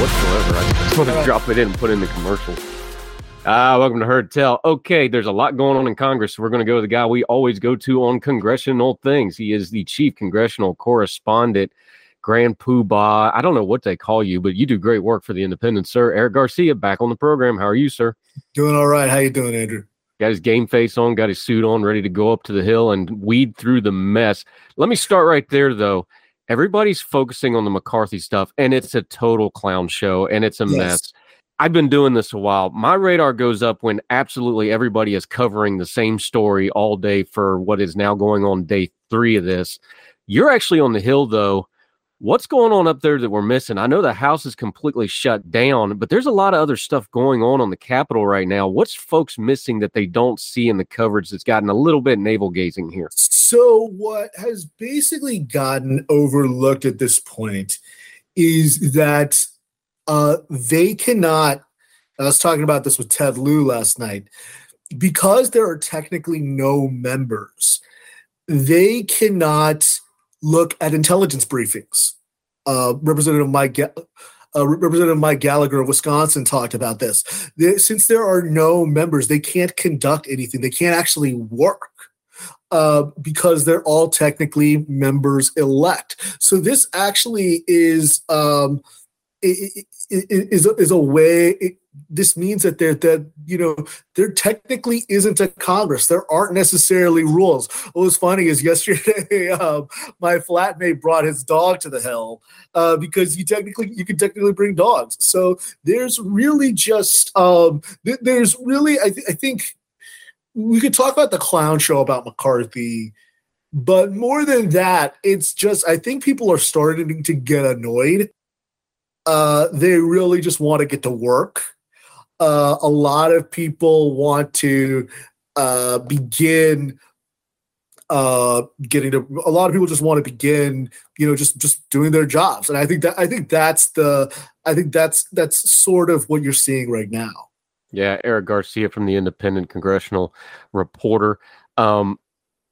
Whatsoever. I just want to drop it in and put in the commercial. Ah, welcome to Heard Tell. Okay, there's a lot going on in Congress. So we're going to go to the guy we always go to on congressional things. He is the chief congressional correspondent, Grand Poobah. I don't know what they call you, but you do great work for the Independent, sir. Eric Garcia back on the program. How are you, sir? Doing all right. How you doing, Andrew? Got his game face on, got his suit on, ready to go up to the hill and weed through the mess. Let me start right there, though. Everybody's focusing on the McCarthy stuff, and it's a total clown show, and it's a Yes. mess. I've been doing this a while. My radar goes up when absolutely everybody is covering the same story all day for what is now going on day three of this. You're actually on the hill, though. What's going on up there that we're missing? I know the house is completely shut down, but there's a lot of other stuff going on on the Capitol right now. What's folks missing that they don't see in the coverage that's gotten a little bit navel gazing here? So, what has basically gotten overlooked at this point is that uh, they cannot. I was talking about this with Ted Lieu last night. Because there are technically no members, they cannot look at intelligence briefings. Uh, Representative Mike. Uh, Representative Mike Gallagher of Wisconsin talked about this. There- since there are no members, they can't conduct anything. They can't actually work uh, because they're all technically members elect. So this actually is um, is is a way. This means that there that you know there technically isn't a Congress. There aren't necessarily rules. What was funny is yesterday um, my flatmate brought his dog to the hill uh, because you technically you can technically bring dogs. So there's really just um, th- there's really I, th- I think we could talk about the clown show about McCarthy, but more than that, it's just I think people are starting to get annoyed. Uh, they really just want to get to work. Uh, a lot of people want to uh, begin uh, getting to. A lot of people just want to begin, you know, just just doing their jobs, and I think that I think that's the I think that's that's sort of what you're seeing right now. Yeah, Eric Garcia from the Independent Congressional Reporter. Um,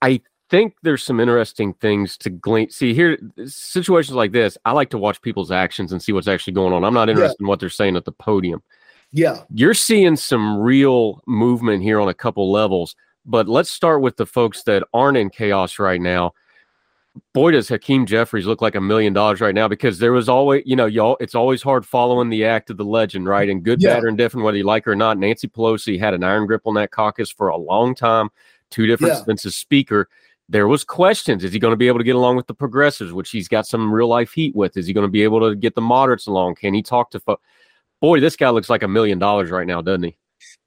I think there's some interesting things to glean. See, here, situations like this, I like to watch people's actions and see what's actually going on. I'm not interested in what they're saying at the podium. Yeah. You're seeing some real movement here on a couple levels, but let's start with the folks that aren't in chaos right now. Boy, does Hakeem Jeffries look like a million dollars right now because there was always, you know, y'all, it's always hard following the act of the legend, right? And good, Yeah. bad, or indifferent, whether you like her or not. Nancy Pelosi had an iron grip on that caucus for a long time, two different Yeah. stints speaker. There was questions. Is he going to be able to get along with the progressives, which he's got some real life heat with? Is he going to be able to get the moderates along? Can he talk to folks? Boy, this guy looks like a million dollars right now, doesn't he?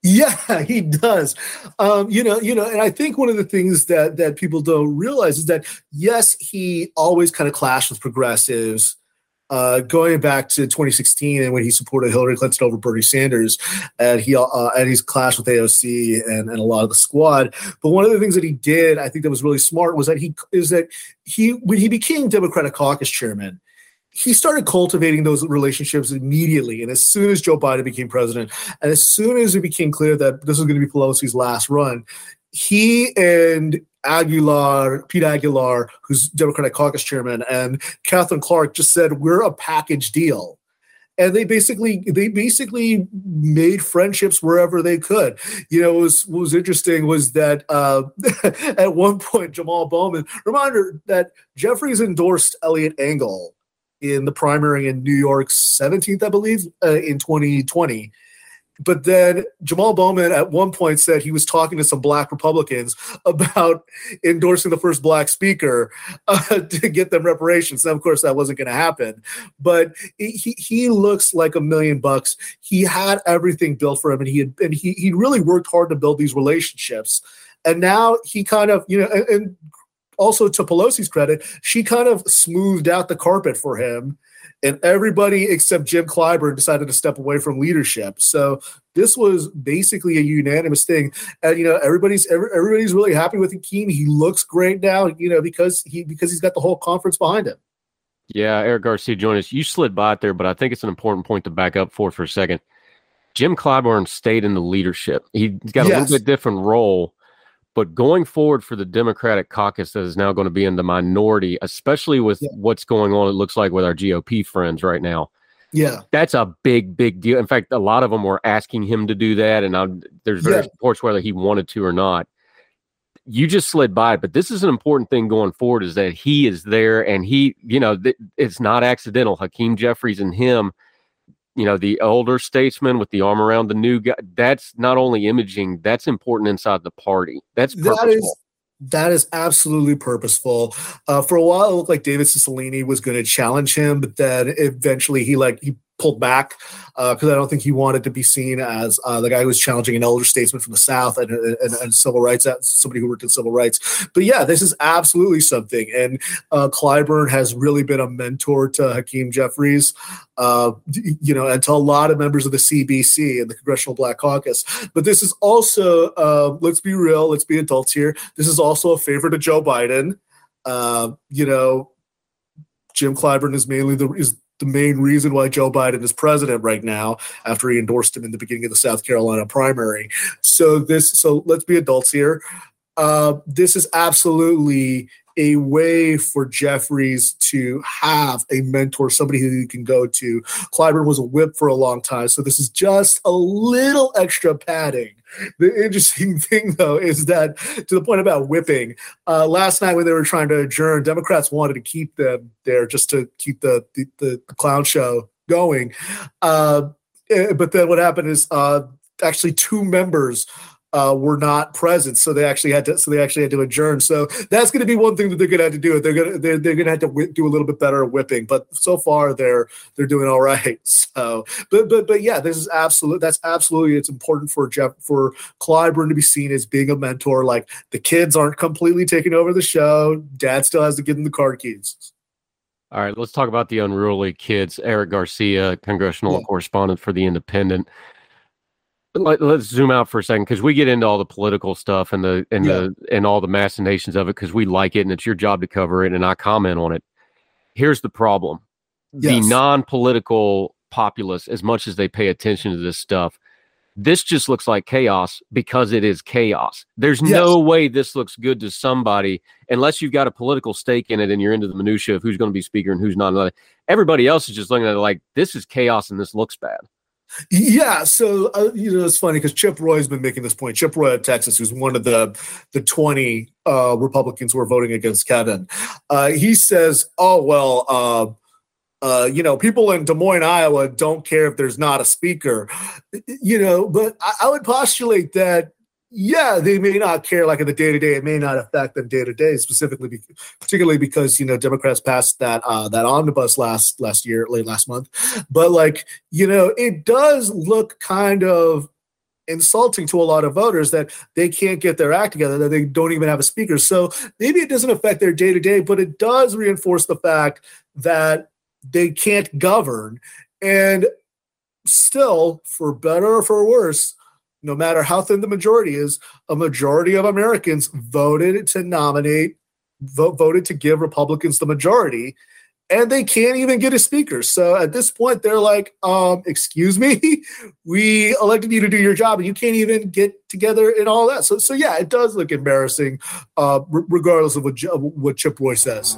Yeah, he does. Um, you know, you know, and I think one of the things that that people don't realize is that yes, he always kind of clashed with progressives. Uh, going back to 2016 and when he supported Hillary Clinton over Bernie Sanders, and he uh, and he's clashed with AOC and, and a lot of the squad. But one of the things that he did, I think that was really smart, was that he is that he when he became Democratic Caucus chairman, he started cultivating those relationships immediately. And as soon as Joe Biden became president, and as soon as it became clear that this was going to be Pelosi's last run, he and Aguilar, Pete Aguilar, who's Democratic caucus chairman, and Katherine Clark just said, We're a package deal. And they basically they basically made friendships wherever they could. You know, what was what was interesting was that uh, at one point Jamal Bowman reminder that Jeffries endorsed Eliot Engel in the primary in New York's 17th, I believe, uh, in 2020. But then Jamal Bowman at one point said he was talking to some black Republicans about endorsing the first black speaker uh, to get them reparations. Now, of course, that wasn't going to happen. But he he looks like a million bucks. He had everything built for him, and he had and he he really worked hard to build these relationships. And now he kind of you know and, and also to Pelosi's credit, she kind of smoothed out the carpet for him and everybody except Jim Clyburn decided to step away from leadership. So this was basically a unanimous thing, and you know everybody's everybody's really happy with Hakeem. He looks great now, you know, because he because he's got the whole conference behind him. Yeah, Eric Garcia joined us. You slid by it there, but I think it's an important point to back up for for a second. Jim Clyburn stayed in the leadership. He's got a yes. little bit different role but going forward for the Democratic caucus that is now going to be in the minority, especially with yeah. what's going on, it looks like with our GOP friends right now. Yeah, that's a big, big deal. In fact, a lot of them were asking him to do that, and I'm, there's various yeah. reports whether he wanted to or not. You just slid by but this is an important thing going forward: is that he is there, and he, you know, th- it's not accidental. Hakeem Jeffries and him you know the older statesman with the arm around the new guy that's not only imaging that's important inside the party that's purposeful. that is that is absolutely purposeful. Uh, for a while, it looked like David Cicilline was going to challenge him, but then eventually he like he pulled back because uh, I don't think he wanted to be seen as uh, the guy who was challenging an elder statesman from the South and, and, and, civil rights, uh, somebody who worked in civil rights. But yeah, this is absolutely something. And uh, Clyburn has really been a mentor to Hakeem Jeffries, uh, you know, and to a lot of members of the CBC and the Congressional Black Caucus. But this is also, uh, let's be real, let's be adults here. This is also a favor to Joe Biden. you know, Jim Clyburn is mainly the is the main reason why Joe Biden is president right now after he endorsed him in the beginning of the South Carolina primary. So this so let's be adults here. Uh, this is absolutely a way for Jeffries to have a mentor, somebody who you can go to. Clyburn was a whip for a long time, so this is just a little extra padding the interesting thing, though, is that to the point about whipping, uh, last night when they were trying to adjourn, Democrats wanted to keep them there just to keep the the, the clown show going. Uh, eh, but then what happened is uh, actually two members uh, were not present, so they actually had to. So they actually had to adjourn. So that's going to be one thing that they're going to have to do. They're going to they're, they're going to have to whip, do a little bit better whipping. But so far they're they're doing all right. So, but but but yeah, this is absolute. That's absolutely. It's important for Jeff for Clyburn to be seen as being a mentor. Like the kids aren't completely taking over the show. Dad still has to give them the car keys. All right, let's talk about the unruly kids. Eric Garcia, congressional yeah. correspondent for the Independent let, us zoom out for a second because we get into all the political stuff and the and yeah. the and all the machinations of it because we like it and it's your job to cover it and I comment on it. Here's the problem: yes. the non-political populace, as much as they pay attention to this stuff, this just looks like chaos because it is chaos. There's yes. no way this looks good to somebody unless you've got a political stake in it and you're into the minutia of who's going to be speaker and who's not. Everybody else is just looking at it like this is chaos and this looks bad. Yeah, so uh, you know it's funny because Chip Roy's been making this point. Chip Roy of Texas, who's one of the the twenty uh, Republicans who are voting against Kevin, uh, he says, "Oh well, uh, uh, you know, people in Des Moines, Iowa, don't care if there's not a speaker, you know." But I, I would postulate that yeah, they may not care like in the day to day. It may not affect them day to day, specifically, be- particularly because you know Democrats passed that uh, that omnibus last last year, late last month. But like you know, it does look kind of insulting to a lot of voters that they can't get their act together, that they don't even have a speaker. So maybe it doesn't affect their day to day, but it does reinforce the fact that they can't govern. And still, for better or for worse, no matter how thin the majority is, a majority of Americans voted to nominate, vote, voted to give Republicans the majority, and they can't even get a speaker. So at this point, they're like, um, "Excuse me, we elected you to do your job, and you can't even get together and all that." So, so yeah, it does look embarrassing, uh, regardless of what, what Chip Roy says.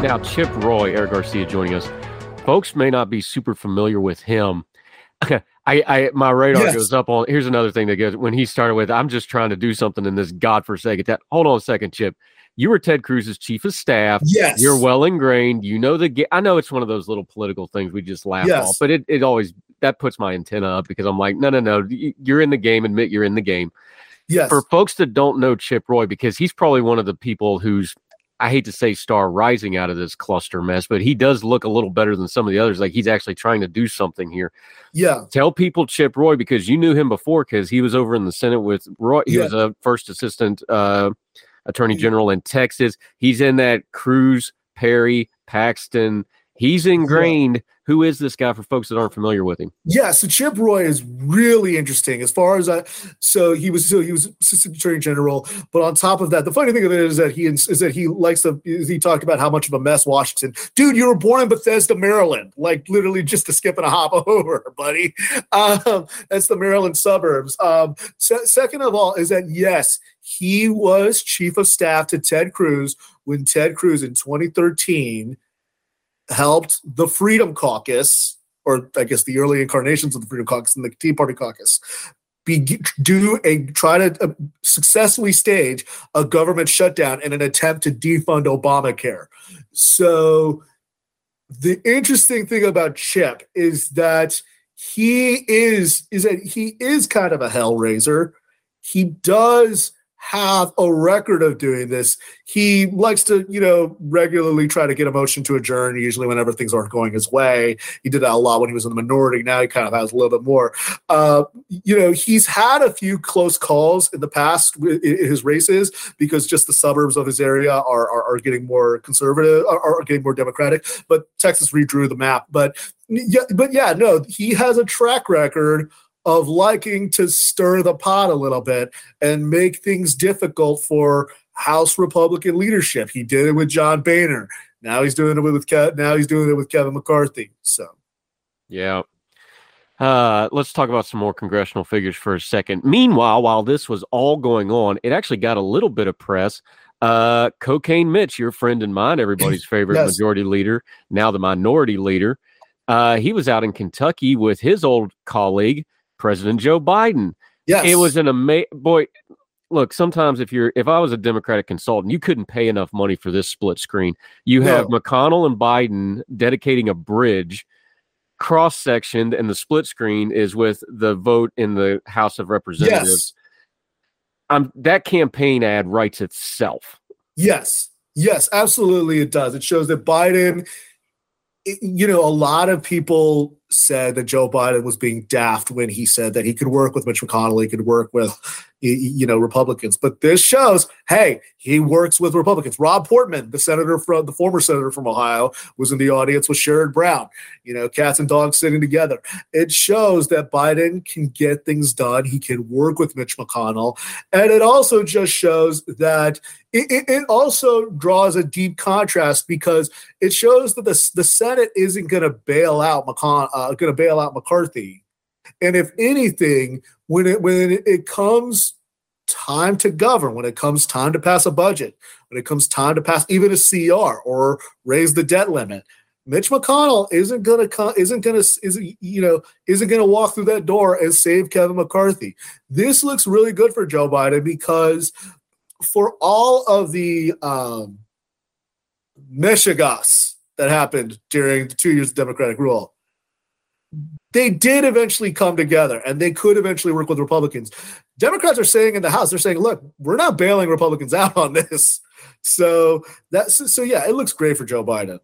Now, Chip Roy, Eric Garcia joining us. Folks may not be super familiar with him. I, I, my radar Yes. goes up on. Here's another thing that goes when he started with. I'm just trying to do something in this godforsaken. That hold on a second, Chip. You were Ted Cruz's chief of staff. Yes. You're well ingrained. You know the. I know it's one of those little political things we just laugh Yes. off, but it, it always that puts my antenna up because I'm like, no, no, no. You're in the game. Admit you're in the game Yes. for folks that don't know Chip Roy, because he's probably one of the people who's I hate to say star rising out of this cluster mess, but he does look a little better than some of the others. Like he's actually trying to do something here. yeah. Tell people Chip Roy because you knew him before because he was over in the Senate with Roy. He Yeah. was a first assistant uh, attorney general in Texas. He's in that Cruz, Perry, Paxton. He's ingrained. Who is this guy for folks that aren't familiar with him? Yeah, so Chip Roy is really interesting as far as I. So he was so he was assistant attorney general, but on top of that, the funny thing of it is that he is that he likes to. He talked about how much of a mess Washington, dude. You were born in Bethesda, Maryland, like literally just a skip and a hop over, buddy. Um, that's the Maryland suburbs. Um, se- second of all, is that yes, he was chief of staff to Ted Cruz when Ted Cruz in 2013 helped the Freedom Caucus, or I guess the early incarnations of the Freedom Caucus and the Tea Party Caucus, be, do a try to uh, successfully stage a government shutdown in an attempt to defund Obamacare. So the interesting thing about Chip is that he is is that he is kind of a hellraiser. He does have a record of doing this. He likes to, you know, regularly try to get a motion to adjourn, usually whenever things aren't going his way. He did that a lot when he was in the minority. Now he kind of has a little bit more. Uh, you know, he's had a few close calls in the past with in his races because just the suburbs of his area are are, are getting more conservative, are, are getting more democratic. But Texas redrew the map. But yeah, but yeah, no, he has a track record of liking to stir the pot a little bit and make things difficult for House Republican leadership. He did it with John Boehner. Now he's doing it with Ke- now he's doing it with Kevin McCarthy. So Yeah. Uh, let's talk about some more congressional figures for a second. Meanwhile, while this was all going on, it actually got a little bit of press. Uh, Cocaine Mitch, your friend and mine, everybody's favorite Yes. majority leader, now the minority leader. Uh, he was out in Kentucky with his old colleague, President Joe Biden. yes, It was an amazing boy. Look, sometimes if you're if I was a Democratic consultant, you couldn't pay enough money for this split screen. You have No. McConnell and Biden dedicating a bridge cross sectioned, and the split screen is with the vote in the House of Representatives. yes, Um, that campaign ad writes itself. yes, yes, absolutely. It does. It shows that Biden. You know, a lot of people said that Joe Biden was being daft when he said that he could work with Mitch McConnell, he could work with, you know, Republicans. But this shows, hey, he works with Republicans. Rob Portman, the senator from the former senator from Ohio, was in the audience with Sherrod Brown. You know, cats and dogs sitting together. It shows that Biden can get things done. He can work with Mitch McConnell, and it also just shows that it, it, also draws a deep contrast because it shows that the the Senate isn't going to bail out McCon, uh, going to bail out McCarthy, and if anything, when it when it, comes time to govern, when it comes time to pass a budget, when it comes time to pass even a CR or raise the debt limit, Mitch McConnell isn't to come, isn't to isn't you know isn't to walk through that door and save Kevin McCarthy. This looks really good for Joe Biden because for all of the um, that happened during the two years of Democratic rule, they did eventually come together and they could eventually work with Republicans. Democrats are saying in the House, they're saying, look, we're not bailing Republicans out on this. So that's so yeah, it looks great for Joe Biden.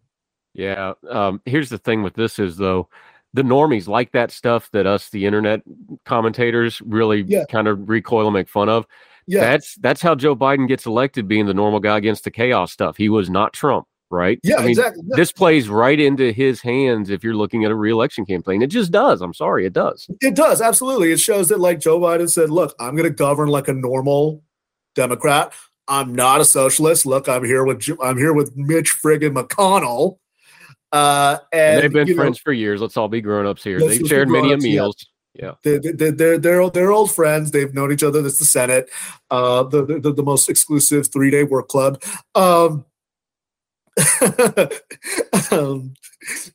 Yeah. Um, here's the thing with this is though, the normies like that stuff that us, the internet commentators, really Yeah. kind of recoil and make fun of. Yeah, That's that's how Joe Biden gets elected, being the normal guy against the chaos stuff. He was not Trump, right? yeah, I mean, exactly. Yeah. This plays right into his hands if you're looking at a reelection campaign. It just does. I'm sorry, it does. It does absolutely. It shows that like Joe Biden said, "Look, I'm going to govern like a normal Democrat. I'm not a socialist. Look, I'm here with I'm here with Mitch friggin' McConnell." Uh, and, And they've been you know, friends for years. Let's all be grown ups here. They've shared many yeah. meals. Yeah. They, they, they're they're they're they're old friends. They've known each other. That's the Senate, uh, the, the the most exclusive three day work club. Um, um,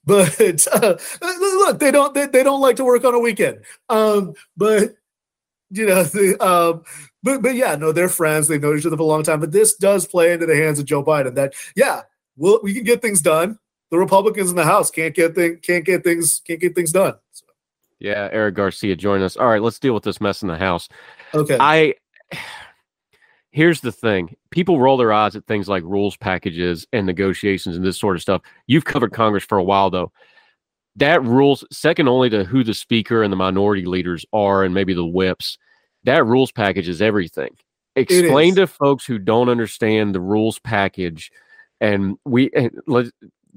but uh, look, they don't they, they don't like to work on a weekend. Um, but you know, the, um, but but yeah, no, they're friends. They've known each other for a long time. But this does play into the hands of Joe Biden. That yeah, well, we can get things done. The Republicans in the House can't get thing can't get things can't get things done. So, Yeah. Eric Garcia join us. All right, let's deal with this mess in the House. okay. I here's the thing people roll their eyes at things like rules packages and negotiations and this sort of stuff. You've covered congress for a while though. That rules second only to who the speaker and the minority leaders are and maybe the whips that rules package is everything. Explain is. to folks who don't understand the rules package and we and let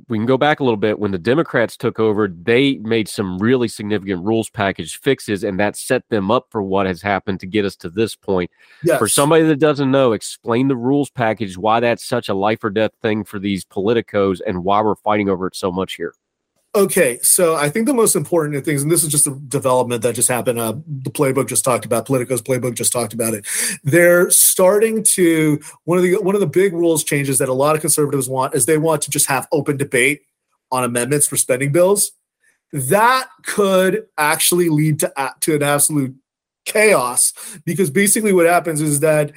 we can go back a little bit when the democrats took over they made some really significant rules package fixes and that set them up for what has happened to get us to this point yes. for somebody that doesn't know, explain the rules package, why that's such a life or death thing for these politicos, and why we're fighting over it so much here. Okay, so I think the most important things, and this is just a development that just happened. Uh, the playbook just talked about. Politico's playbook just talked about it. They're starting to one of the one of the big rules changes that a lot of conservatives want is they want to just have open debate on amendments for spending bills. That could actually lead to to an absolute chaos because basically what happens is that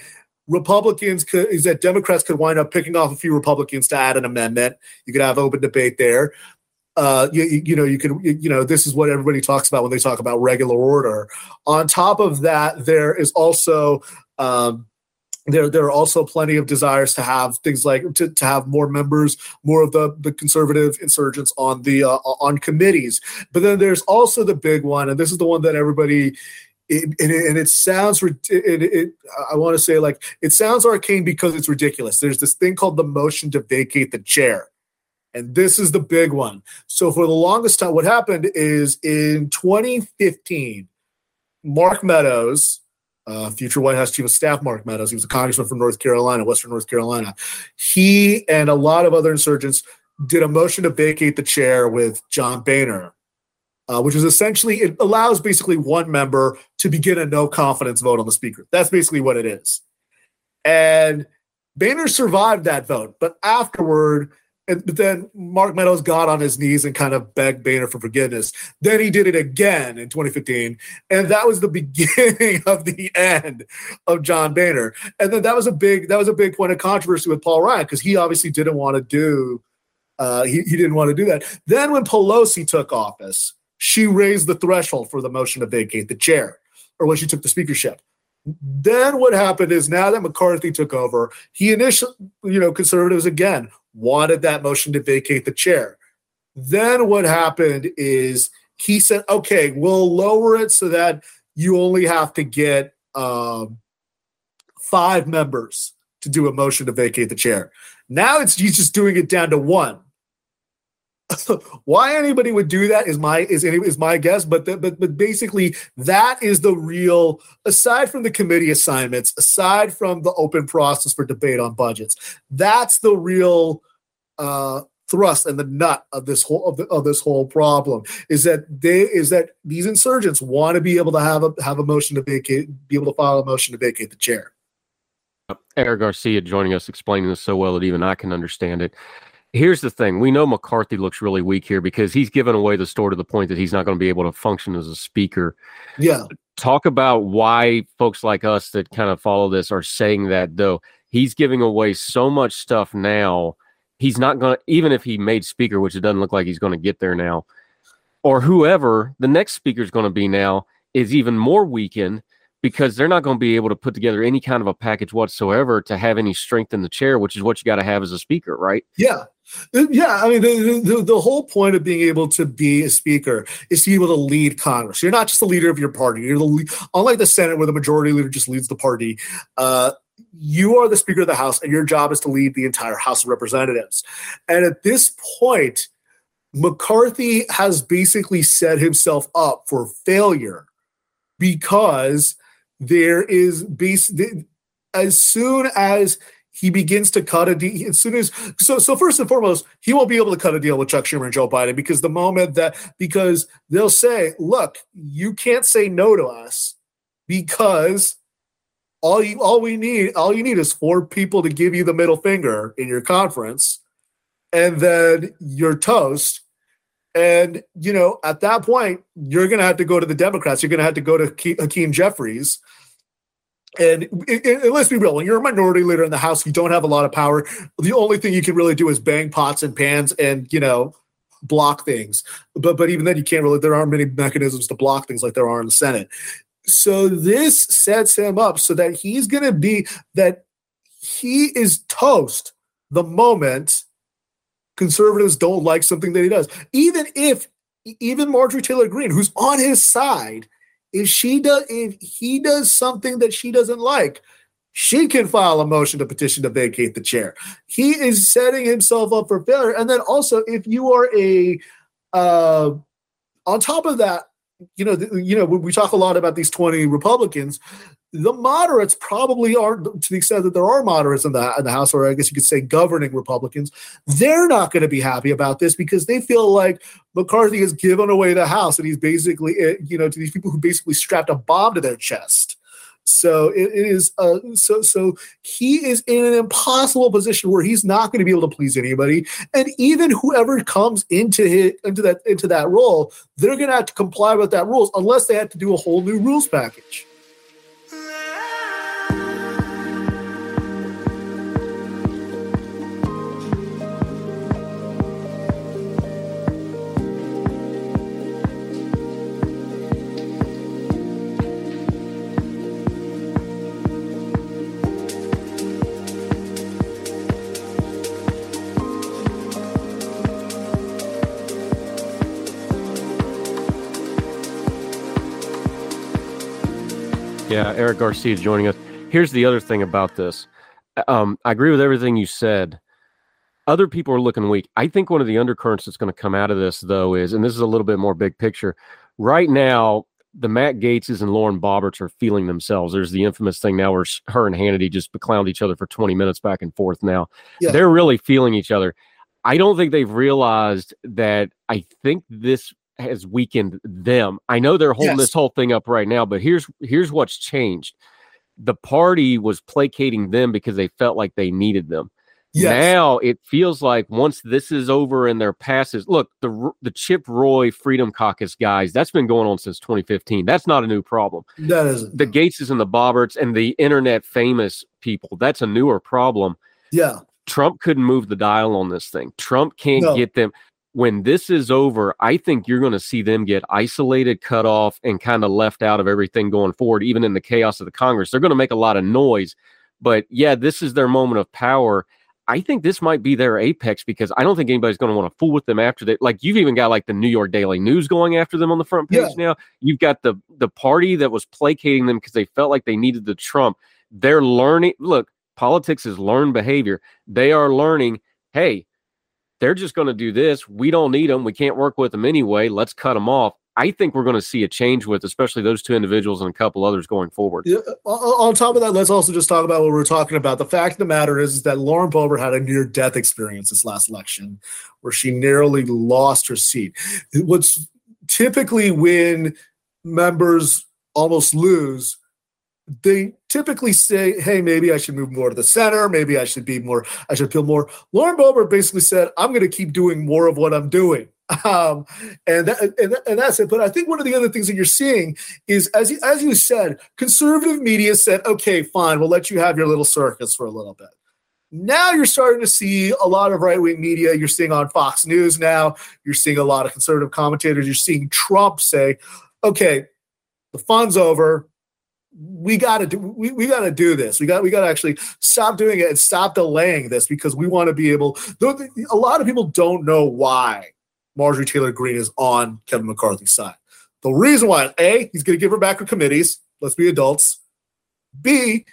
Republicans could is that Democrats could wind up picking off a few Republicans to add an amendment. You could have open debate there uh, you, you know, you can, you know, this is what everybody talks about when they talk about regular order. On top of that, there is also, um, there, there are also plenty of desires to have things like to, to have more members, more of the, the conservative insurgents on the uh, on committees. But then there's also the big one, and this is the one that everybody it, and, it, and it sounds it, it i want to say like it sounds arcane because it's ridiculous there's this thing called the motion to vacate the chair and this is the big one so for the longest time what happened is in 2015 mark meadows uh, future white house chief of staff mark meadows he was a congressman from north carolina western north carolina he and a lot of other insurgents did a motion to vacate the chair with john boehner uh, which is essentially it allows basically one member to begin a no confidence vote on the speaker. That's basically what it is. And Boehner survived that vote, but afterward, and, but then Mark Meadows got on his knees and kind of begged Boehner for forgiveness. Then he did it again in 2015, and that was the beginning of the end of John Boehner. And then that was a big that was a big point of controversy with Paul Ryan because he obviously didn't want to do uh, he, he didn't want to do that. Then when Pelosi took office, she raised the threshold for the motion to vacate the chair, or when she took the speakership. Then what happened is now that McCarthy took over, he initially, you know, conservatives again wanted that motion to vacate the chair. Then what happened is he said, okay, we'll lower it so that you only have to get um, five members to do a motion to vacate the chair. Now it's he's just doing it down to one. Why anybody would do that is my is any is my guess, but the, but but basically that is the real aside from the committee assignments, aside from the open process for debate on budgets, that's the real uh, thrust and the nut of this whole of, the, of this whole problem is that they is that these insurgents want to be able to have a have a motion to vacate, be able to file a motion to vacate the chair. Eric Garcia joining us, explaining this so well that even I can understand it. Here's the thing: we know McCarthy looks really weak here because he's given away the store to the point that he's not going to be able to function as a speaker. Yeah, Talk about why folks like us that kind of follow this are saying that, though. He's giving away so much stuff now. He's not going to, even if he made speaker, which it doesn't look like he's going to get there now, or whoever the next speaker is going to be now, is even more weakened because they're not going to be able to put together any kind of a package whatsoever to have any strength in the chair, which is what you got to have as a speaker, right? Yeah. Yeah, I mean, the, the, the whole point of being able to be a speaker is to be able to lead Congress. You're not just the leader of your party. You're the unlike the Senate, where the majority leader just leads the party. Uh, you are the Speaker of the House, and your job is to lead the entire House of Representatives. And at this point, McCarthy has basically set himself up for failure because there is base as soon as he begins to cut a deal as soon as so so first and foremost he won't be able to cut a deal with chuck schumer and joe biden because the moment that because they'll say look you can't say no to us because all you all we need all you need is four people to give you the middle finger in your conference and then you're toast. And you know at that point you're going to have to go to the democrats. You're going to have to go to hakeem jeffries and, let's be real, when you're a minority leader in the House, you don't have a lot of power. The only thing you can really do is bang pots and pans and, you know, block things. But but even then you can't really there aren't many mechanisms to block things like there are in the Senate. So this sets him up so that he's gonna be that he is toast the moment conservatives don't like something that he does. Even if even Marjorie Taylor Greene, who's on his side, if she does if he does something that she doesn't like she can file a motion to petition to vacate the chair. He is setting himself up for failure. And then also if you are a uh on top of that you know you know we talk a lot about these 20 republicans the moderates probably aren't to the extent that there are moderates in the in the House, or I guess you could say governing Republicans. They're not going to be happy about this because they feel like McCarthy has given away the House, and he's basically, eh, you know, to these people who basically strapped a bomb to their chest. So it, it is uh, so so he is in an impossible position where he's not going to be able to please anybody, and even whoever comes into his, into that into that role, they're going to have to comply with that rules unless they have to do a whole new rules package. Yeah, Eric Garcia joining us. Here's the other thing about this. Um, I agree with everything you said. Other people are looking weak. I think one of the undercurrents that's going to come out of this, though, is, and this is a little bit more big picture. Right now, the Matt Gaetzes and Lauren Boeberts are feeling themselves. There's the infamous thing now where her and Hannity just clowned each other for 20 minutes back and forth. Now yeah. they're really feeling each other. I don't think they've realized that. I think this has weakened them. I know they're holding yes. this whole thing up right now, but here's here's what's changed. The party was placating them because they felt like they needed them. Yes. Now it feels like once this is over and their passes, look, the the Chip Roy Freedom Caucus guys, that's been going on since 2015. That's not a new problem. That is the Gaetzes and the Boeberts and the internet famous people. That's a newer problem. Yeah. Trump couldn't move the dial on this thing. Trump can't no. get them when this is over, I think you're going to see them get isolated, cut off, and kind of left out of everything going forward, even in the chaos of the Congress. They're going to make a lot of noise. But yeah, this is their moment of power. I think this might be their apex because I don't think anybody's going to want to fool with them after that. Like you've even got like the New York Daily News going after them on the front page yeah. now. You've got the the party that was placating them because they felt like they needed the Trump. They're learning. Look, politics is learned behavior. They are learning. Hey, they're just going to do this. We don't need them. We can't work with them anyway. Let's cut them off. I think we're going to see a change with, especially those two individuals and a couple others going forward. Yeah, on top of that, let's also just talk about what we are talking about. The fact of the matter is, is that Lauren Boebert had a near death experience this last election where she narrowly lost her seat. What's typically when members almost lose, they typically say, "Hey, maybe I should move more to the center. Maybe I should be more. I should feel more." Lauren Boebert basically said, "I'm going to keep doing more of what I'm doing." Um, and, that, and and that's it. But I think one of the other things that you're seeing is, as you, as you said, conservative media said, "Okay, fine, we'll let you have your little circus for a little bit." Now you're starting to see a lot of right wing media. You're seeing on Fox News now. You're seeing a lot of conservative commentators. You're seeing Trump say, "Okay, the fun's over we got to do we, we got to do this. We got we got to actually stop doing it and stop delaying this because we want to be able a lot of people don't know why marjorie taylor greene is on kevin mccarthy's side. The reason why a he's going to give her back her committees. Let's be adults. B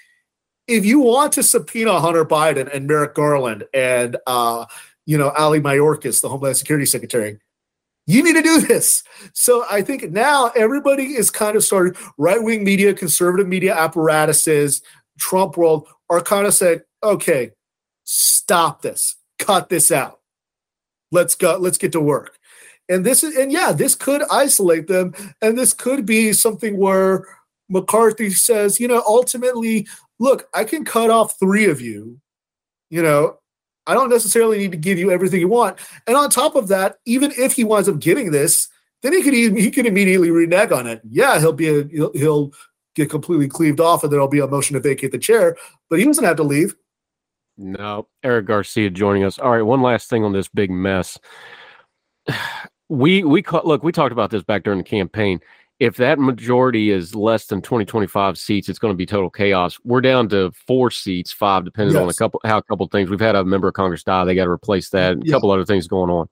if you want to subpoena hunter biden and merrick garland and uh you know ali mayorkas the homeland security secretary you need to do this. So I think now everybody is kind of starting right wing media, conservative media apparatuses, Trump world are kind of saying, okay, stop this, cut this out. Let's go, let's get to work. And this is, and yeah, this could isolate them. And this could be something where McCarthy says, you know, ultimately, look, I can cut off three of you, you know, I don't necessarily need to give you everything you want. And on top of that, even if he winds up getting this, then he could he could immediately renege on it. Yeah, he'll be a, he'll, he'll get completely cleaved off, and there'll be a motion to vacate the chair. But he doesn't have to leave. No, Eric Garcia joining us. All right, one last thing on this big mess. We we look. We talked about this back during the campaign if that majority is less than 20 25 seats it's going to be total chaos. We're down to four seats five depending yes. on a couple how a couple things we've had a member of congress die they got to replace that a couple other things going on.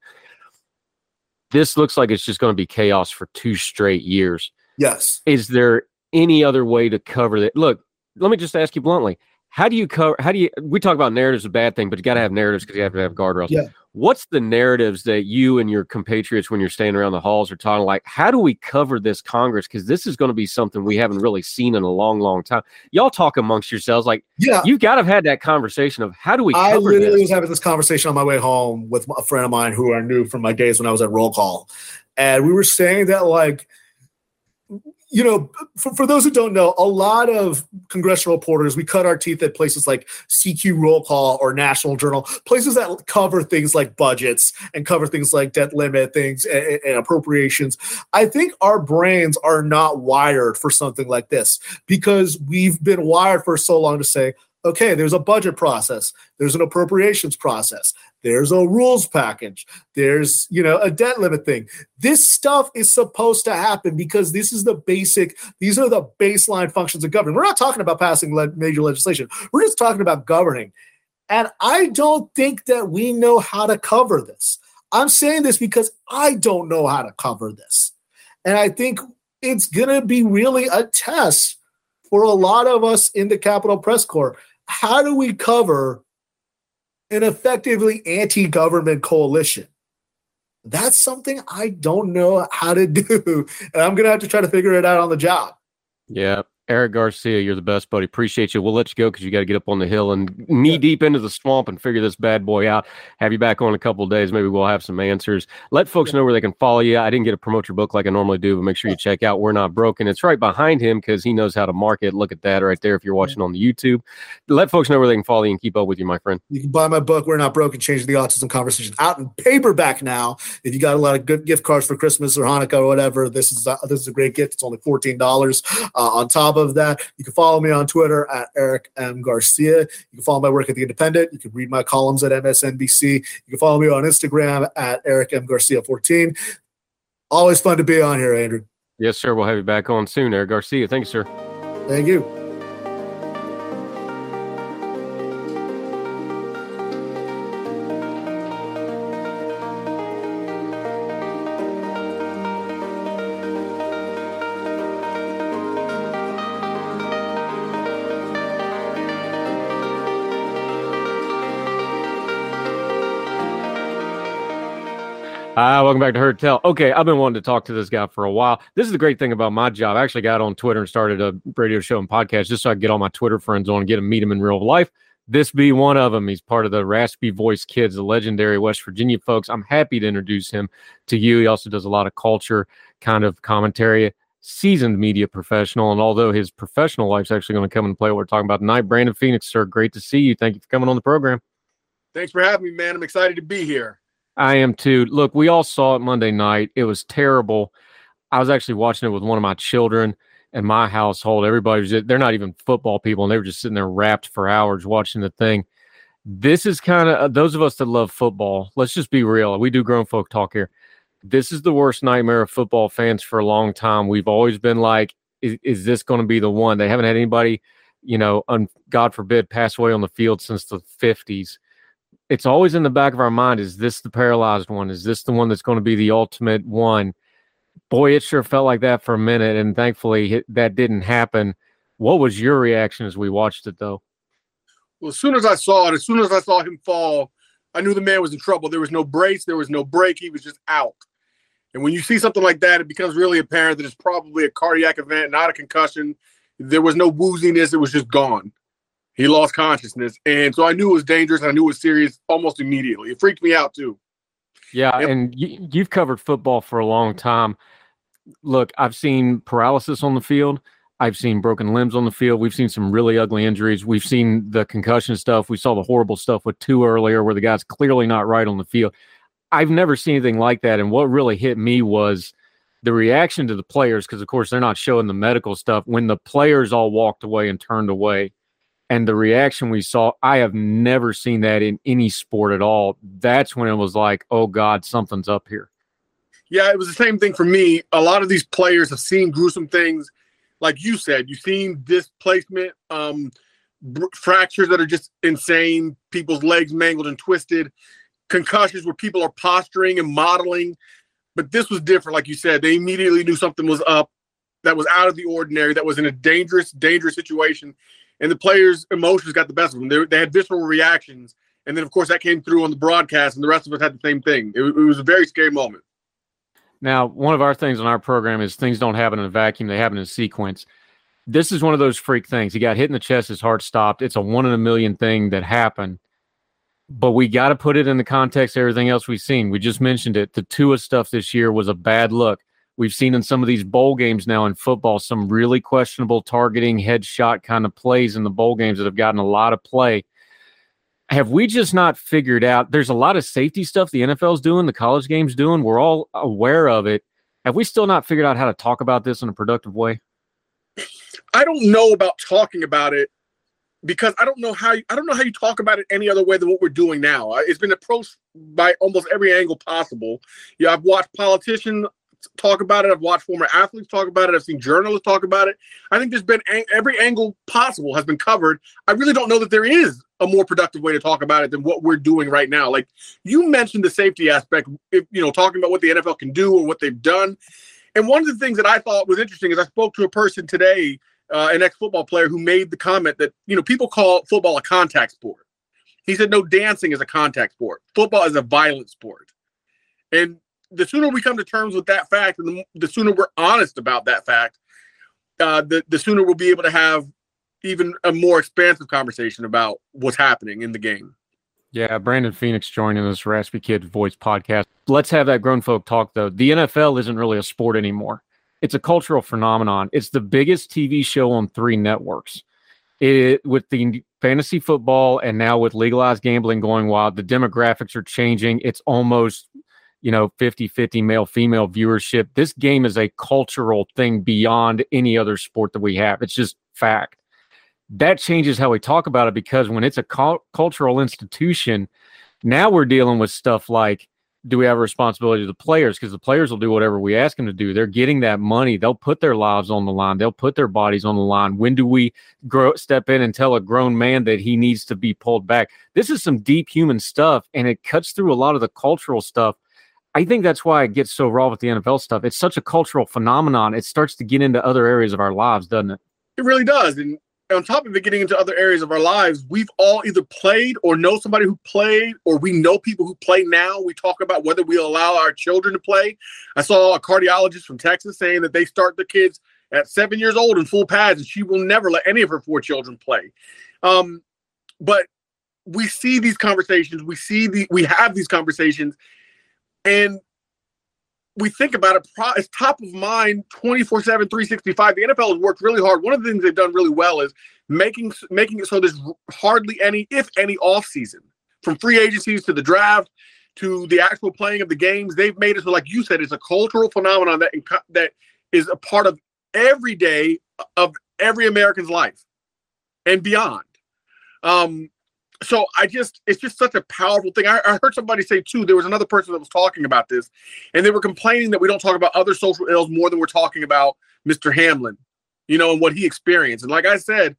This looks like it's just going to be chaos for two straight years. Yes. Is there any other way to cover that? Look let me just ask you bluntly how do you cover how do you we talk about narratives a bad thing but you got to have narratives because you have to have guardrails. Yeah. What's the narratives that you and your compatriots when you're standing around the halls are talking like how do we cover this congress? Because this is going to be something we haven't really seen in a long long time. Y'all talk amongst yourselves like yeah. you've got to have had that conversation of how do we i literally this? was having this conversation on my way home with a friend of mine who i knew from my days when i was at roll call. And we were saying that like you know, for, for those who don't know, a lot of congressional reporters, we cut our teeth at places like CQ Roll Call or National Journal, places that cover things like budgets and cover things like debt limit things and, and appropriations. I think our brains are not wired for something like this because we've been wired for so long to say, okay, there's a budget process, there's an appropriations process, there's a rules package, there's, you know, a debt limit thing. This stuff is supposed to happen because this is the basic, these are the baseline functions of government. We're not talking about passing le- major legislation, we're just talking about governing. And I don't think that we know how to cover this. I'm saying this because I don't know how to cover this. And I think it's going to be really a test for a lot of us in the Capitol Press Corps how do we cover an effectively anti government coalition? That's something I don't know how to do. And I'm going to have to try to figure it out on the job. Yeah. Eric Garcia, you're the best, buddy. Appreciate you. We'll let you go because you got to get up on the hill and knee deep into the swamp and figure this bad boy out. Have you back on a couple days. Maybe we'll have some answers. Let folks know where they can follow you. I didn't get to promote your book like I normally do, but make sure you check out We're Not Broken. It's right behind him because he knows how to market. Look at that right there if you're watching on the YouTube. Let folks know where they can follow you and keep up with you, my friend. You can buy my book, We're Not Broken, Change the Autism Conversation, out in paperback now. If you got a lot of good gift cards for Christmas or Hanukkah or whatever, this is, uh, this is a great gift. It's only $14. Uh, on top of that, you can follow me on Twitter at Eric M. Garcia. You can follow my work at The Independent. You can read my columns at MSNBC. You can follow me on Instagram at Eric M. Garcia 14. Always fun to be on here, Andrew. Yes, sir. We'll have you back on soon, Eric Garcia. Thank you, sir. Thank you. Uh, welcome back to Heard Tell. Okay, I've been wanting to talk to this guy for a while. This is the great thing about my job. I actually got on Twitter and started a radio show and podcast just so I could get all my Twitter friends on and get to meet him in real life. This be one of them. He's part of the Raspy Voice Kids, the legendary West Virginia folks. I'm happy to introduce him to you. He also does a lot of culture kind of commentary, seasoned media professional. And although his professional life's actually going to come into play we're talking about tonight, Brandon Phoenix, sir, great to see you. Thank you for coming on the program. Thanks for having me, man. I'm excited to be here. I am too. Look, we all saw it Monday night. It was terrible. I was actually watching it with one of my children and my household. Everybody was, they're not even football people, and they were just sitting there wrapped for hours watching the thing. This is kind of uh, those of us that love football. Let's just be real. We do grown folk talk here. This is the worst nightmare of football fans for a long time. We've always been like, is, is this going to be the one? They haven't had anybody, you know, un, God forbid, pass away on the field since the 50s. It's always in the back of our mind is this the paralyzed one? Is this the one that's going to be the ultimate one? Boy, it sure felt like that for a minute. And thankfully, that didn't happen. What was your reaction as we watched it, though? Well, as soon as I saw it, as soon as I saw him fall, I knew the man was in trouble. There was no brace, there was no break. He was just out. And when you see something like that, it becomes really apparent that it's probably a cardiac event, not a concussion. There was no wooziness, it was just gone. He lost consciousness. And so I knew it was dangerous. I knew it was serious almost immediately. It freaked me out too. Yeah. Yep. And you, you've covered football for a long time. Look, I've seen paralysis on the field. I've seen broken limbs on the field. We've seen some really ugly injuries. We've seen the concussion stuff. We saw the horrible stuff with two earlier where the guy's clearly not right on the field. I've never seen anything like that. And what really hit me was the reaction to the players, because of course they're not showing the medical stuff. When the players all walked away and turned away, and the reaction we saw, I have never seen that in any sport at all. That's when it was like, oh God, something's up here. Yeah, it was the same thing for me. A lot of these players have seen gruesome things. Like you said, you've seen displacement, um, fractures that are just insane, people's legs mangled and twisted concussions where people are posturing and modeling. But this was different, like you said. They immediately knew something was up that was out of the ordinary, that was in a dangerous, dangerous situation. And the players' emotions got the best of them. They, they had visceral reactions. And then, of course, that came through on the broadcast, and the rest of us had the same thing. It, it was a very scary moment. Now, one of our things on our program is things don't happen in a vacuum, they happen in sequence. This is one of those freak things. He got hit in the chest, his heart stopped. It's a one in a million thing that happened but we got to put it in the context of everything else we've seen. We just mentioned it. The Tua stuff this year was a bad look. We've seen in some of these bowl games now in football some really questionable targeting headshot kind of plays in the bowl games that have gotten a lot of play. Have we just not figured out? There's a lot of safety stuff the NFL's doing, the college games doing. We're all aware of it. Have we still not figured out how to talk about this in a productive way? I don't know about talking about it because I don't know how you, I don't know how you talk about it any other way than what we're doing now. Uh, it's been approached by almost every angle possible. Yeah, I've watched politicians talk about it. I've watched former athletes talk about it. I've seen journalists talk about it. I think there's been every angle possible has been covered. I really don't know that there is a more productive way to talk about it than what we're doing right now. Like you mentioned the safety aspect, if, you know, talking about what the NFL can do or what they've done. And one of the things that I thought was interesting is I spoke to a person today uh, an ex-football player who made the comment that you know people call football a contact sport. He said no, dancing is a contact sport. Football is a violent sport, and the sooner we come to terms with that fact, and the, the sooner we're honest about that fact, uh, the the sooner we'll be able to have even a more expansive conversation about what's happening in the game. Yeah, Brandon Phoenix joining this Raspy Kid Voice podcast. Let's have that grown folk talk though. The NFL isn't really a sport anymore it's a cultural phenomenon. It's the biggest TV show on three networks. It with the fantasy football and now with legalized gambling going wild, the demographics are changing. It's almost you know 50-50 male female viewership. This game is a cultural thing beyond any other sport that we have. It's just fact. That changes how we talk about it because when it's a cu- cultural institution, now we're dealing with stuff like do we have a responsibility to the players? Because the players will do whatever we ask them to do. They're getting that money. They'll put their lives on the line. They'll put their bodies on the line. When do we grow, step in and tell a grown man that he needs to be pulled back? This is some deep human stuff, and it cuts through a lot of the cultural stuff. I think that's why it gets so raw with the NFL stuff. It's such a cultural phenomenon. It starts to get into other areas of our lives, doesn't it? It really does. And on top of it getting into other areas of our lives, we've all either played or know somebody who played, or we know people who play now. We talk about whether we allow our children to play. I saw a cardiologist from Texas saying that they start the kids at seven years old in full pads, and she will never let any of her four children play. Um, but we see these conversations, we see the we have these conversations, and we think about it, it's top of mind 24 7, 365. The NFL has worked really hard. One of the things they've done really well is making making it so there's hardly any, if any, off season from free agencies to the draft to the actual playing of the games. They've made it so, like you said, it's a cultural phenomenon that that is a part of every day of every American's life and beyond. Um, so I just it's just such a powerful thing. I, I, heard somebody say too. There was another person that was talking about this, and they were complaining that we don't talk about other social ills more than we're talking about Mr. Hamlin you know, and what he experienced. And like I said,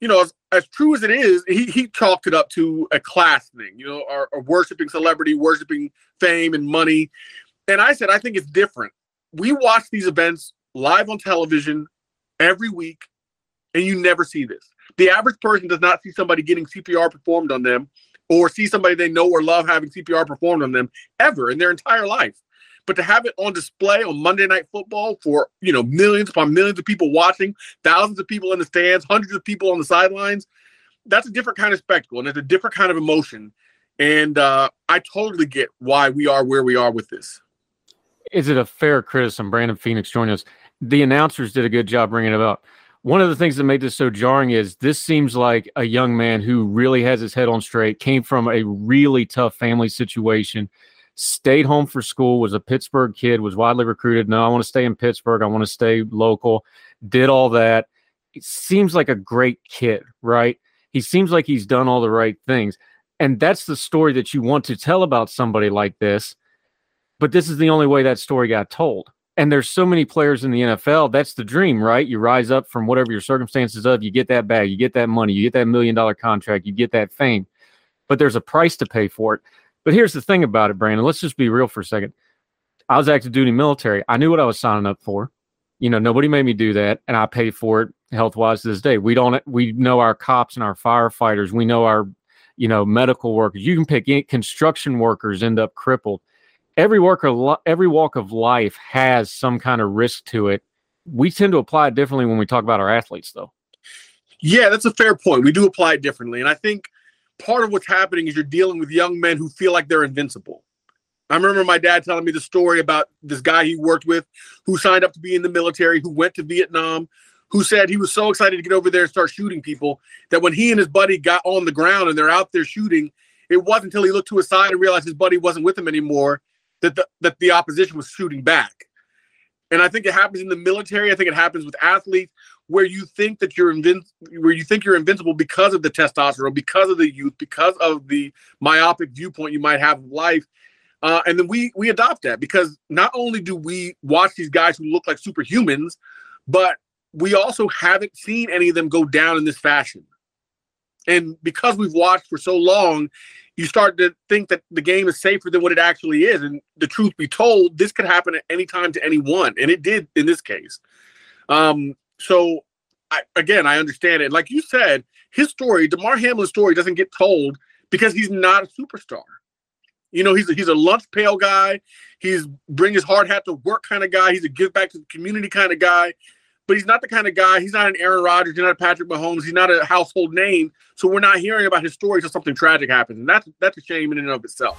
you know, as, as true as it is, he he chalked it up to a class thing, you know, or, or worshiping celebrity, worshiping fame and money. And I said, I think it's different. We watch these events live on television every week, and you never see this. The average person does not see somebody getting CPR performed on them or see somebody they know or love having CPR performed on them ever in their entire life. But to have it on display on Monday Night Football for you know millions upon millions of people watching, thousands of people in the stands, hundreds of people on the sidelines, that's a different kind of spectacle and it's a different kind of emotion. And uh, I totally get why we are where we are with this. Is it a fair criticism? Brandon Phoenix joined us. The announcers did a good job bringing it up one of the things that made this so jarring is this seems like a young man who really has his head on straight, came from a really tough family situation, stayed home for school, was a Pittsburgh kid, was widely recruited. No, I want to stay in Pittsburgh. I want to stay local. Did all that. It seems like a great kid, right? He seems like he's done all the right things. And that's the story that you want to tell about somebody like this. But this is the only way that story got told and there's so many players in the NFL. That's the dream, right? You rise up from whatever your circumstances of, you get that bag, you get that money, you get that million dollar contract, you get that fame. But there's a price to pay for it. But here's the thing about it, Brandon. Let's just be real for a second. I was active duty military. I knew what I was signing up for. You know, nobody made me do that, and I pay for it health wise to this day. We don't. We know our cops and our firefighters. We know our, you know, medical workers. You can pick construction workers end up crippled every work of every walk of life has some kind of risk to it. We tend to apply it differently when we talk about our athletes, though. Yeah, that's a fair point. We do apply it differently, and I think part of what's happening is you're dealing with young men who feel like they're invincible. I remember my dad telling me the story about this guy he worked with who signed up to be in the military, who went to Vietnam, who said he was so excited to get over there and start shooting people that when he and his buddy got on the ground and they're out there shooting, it wasn't until he looked to his side and realized his buddy wasn't with him anymore that the, that the opposition was shooting back. And I think it happens in the military. I think it happens with athletes where you think that you're invin- where you think you're invincible because of the testosterone, because of the youth, because of the myopic viewpoint you might have of life. Uh, and then we we adopt that because not only do we watch these guys who look like superhumans, but we also haven't seen any of them go down in this fashion. And because we've watched for so long, you start to think that the game is safer than what it actually is. And the truth be told, this could happen at any time to anyone, and it did in this case. Um, so I, again, I understand it. Like you said, his story, Damar Hamlin's story, doesn't get told because he's not a superstar. You know, he's a, he's a lunch pail guy. He's bring his hard hat to work kind of guy. He's a give back to the community kind of guy but he's not the kind of guy. He's not an Aaron Rodgers. He's not a Patrick Mahomes. He's not a household name. So we're not hearing about his story until something tragic happens, and that's that's a shame in and of itself.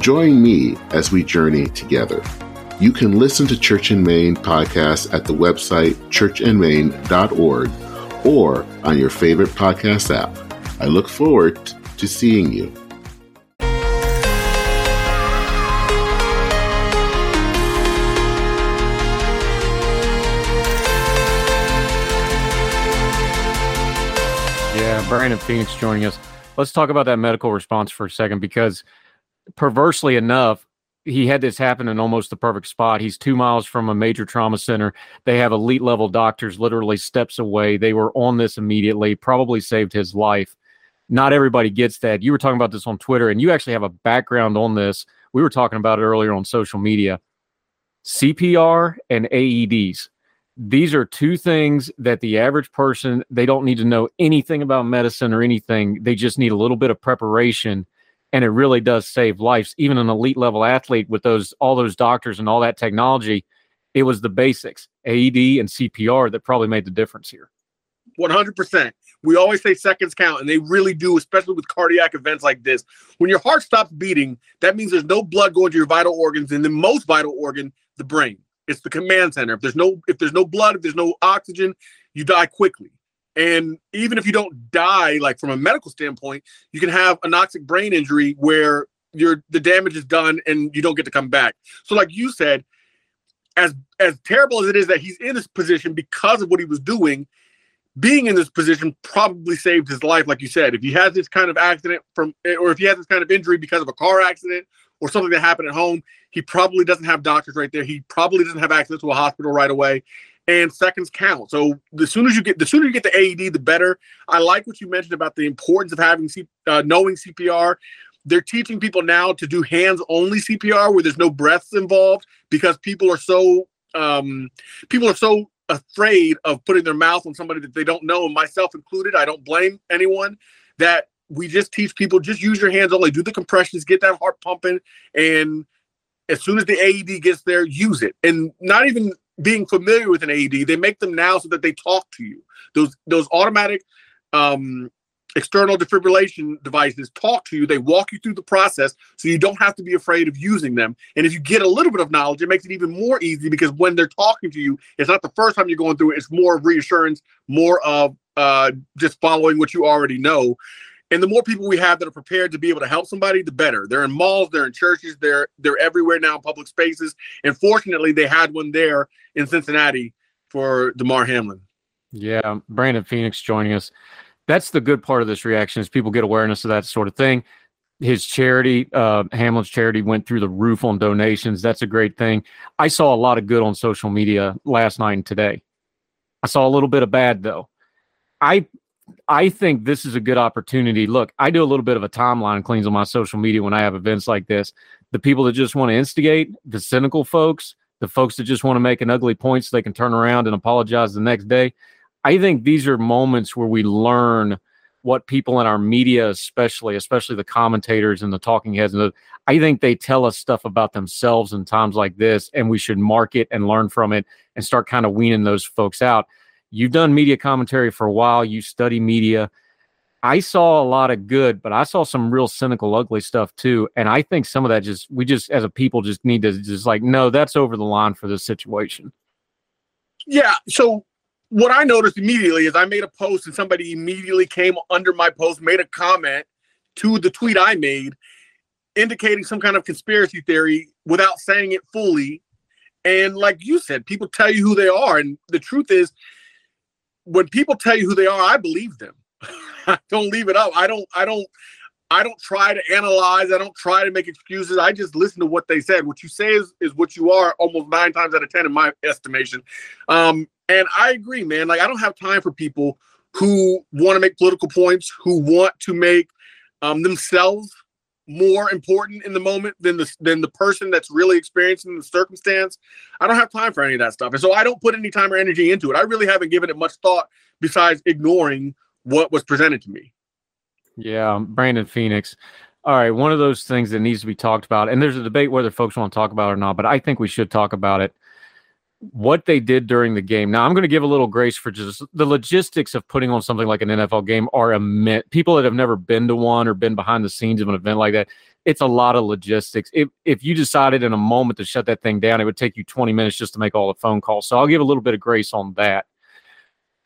Join me as we journey together. You can listen to Church in Maine podcasts at the website churchinmaine.org or on your favorite podcast app. I look forward to seeing you. Yeah, Brandon Phoenix joining us. Let's talk about that medical response for a second because perversely enough, he had this happen in almost the perfect spot. He's two miles from a major trauma center. They have elite level doctors literally steps away. They were on this immediately, probably saved his life. Not everybody gets that. You were talking about this on Twitter, and you actually have a background on this. We were talking about it earlier on social media. CPR and AEDs. These are two things that the average person, they don't need to know anything about medicine or anything. They just need a little bit of preparation and it really does save lives. Even an elite level athlete with those all those doctors and all that technology, it was the basics, AED and CPR, that probably made the difference here. One hundred percent. We always say seconds count, and they really do, especially with cardiac events like this. When your heart stops beating, that means there's no blood going to your vital organs, and the most vital organ, the brain. It's the command center. If there's no if there's no blood, if there's no oxygen, you die quickly. And even if you don't die, like from a medical standpoint, you can have anoxic brain injury where your the damage is done and you don't get to come back. So, like you said, as as terrible as it is that he's in this position because of what he was doing, being in this position probably saved his life. Like you said, if he has this kind of accident from, or if he has this kind of injury because of a car accident or something that happened at home, he probably doesn't have doctors right there. He probably doesn't have access to a hospital right away and seconds count. So the sooner you get the sooner you get the AED, the better. I like what you mentioned about the importance of having C, uh, knowing CPR. They're teaching people now to do hands only CPR where there's no breaths involved because people are so um, people are so afraid of putting their mouth on somebody that they don't know, and myself included. I don't blame anyone that we just teach people just use your hands only, do the compressions, get that heart pumping, and as soon as the AED gets there, use it. And not even being familiar with an AED, they make them now so that they talk to you. Those those automatic um, external defibrillation devices talk to you. They walk you through the process, so you don't have to be afraid of using them. And if you get a little bit of knowledge, it makes it even more easy because when they're talking to you, it's not the first time you're going through it. It's more of reassurance, more of uh, just following what you already know. And the more people we have that are prepared to be able to help somebody, the better. They're in malls, they're in churches, they're they're everywhere now in public spaces. And fortunately, they had one there in Cincinnati for Damar Hamlin. Yeah, Brandon Phoenix joining us. That's the good part of this reaction is people get awareness of that sort of thing. His charity, uh, Hamlin's charity, went through the roof on donations. That's a great thing. I saw a lot of good on social media last night and today. I saw a little bit of bad though. I I think this is a good opportunity. Look, I do a little bit of a timeline cleans on my social media when I have events like this. The people that just want to instigate, the cynical folks, the folks that just want to make an ugly point so they can turn around and apologize the next day. I think these are moments where we learn what people in our media, especially, especially the commentators and the talking heads, and the, I think they tell us stuff about themselves in times like this, and we should mark it and learn from it and start kind of weaning those folks out you've done media commentary for a while, you study media. I saw a lot of good, but I saw some real cynical, ugly stuff too. And I think some of that just, we just, as a people, just need to just like, no, that's over the line for this situation. Yeah. So what I noticed immediately is I made a post and somebody immediately came under my post, made a comment to the tweet I made, indicating some kind of conspiracy theory without saying it fully. And like you said, people tell you who they are. And the truth is, when people tell you who they are, I believe them. I don't leave it up. I don't. I don't. I don't try to analyze. I don't try to make excuses. I just listen to what they said. What you say is is what you are, almost nine times out of ten, in my estimation. Um, and I agree, man. Like I don't have time for people who want to make political points, who want to make um, themselves more important in the moment than the than the person that's really experiencing the circumstance. I don't have time for any of that stuff. And so I don't put any time or energy into it. I really haven't given it much thought besides ignoring what was presented to me. Yeah, um, Brandon Phoenix. All right, one of those things that needs to be talked about, and there's a debate whether folks want to talk about it or not, but I think we should talk about it what they did during the game. Now, I'm going to give a little grace for just the logistics of putting on something like an NFL game are immense. People that have never been to one or been behind the scenes of an event like that, it's a lot of logistics. If if you decided in a moment to shut that thing down, it would take you 20 minutes just to make all the phone calls. So I'll give a little bit of grace on that.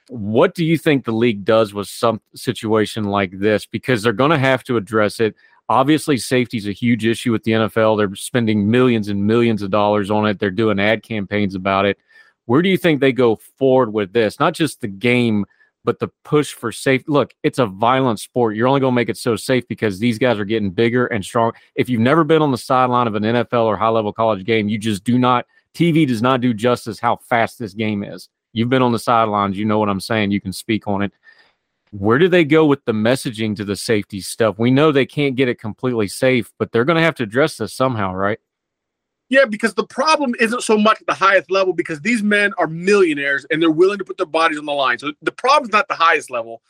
What do you think the league does with some situation like this? Because they're going to have to address it. Obviously, safety is a huge issue with the NFL. They're spending millions and millions of dollars on it. They're doing ad campaigns about it. Where do you think they go forward with this? Not just the game, but the push for safe. Look, it's a violent sport. You're only going to make it so safe because these guys are getting bigger and strong. If you've never been on the sideline of an NFL or high level college game, you just do not. TV does not do justice how fast this game is. You've been on the sidelines. You know what I'm saying. You can speak on it. Where do they go with the messaging to the safety stuff? We know they can't get it completely safe, but they're going to have to address this somehow, right? Yeah, because the problem isn't so much at the highest level because these men are millionaires and they're willing to put their bodies on the line. So the problem is not the highest level.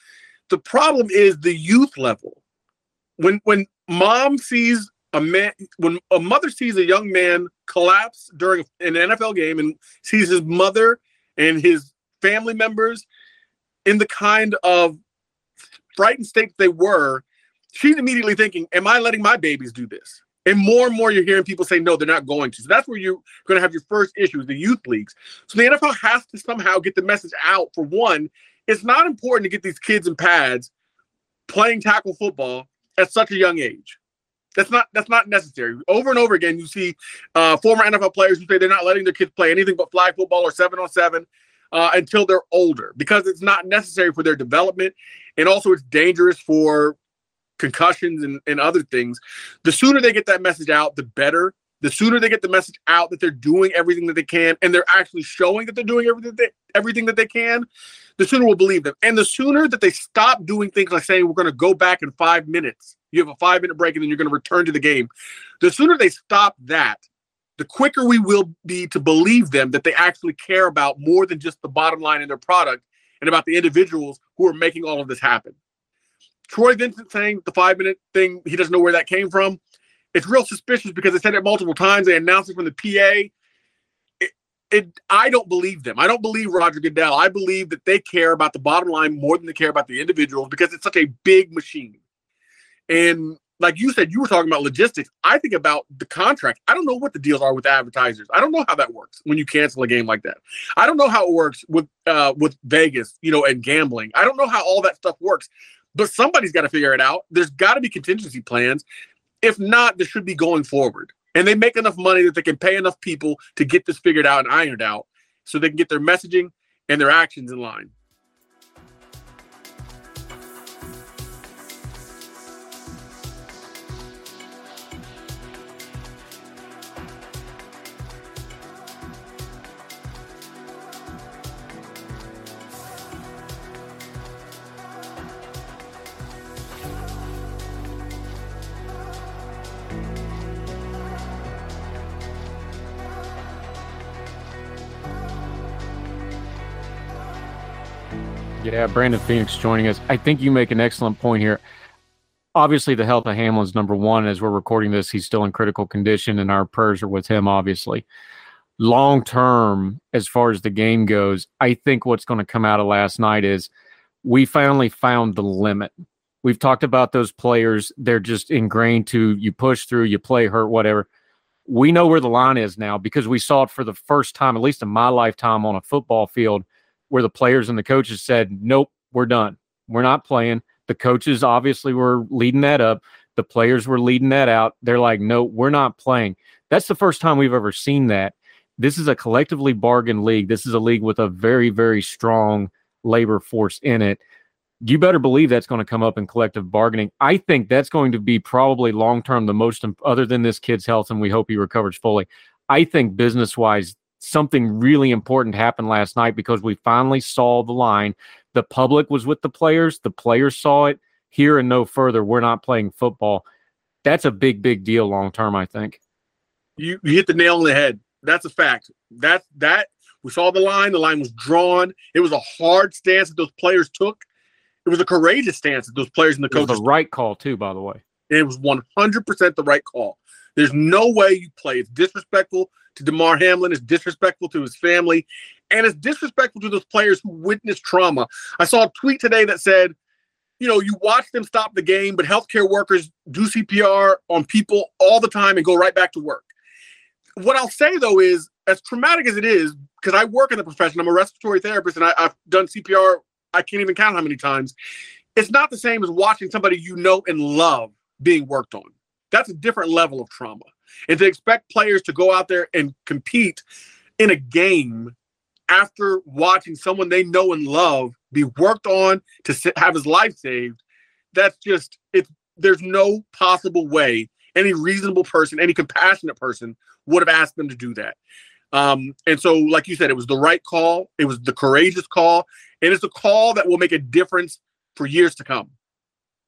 The problem is the youth level. When when mom sees a man when a mother sees a young man collapse during an NFL game and sees his mother and his family members in the kind of frightened state they were, she's immediately thinking, Am I letting my babies do this? And more and more you're hearing people say, no, they're not going to. So that's where you're going to have your first issue with the youth leagues. So the NFL has to somehow get the message out. For one, it's not important to get these kids in pads playing tackle football at such a young age. That's not that's not necessary. Over and over again, you see uh, former NFL players who say they're not letting their kids play anything but flag football or seven on seven uh, until they're older because it's not necessary for their development, and also it's dangerous for concussions and, and other things. The sooner they get that message out, the better. The sooner they get the message out that they're doing everything that they can and they're actually showing that they're doing everything they, everything that they can, the sooner we'll believe them. And the sooner that they stop doing things like saying we're going to go back in five minutes, you have a five minute break and then you're going to return to the game. The sooner they stop that, the quicker we will be to believe them that they actually care about more than just the bottom line in their product and about the individuals who are making all of this happen. Troy Vincent saying the five minute thing, he doesn't know where that came from. It's real suspicious because they said it multiple times. They announced it from the PA. It, I don't believe them. I don't believe Roger Goodell. I believe that they care about the bottom line more than they care about the individuals because it's such a big machine. And like you said, you were talking about logistics. I think about the contract. I don't know what the deals are with advertisers. I don't know how that works when you cancel a game like that. I don't know how it works with uh, with Vegas, you know, and gambling. I don't know how all that stuff works but somebody's got to figure it out. There's got to be contingency plans. If not, this should be going forward. And they make enough money that they can pay enough people to get this figured out and ironed out so they can get their messaging and their actions in line. Yeah, Brandon Phoenix joining us. I think you make an excellent point here. Obviously, the health of Hamlin's number one. As we're recording this, he's still in critical condition, and our prayers are with him, obviously. Long term, as far as the game goes, I think what's going to come out of last night is we finally found the limit. We've talked about those players. They're just ingrained to you push through, you play hurt, whatever. We know where the line is now because we saw it for the first time, at least in my lifetime, on a football field where the players and the coaches said, nope, we're done. We're not playing. The coaches obviously were leading that up. The players were leading that out. They're like, no, we're not playing. That's the first time we've ever seen that. This is a collectively bargained league. This is a league with a very, very strong labor force in it. You better believe that's going to come up in collective bargaining. I think that's going to be probably long term the most, other than this kid's health, and we hope he recovers fully. I think business wise, something really important happened last night because we finally saw the line. The public was with the players, the players saw it here and no further. We're not playing football. That's a big, big deal long term, I think. You, you hit the nail on the head. That's a fact. That that we saw the line. The line was drawn. It was a hard stance that those players took. It was a courageous stance that those players and the coaches. the right call too, by the way. It was one hundred percent the right call. There's no way you play. It's disrespectful to Damar Hamlin. It's disrespectful to his family. And it's disrespectful to those players who witnessed trauma. I saw a tweet today that said, you know, you watch them stop the game, but healthcare workers do CPR on people all the time and go right back to work. What I'll say though is, as traumatic as it is, because I work in the profession, I'm a respiratory therapist, and I, I've done CPR. I can't even count how many times. It's not the same as watching somebody you know and love being worked on. That's a different level of trauma. And to expect players to go out there and compete in a game after watching someone they know and love be worked on to have his life saved, that's just it's there's no possible way any reasonable person, any compassionate person would have asked them to do that. Um, and so, like you said, it was the right call. It was the courageous call, and it's a call that will make a difference for years to come.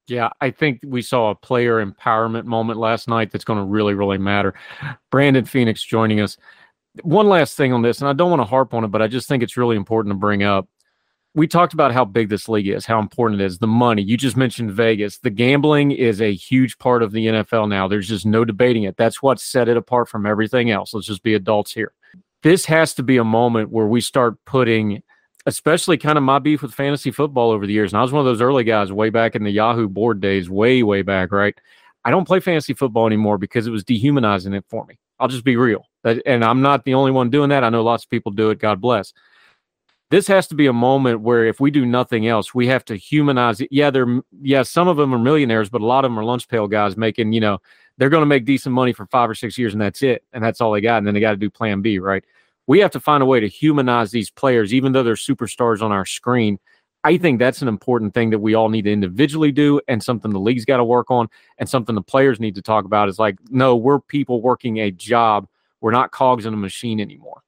Yeah, I think we saw a player empowerment moment last night that's going to really, really matter. Brandon Phoenix joining us. One last thing on this, and I don't want to harp on it, but I just think it's really important to bring up. We talked about how big this league is, how important it is, the money. You just mentioned Vegas. The gambling is a huge part of the NFL now. There's just no debating it. That's what set it apart from everything else. Let's just be adults here. This has to be a moment where we start putting especially kind of my beef with fantasy football over the years. And I was one of those early guys way back in the Yahoo board days, way, way back, right? I don't play fantasy football anymore because it was dehumanizing it for me. I'll just be real. Uh, and I'm not the only one doing that. I know lots of people do it. God bless. This has to be a moment where if we do nothing else, we have to humanize it. Yeah, they're yeah, some of them are millionaires, but a lot of them are lunch pail guys making, you know, they're going to make decent money for five or six years and that's it. And that's all they got. And then they got to do plan B, right? We have to find a way to humanize these players, even though they're superstars on our screen. I think that's an important thing that we all need to individually do and something the league's got to work on and something the players need to talk about is like, no, we're people working a job. We're not cogs in a machine anymore.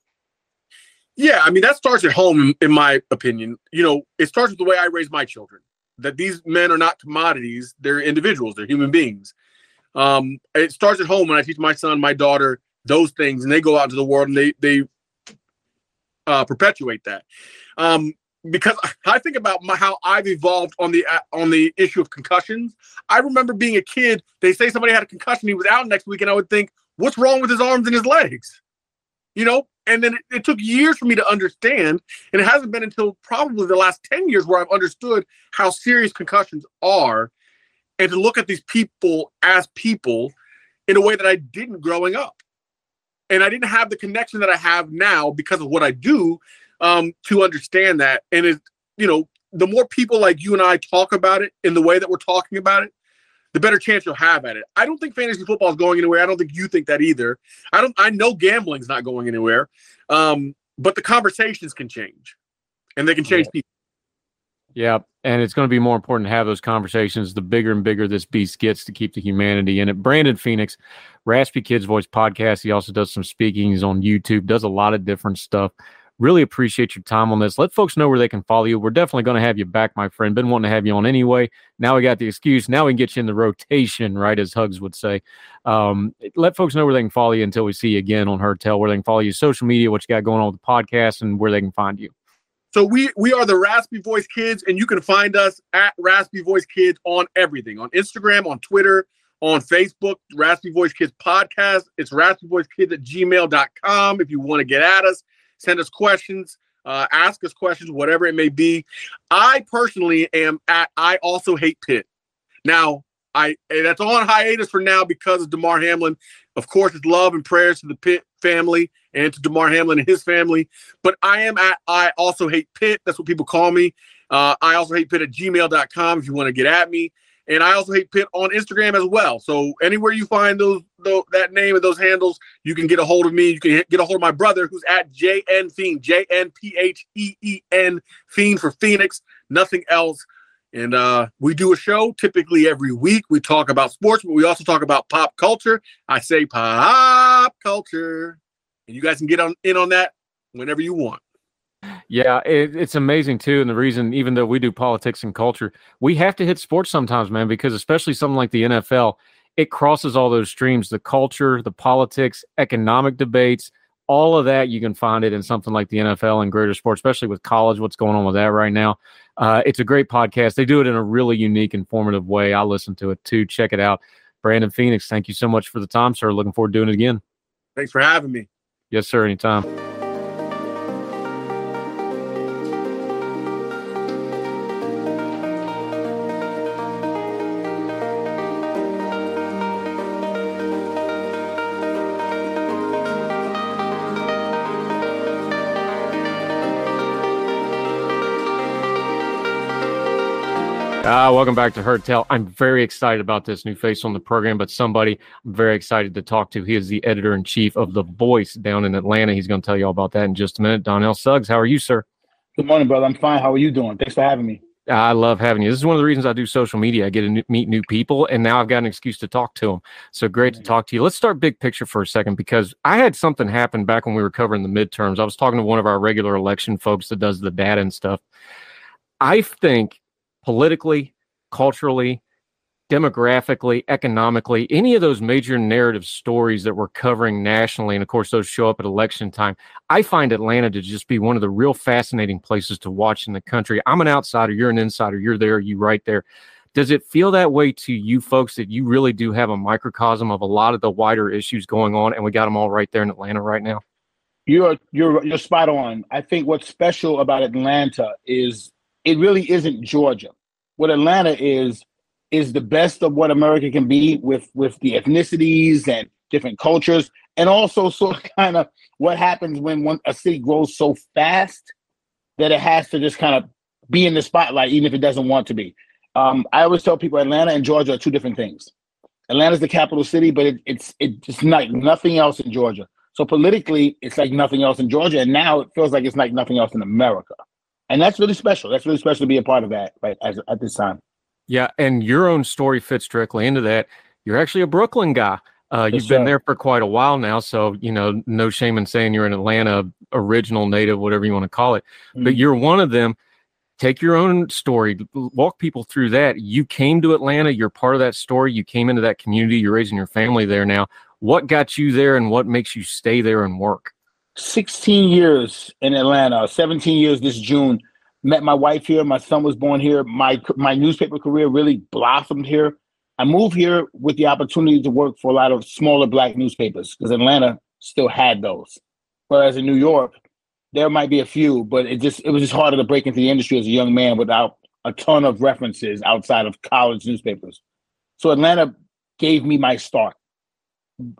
Yeah, I mean, that starts at home, in, my opinion. You know, it starts with the way I raise my children that these men are not commodities, they're individuals, they're human beings. Um, it starts at home when I teach my son, my daughter, those things, and they go out into the world and they they uh, perpetuate that. Um, because I think about my, how I've evolved on the uh, on the issue of concussions. I remember being a kid. They say somebody had a concussion. He was out next week, and I would think, "What's wrong with his arms and his legs?" You know. And then it, it took years for me to understand, and it hasn't been until probably the last ten years where I've understood how serious concussions are, and to look at these people as people in a way that I didn't growing up and I didn't have the connection that I have now because of what I do um, to understand that. And it, you know, the more people like you and I talk about it in the way that we're talking about it, the better chance you'll have at it. I don't think fantasy football is going anywhere. I don't think you think that either. I don't. I know gambling's not going anywhere, um, but the conversations can change, and they can change people. Yeah, and it's going to be more important to have those conversations the bigger and bigger this beast gets to keep the humanity in it. Brandon Phoenix, Raspy Kids Voice podcast. He also does some speakings on YouTube, does a lot of different stuff. Really appreciate your time on this. Let folks know where they can follow you. We're definitely going to have you back, my friend. Been wanting to have you on anyway. Now we got the excuse. Now we can get you in the rotation, right? As Hugs would say. Um, let folks know where they can follow you until we see you again on Heard Tell, where they can follow you, social media, what you got going on with the podcast, and where they can find you. So we we are the Raspy Voice Kids, and you can find us at Raspy Voice Kids on everything on Instagram, on Twitter, on Facebook, Raspy Voice Kids Podcast. It's raspyvoicekids at gmail.com. If you want to get at us, send us questions, uh, ask us questions, whatever it may be. I personally am at I also hate Pitt. Now, I that's all on hiatus for now because of Damar Hamlin. Of course, it's love and prayers to the Pitt family and to Damar Hamlin and his family. But I am at I also hate Pitt. That's what people call me. Uh, I also hate Pitt at gmail.com if you want to get at me. And I also hate Pitt on Instagram as well. So anywhere you find those, those that name and those handles, you can get a hold of me. You can get a hold of my brother who's at JN Fiend, J N P H E E N Fiend for Phoenix, nothing else. And uh, we do a show typically every week. We talk about sports, but we also talk about pop culture. I say pop culture. And you guys can get on in on that whenever you want. Yeah, it, it's amazing too. And the reason, even though we do politics and culture, we have to hit sports sometimes, man, because especially something like the NFL, it crosses all those streams the culture, the politics, economic debates, all of that. You can find it in something like the NFL and greater sports, especially with college, what's going on with that right now. Uh, it's a great podcast. They do it in a really unique, informative way. I listen to it too. Check it out. Brandon Phoenix, thank you so much for the time, sir. Looking forward to doing it again. Thanks for having me. Yes, sir. Anytime. Uh, welcome back to Heard Tell. I'm very excited about this new face on the program, but somebody I'm very excited to talk to. He is the editor in chief of The Voice down in Atlanta. He's going to tell you all about that in just a minute. Donnell Suggs, how are you, sir? Good morning, brother. I'm fine. How are you doing? Thanks for having me. I love having you. This is one of the reasons I do social media. I get to meet new people, and now I've got an excuse to talk to them. So great to talk to you. Let's start big picture for a second because I had something happen back when we were covering the midterms. I was talking to one of our regular election folks that does the data and stuff. I think politically, culturally, demographically, economically, any of those major narrative stories that we're covering nationally, and of course, those show up at election time, I find Atlanta to just be one of the real fascinating places to watch in the country. I'm an outsider, you're an insider, you're there, you right there. Does it feel that way to you folks that you really do have a microcosm of a lot of the wider issues going on, and we got them all right there in Atlanta right now? You're you're you're spot on. I think what's special about Atlanta is it really isn't Georgia. What Atlanta is is the best of what America can be with with the ethnicities and different cultures, and also sort of kind of what happens when one a city grows so fast that it has to just kind of be in the spotlight, even if it doesn't want to be. Um, I always tell people Atlanta and Georgia are two different things. Atlanta's the capital city, but it, it's it's like nothing else in Georgia. So politically, it's like nothing else in Georgia, and now it feels like it's like nothing else in America, and that's really special. That's really special to be a part of that right as, at this time. Yeah, and your own story fits directly into that. You're actually a Brooklyn guy. Uh, you've been there for quite a while now, so you know no shame in saying you're an Atlanta original native, whatever you want to call it. Mm-hmm. But you're one of them. Take your own story, walk people through that. You came to Atlanta, you're part of that story. You came into that community, you're raising your family there now. What got you there, and what makes you stay there and work? 16 years in Atlanta, 17 years this June met my wife here. My son was born here. My my newspaper career really blossomed here. I moved here with the opportunity to work for a lot of smaller black newspapers because Atlanta still had those. Whereas in New York, there might be a few, but it just it was just harder to break into the industry as a young man without a ton of references outside of college newspapers. So Atlanta gave me my start.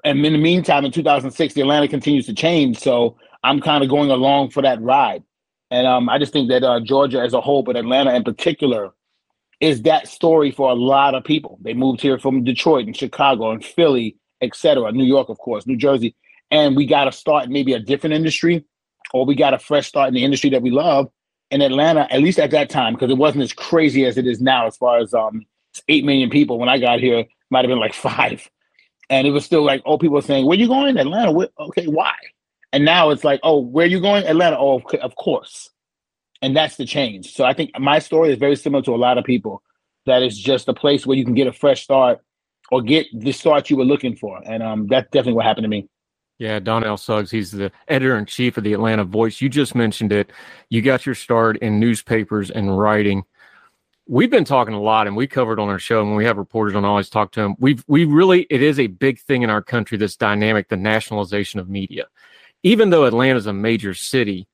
And in the meantime, in 2006, the Atlanta continues to change. So I'm kind of going along for that ride. And um, I just think that uh, Georgia as a whole, but Atlanta in particular, is that story for a lot of people. They moved here from Detroit and Chicago and Philly, etc. New York, of course, New Jersey. And we got to start maybe a different industry, or we got a fresh start in the industry that we love. In Atlanta, at least at that time, because it wasn't as crazy as it is now, as far as um, eight million people. When I got here, might have been like five, and it was still like, oh, people saying, "Where you going, Atlanta?" Where? Okay, why? And now it's like, oh, where you going? Atlanta. Oh, of course. And that's the change. So I think my story is very similar to a lot of people. That is just a place where you can get a fresh start or get the start you were looking for. And um, that's definitely what happened to me. Yeah, Donnell Suggs, he's the editor in chief of the Atlanta Voice. You just mentioned it. You got your start in newspapers and writing. We've been talking a lot, and we covered on our show. And we have reporters on, always talk to them. We've we really it is a big thing in our country. This dynamic, the nationalization of media even though Atlanta's a major city,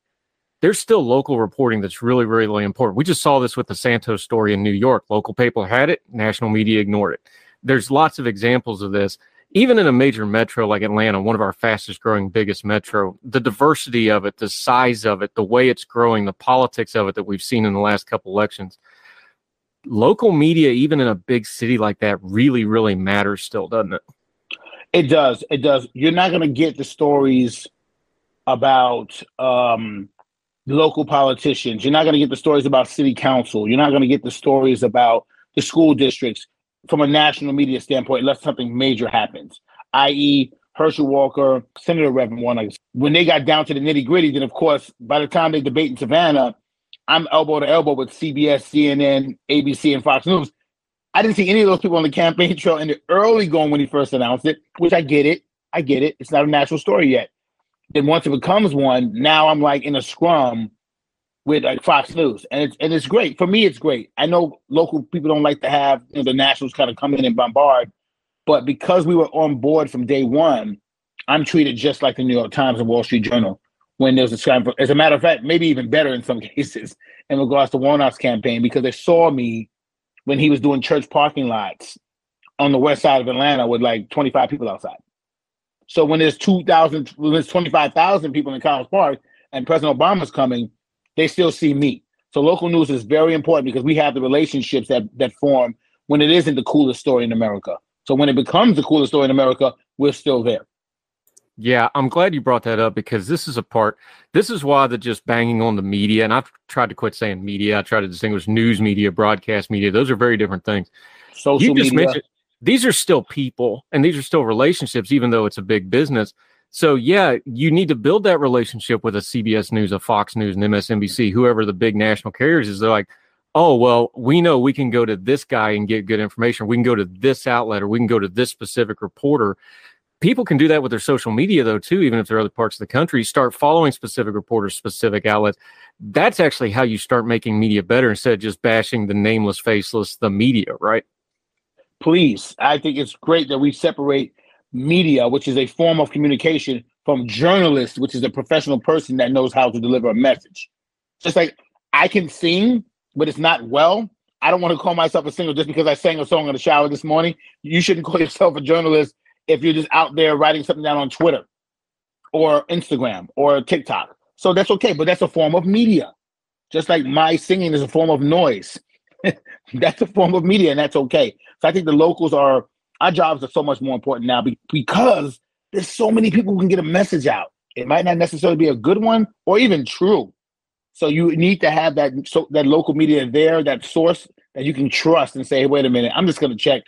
there's still local reporting that's really, really, really important. We just saw this with the Santos story in New York. Local people had it, national media ignored it. There's lots of examples of this. Even in a major metro like Atlanta, one of our fastest growing, biggest metro, the diversity of it, the size of it, the way it's growing, the politics of it that we've seen in the last couple elections, local media, even in a big city like that, really, really matters still, doesn't it? It does. It does. You're not going to get the stories about um, local politicians. You're not going to get the stories about city council. You're not going to get the stories about the school districts from a national media standpoint unless something major happens, i.e., Herschel Walker, Senator Reverend Warnock. When they got down to the nitty gritty, then of course, by the time they debate in Savannah, I'm elbow to elbow with CBS, CNN, ABC, and Fox News. I didn't see any of those people on the campaign trail in the early going when he first announced it, which I get it. I get it. It's not a national story yet. Then once it becomes one, now I'm like in a scrum with like Fox News, and it's and it's great for me. It's great. I know local people don't like to have you know, the nationals kind of come in and bombard, but because we were on board from day one, I'm treated just like the New York Times and Wall Street Journal when there's a scrum. As a matter of fact, maybe even better in some cases in regards to Warnock's campaign because they saw me when he was doing church parking lots on the west side of Atlanta with like 25 people outside. So when there's 2,000, when there's 25,000 people in College Park and President Obama's coming, they still see me. So local news is very important because we have the relationships that that form when it isn't the coolest story in America. So when it becomes the coolest story in America, we're still there. Yeah, I'm glad you brought that up because this is a part. This is why the just banging on the media, and I've tried to quit saying media. I try to distinguish news media, broadcast media. Those are very different things. Social you just media. mentioned these are still people and these are still relationships, even though it's a big business. So yeah, you need to build that relationship with a CBS News, a Fox News, and MSNBC, whoever the big national carriers is. They're like, oh well, we know we can go to this guy and get good information. We can go to this outlet, or we can go to this specific reporter. People can do that with their social media though too, even if they're other parts of the country. Start following specific reporters, specific outlets. That's actually how you start making media better instead of just bashing the nameless, faceless, the media, right? please. I think it's great that we separate media, which is a form of communication, from journalists, which is a professional person that knows how to deliver a message. Just like I can sing, but it's not well. I don't want to call myself a singer just because I sang a song in the shower this morning. You shouldn't call yourself a journalist if you're just out there writing something down on Twitter or Instagram or TikTok. So that's okay, but that's a form of media. Just like my singing is a form of noise. that's a form of media, and that's okay. So I think the locals are our jobs are so much more important now because there's so many people who can get a message out. It might not necessarily be a good one or even true. So you need to have that so that local media there, that source that you can trust and say, hey, wait a minute, I'm just gonna check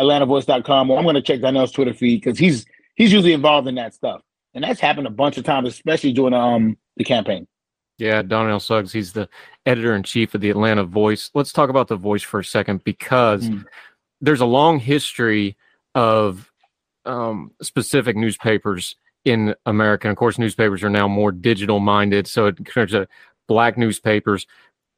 AtlantaVoice.com or I'm gonna check Donnell's Twitter feed because he's he's usually involved in that stuff. And that's happened a bunch of times, especially during um the campaign. Yeah, Donnell Suggs, he's the editor in chief of the Atlanta Voice. Let's talk about the Voice for a second because Mm. there's a long history of um, specific newspapers in America. And of course, newspapers are now more digital minded. So it there's a black newspapers,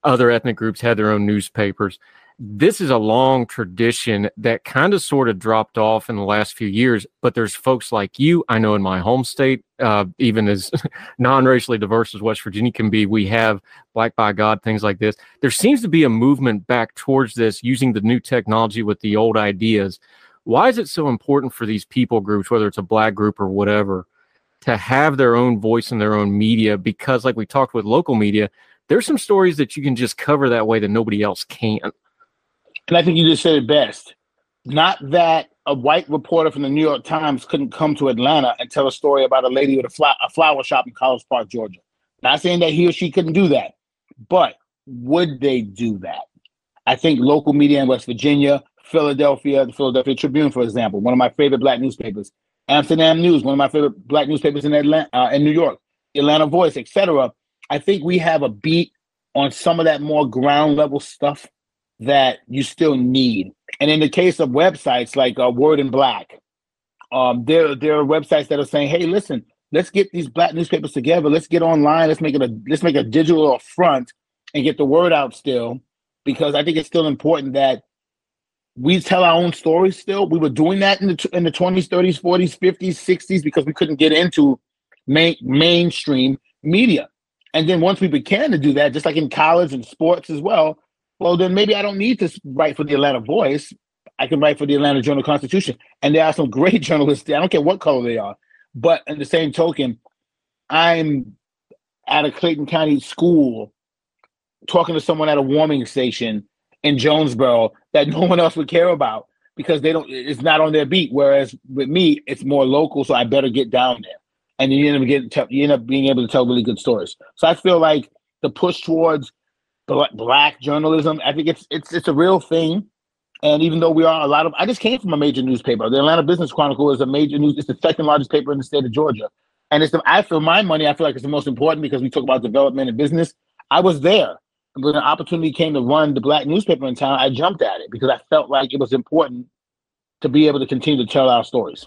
other ethnic groups had their own newspapers. This is a long tradition that kind of sort of dropped off in the last few years. But there's folks like you, I know in my home state, uh, even as non-racially diverse as West Virginia can be, we have Black by God, things like this. There seems to be a movement back towards this using the new technology with the old ideas. Why is it so important for these people groups, whether it's a black group or whatever, to have their own voice and their own media? Because, like we talked with local media, there's some stories that you can just cover that way that nobody else can. And I think you just said it best. Not that a white reporter from the New York Times couldn't come to Atlanta and tell a story about a lady with a, a flower shop in College Park, Georgia. Not saying that he or she couldn't do that, but would they do that? I think local media in West Virginia, Philadelphia, the Philadelphia Tribune, for example, one of my favorite black newspapers, Amsterdam News, one of my favorite black newspapers in Atlanta, uh, in New York, Atlanta Voice, etc. I think we have a beat on some of that more ground level stuff that you still need. And in the case of websites like uh, Word in Black, um, there there are websites that are saying, "Hey, listen, let's get these black newspapers together. Let's get online. Let's make it a let's make a digital front and get the word out still." Because I think it's still important that we tell our own stories. Still, we were doing that in the in the twenties, thirties, forties, fifties, sixties because we couldn't get into main mainstream media. And then once we began to do that, just like in college and sports as well, well, then maybe I don't need to write for the Atlanta Voice. I can write for the Atlanta Journal Constitution. And there are some great journalists there. I don't care what color they are. But in the same token, I'm at a Clayton County school talking to someone at a warming station in Jonesboro that no one else would care about because they don't it's not on their beat. Whereas with me, it's more local, so I better get down there. And you end up getting you end up being able to tell really good stories. So I feel like the push towards black, black journalism, I think it's it's it's a real thing. And even though we are a lot of, I just came from a major newspaper. The Atlanta Business Chronicle is a major news. It's the second largest paper in the state of Georgia, and it's the. I feel my money. I feel like it's the most important because we talk about development and business. I was there when an opportunity came to run the black newspaper in town. I jumped at it because I felt like it was important to be able to continue to tell our stories.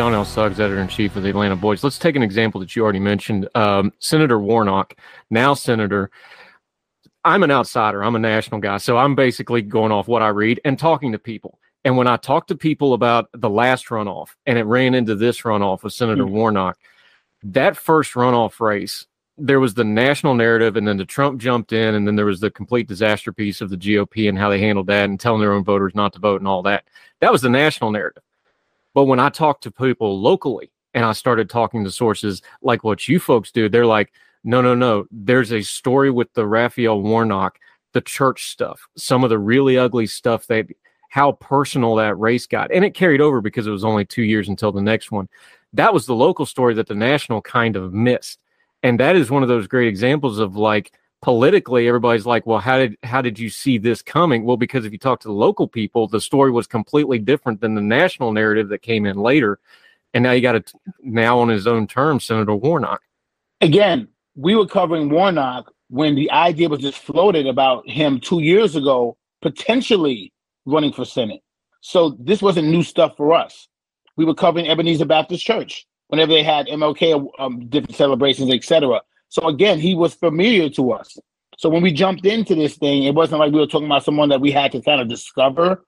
Donnell Suggs, editor in chief of the Atlanta Voice. Let's take an example that you already mentioned. Um, Senator Warnock, now Senator, I'm an outsider. I'm a national guy. So I'm basically going off what I read and talking to people. And when I talk to people about the last runoff and it ran into this runoff with Senator mm-hmm. Warnock, that first runoff race, there was the national narrative, and then the Trump jumped in, and then there was the complete disaster piece of the GOP and how they handled that and telling their own voters not to vote and all that. That was the national narrative. But when I talked to people locally and I started talking to sources like what you folks do, they're like, no, no, no. There's a story with the Raphael Warnock, the church stuff, some of the really ugly stuff that how personal that race got. And it carried over because it was only two years until the next one. That was the local story that the national kind of missed. And that is one of those great examples of like politically everybody's like, well, how did how did you see this coming? Well, because if you talk to the local people, the story was completely different than the national narrative that came in later. And now you got it now on his own terms, Senator Warnock. Again, we were covering Warnock when the idea was just floated about him two years ago, potentially running for Senate. So this wasn't new stuff for us. We were covering Ebenezer Baptist Church whenever they had MLK um, different celebrations, etc. So again, he was familiar to us. So when we jumped into this thing, it wasn't like we were talking about someone that we had to kind of discover.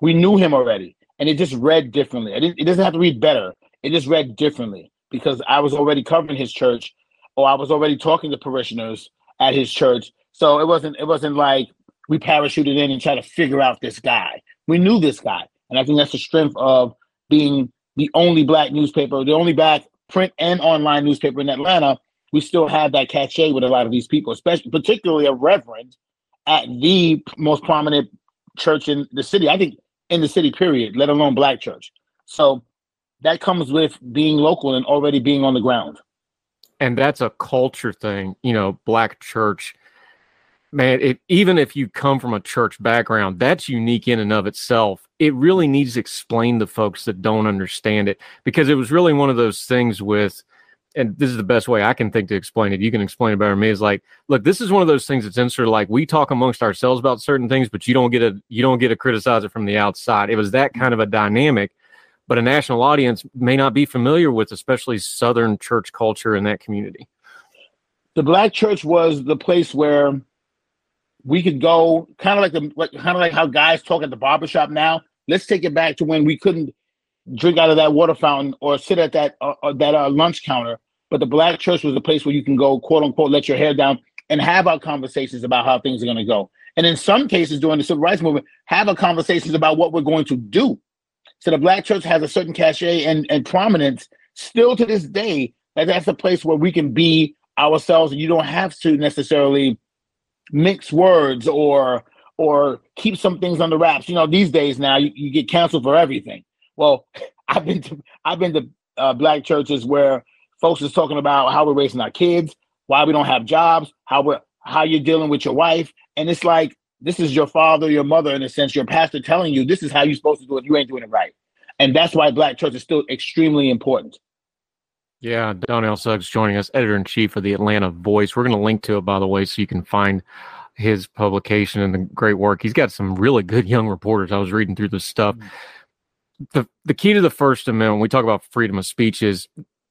We knew him already, and it just read differently. It doesn't have to read better. It just read differently because I was already covering his church or I was already talking to parishioners at his church. So it wasn't it wasn't like we parachuted in and tried to figure out this guy. We knew this guy. And I think that's the strength of being the only black newspaper, the only black print and online newspaper in Atlanta. We still have that cachet with a lot of these people, especially particularly a reverend at the most prominent church in the city. I think in the city, period, let alone black church. So that comes with being local and already being on the ground and that's a culture thing you know black church man it, even if you come from a church background that's unique in and of itself it really needs to explain to folks that don't understand it because it was really one of those things with and this is the best way I can think to explain it. You can explain it better than me. Is like, look, this is one of those things that's in sort of like we talk amongst ourselves about certain things, but you don't get a you don't get to criticize it from the outside. It was that kind of a dynamic but a national audience may not be familiar with, especially Southern church culture in that community. The black church was the place where we could go, kind of like the like, kind of like how guys talk at the barbershop now. Let's take it back to when we couldn't drink out of that water fountain or sit at that uh, uh, that uh, lunch counter. But the black church was a place where you can go, quote unquote, let your hair down and have our conversations about how things are going to go. And in some cases, during the civil rights movement, have our conversations about what we're going to do so the black church has a certain cachet and, and prominence still to this day. That that's a place where we can be ourselves, and you don't have to necessarily mix words or or keep some things under wraps. You know, these days now you, you get canceled for everything. Well, I've been to I've been to uh, black churches where folks is talking about how we're raising our kids, why we don't have jobs, how we're how you're dealing with your wife, and it's like this is your father, your mother, in a sense, your pastor telling you this is how you're supposed to do it. You ain't doing it right. And that's why Black church is still extremely important. Yeah, Donnell Suggs joining us, editor in chief of the Atlanta Voice. We're going to link to it, by the way, so you can find his publication and the great work. He's got some really good young reporters. I was reading through this stuff. Mm-hmm. The the key to the First Amendment, when we talk about freedom of speech, is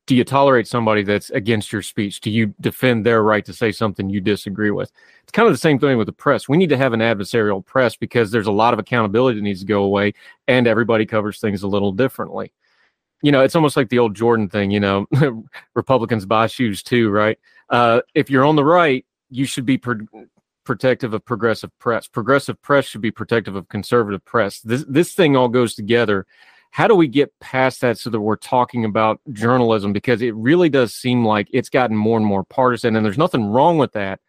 do you tolerate somebody that's against your speech? Do you defend their right to say something you disagree with? It's kind of the same thing with the press. We need to have an adversarial press because there's a lot of accountability that needs to go away, and everybody covers things a little differently. You know, it's almost like the old Jordan thing. You know, Republicans buy shoes too, right? Uh, if you're on the right, you should be pro- protective of progressive press. Progressive press should be protective of conservative press. This this thing all goes together how do we get past that so that we're talking about journalism? Because it really does seem like it's gotten more and more partisan and there's nothing wrong with that.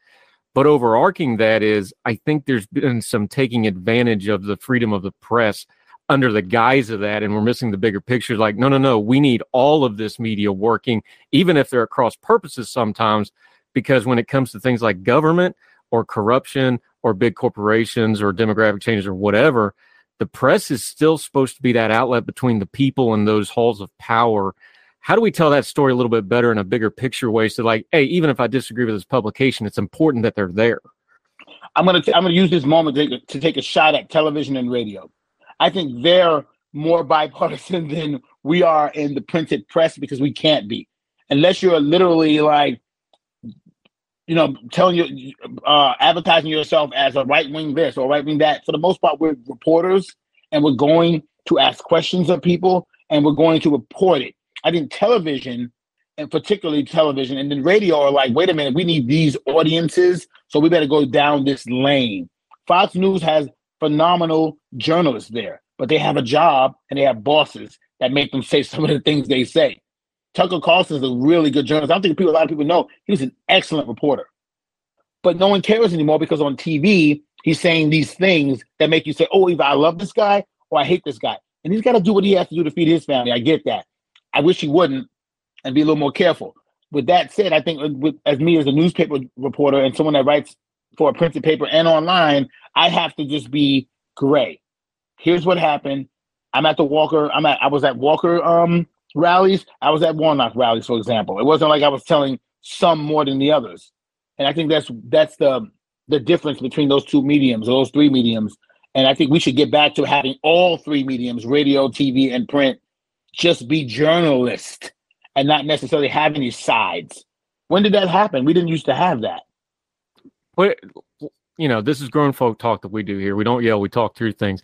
But overarching that is i think there's been some taking advantage of the freedom of the press under the guise of that and we're missing the bigger picture. Like no no no we need all of this media working even if they're at cross purposes sometimes because when it comes to things like government or corruption or big corporations or demographic changes or whatever the press is still supposed to be that outlet between the people and those halls of power. How do we tell that story a little bit better in a bigger picture way? So, like, hey, even if I disagree with this publication, it's important that they're there. I'm gonna t- I'm gonna use this moment to, to take a shot at television and radio. I think they're more bipartisan than we are in the printed press because we can't be, unless you're literally like you know, telling you, uh, advertising yourself as a right wing this or right wing that. For the most part, we're reporters and we're going to ask questions of people and we're going to report it. I think television, and particularly television, and then radio are like, wait a minute, we need these audiences, so we better go down this lane. Fox News has phenomenal journalists there, but they have a job and they have bosses that make them say some of the things they say. Tucker Carlson is a really good journalist. I don't think people, a lot of people know he was an excellent reporter. But no one cares anymore because on TV, he's saying these things that make you say, oh, either I love this guy or I hate this guy. And he's got to do what he has to do to feed his family. I get that. I wish he wouldn't and be a little more careful. With that said, I think with, as me as a newspaper reporter and someone that writes for a printed paper and online, I have to just be gray. Here's what happened. I'm at the Walker. I'm at. I was at Walker um, rallies. I was at Warnock rallies, for example. It wasn't like I was telling some more than the others. And I think that's that's the the difference between those two mediums, those three mediums. And I think we should get back to having all three mediums, radio, TV, and print, just be journalists and not necessarily have any sides. When did that happen? We didn't used to have that. But you know, this is grown folk talk that we do here. We don't yell, we talk through things.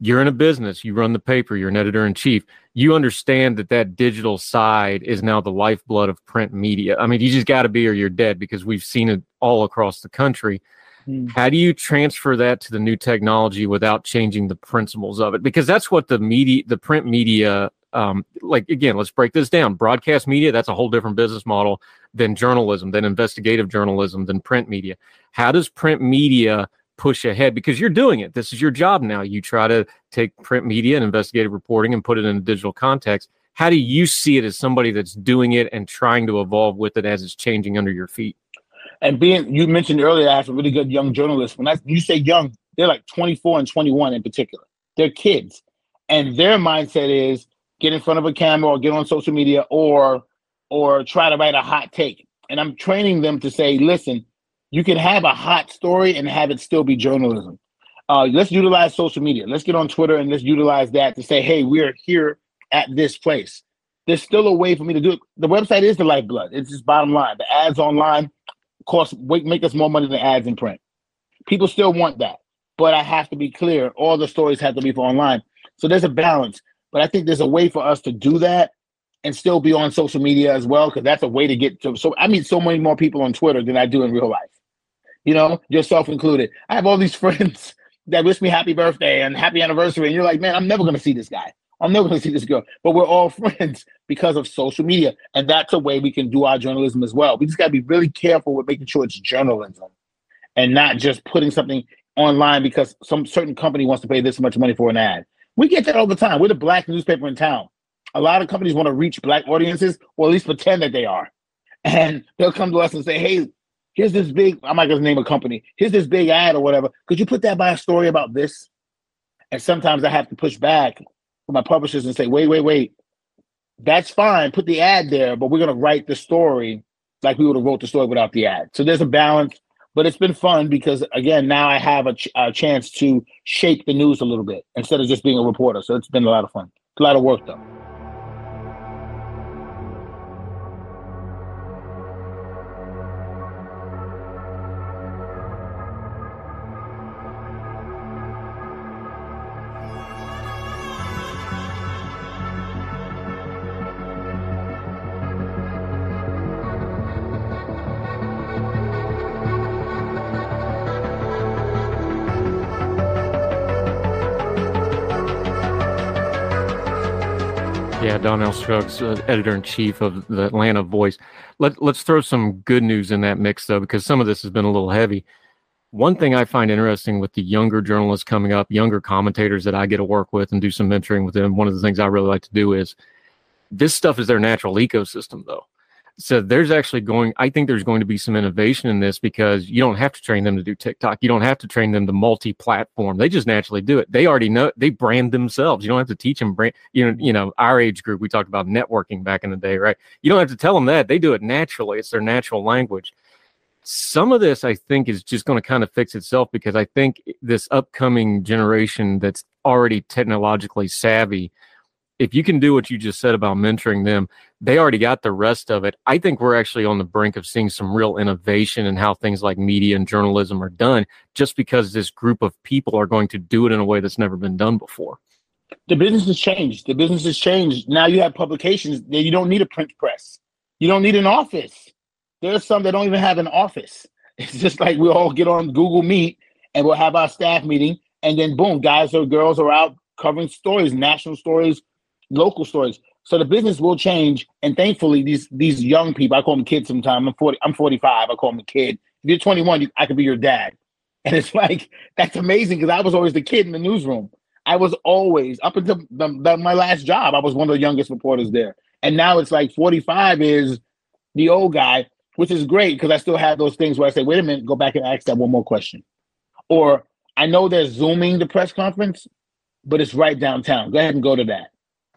You're in a business, you run the paper, you're an editor in chief. You understand that that digital side is now the lifeblood of print media. I mean, you just got to be or you're dead because we've seen it all across the country. Mm. How do you transfer that to the new technology without changing the principles of it? Because that's what the media, the print media um, like again, let's break this down. Broadcast media, that's a whole different business model than journalism, than investigative journalism, than print media. How does print media push ahead? Because you're doing it. This is your job now. You try to take print media and investigative reporting and put it in a digital context. How do you see it as somebody that's doing it and trying to evolve with it as it's changing under your feet? And being you mentioned earlier, I have a really good young journalist. When I you say young, they're like 24 and 21 in particular. They're kids. And their mindset is get in front of a camera or get on social media or or try to write a hot take. And I'm training them to say, listen, you can have a hot story and have it still be journalism. Uh, let's utilize social media. Let's get on Twitter and let's utilize that to say, hey, we're here at this place. There's still a way for me to do it. The website is the lifeblood. It's just bottom line. The ads online cost make us more money than ads in print. People still want that, but I have to be clear. All the stories have to be for online. So there's a balance. But I think there's a way for us to do that and still be on social media as well, because that's a way to get to. So I meet so many more people on Twitter than I do in real life. You know, yourself included. I have all these friends that wish me happy birthday and happy anniversary, and you're like, man, I'm never gonna see this guy. I'm never gonna see this girl. But we're all friends because of social media, and that's a way we can do our journalism as well. We just gotta be really careful with making sure it's journalism and not just putting something online because some certain company wants to pay this much money for an ad. We get that all the time. We're the black newspaper in town. A lot of companies want to reach black audiences, or at least pretend that they are. And they'll come to us and say, hey, here's this big, I'm not to name a company, here's this big ad or whatever. Could you put that by a story about this? And sometimes I have to push back with my publishers and say, wait, wait, wait. That's fine. Put the ad there, but we're to write the story like we would have wrote the story without the ad. So there's a balance but it's been fun because again now i have a, ch- a, chance to shape the news a little bit instead of just being a reporter so it's been a lot of fun a lot of work though Donnell Scruggs, uh, editor in chief of the Atlanta Voice. Let, let's throw some good news in that mix, though, because some of this has been a little heavy. One thing I find interesting with the younger journalists coming up, younger commentators that I get to work with and do some mentoring with them, one of the things I really like to do is this stuff is their natural ecosystem, though so there's actually going i think there's going to be some innovation in this because you don't have to train them to do tiktok. You don't have to train them to multi-platform. They just naturally do it. They already know they brand themselves. You don't have to teach them brand you know you know our age group we talked about networking back in the day right? You don't have to tell them that. They do it naturally. It's their natural language. Some of this i think is just going to kind of fix itself because i think this upcoming generation that's already technologically savvy if you can do what you just said about mentoring them, they already got the rest of it. I think we're actually on the brink of seeing some real innovation in how things like media and journalism are done, just because this group of people are going to do it in a way that's never been done before. The business has changed. The business has changed. Now you have publications that you don't need a print press. You don't need an office. There's some that don't even have an office. It's just like we all get on Google Meet and we'll have our staff meeting, and then boom, guys or girls are out covering stories, national stories, local stories. So the business will change, and thankfully, these these young people, I call them kids. Sometimes I'm forty, I'm forty five. I call them a kid. If you're 21, you, I could be your dad, and it's like that's amazing because I was always the kid in the newsroom. I was always up until the, the, my last job. I was one of the youngest reporters there, and now it's like 45 is the old guy, which is great because I still have those things where I say, wait a minute, go back and ask that one more question. Or I know they're zooming the press conference, but it's right downtown. Go ahead and go to that.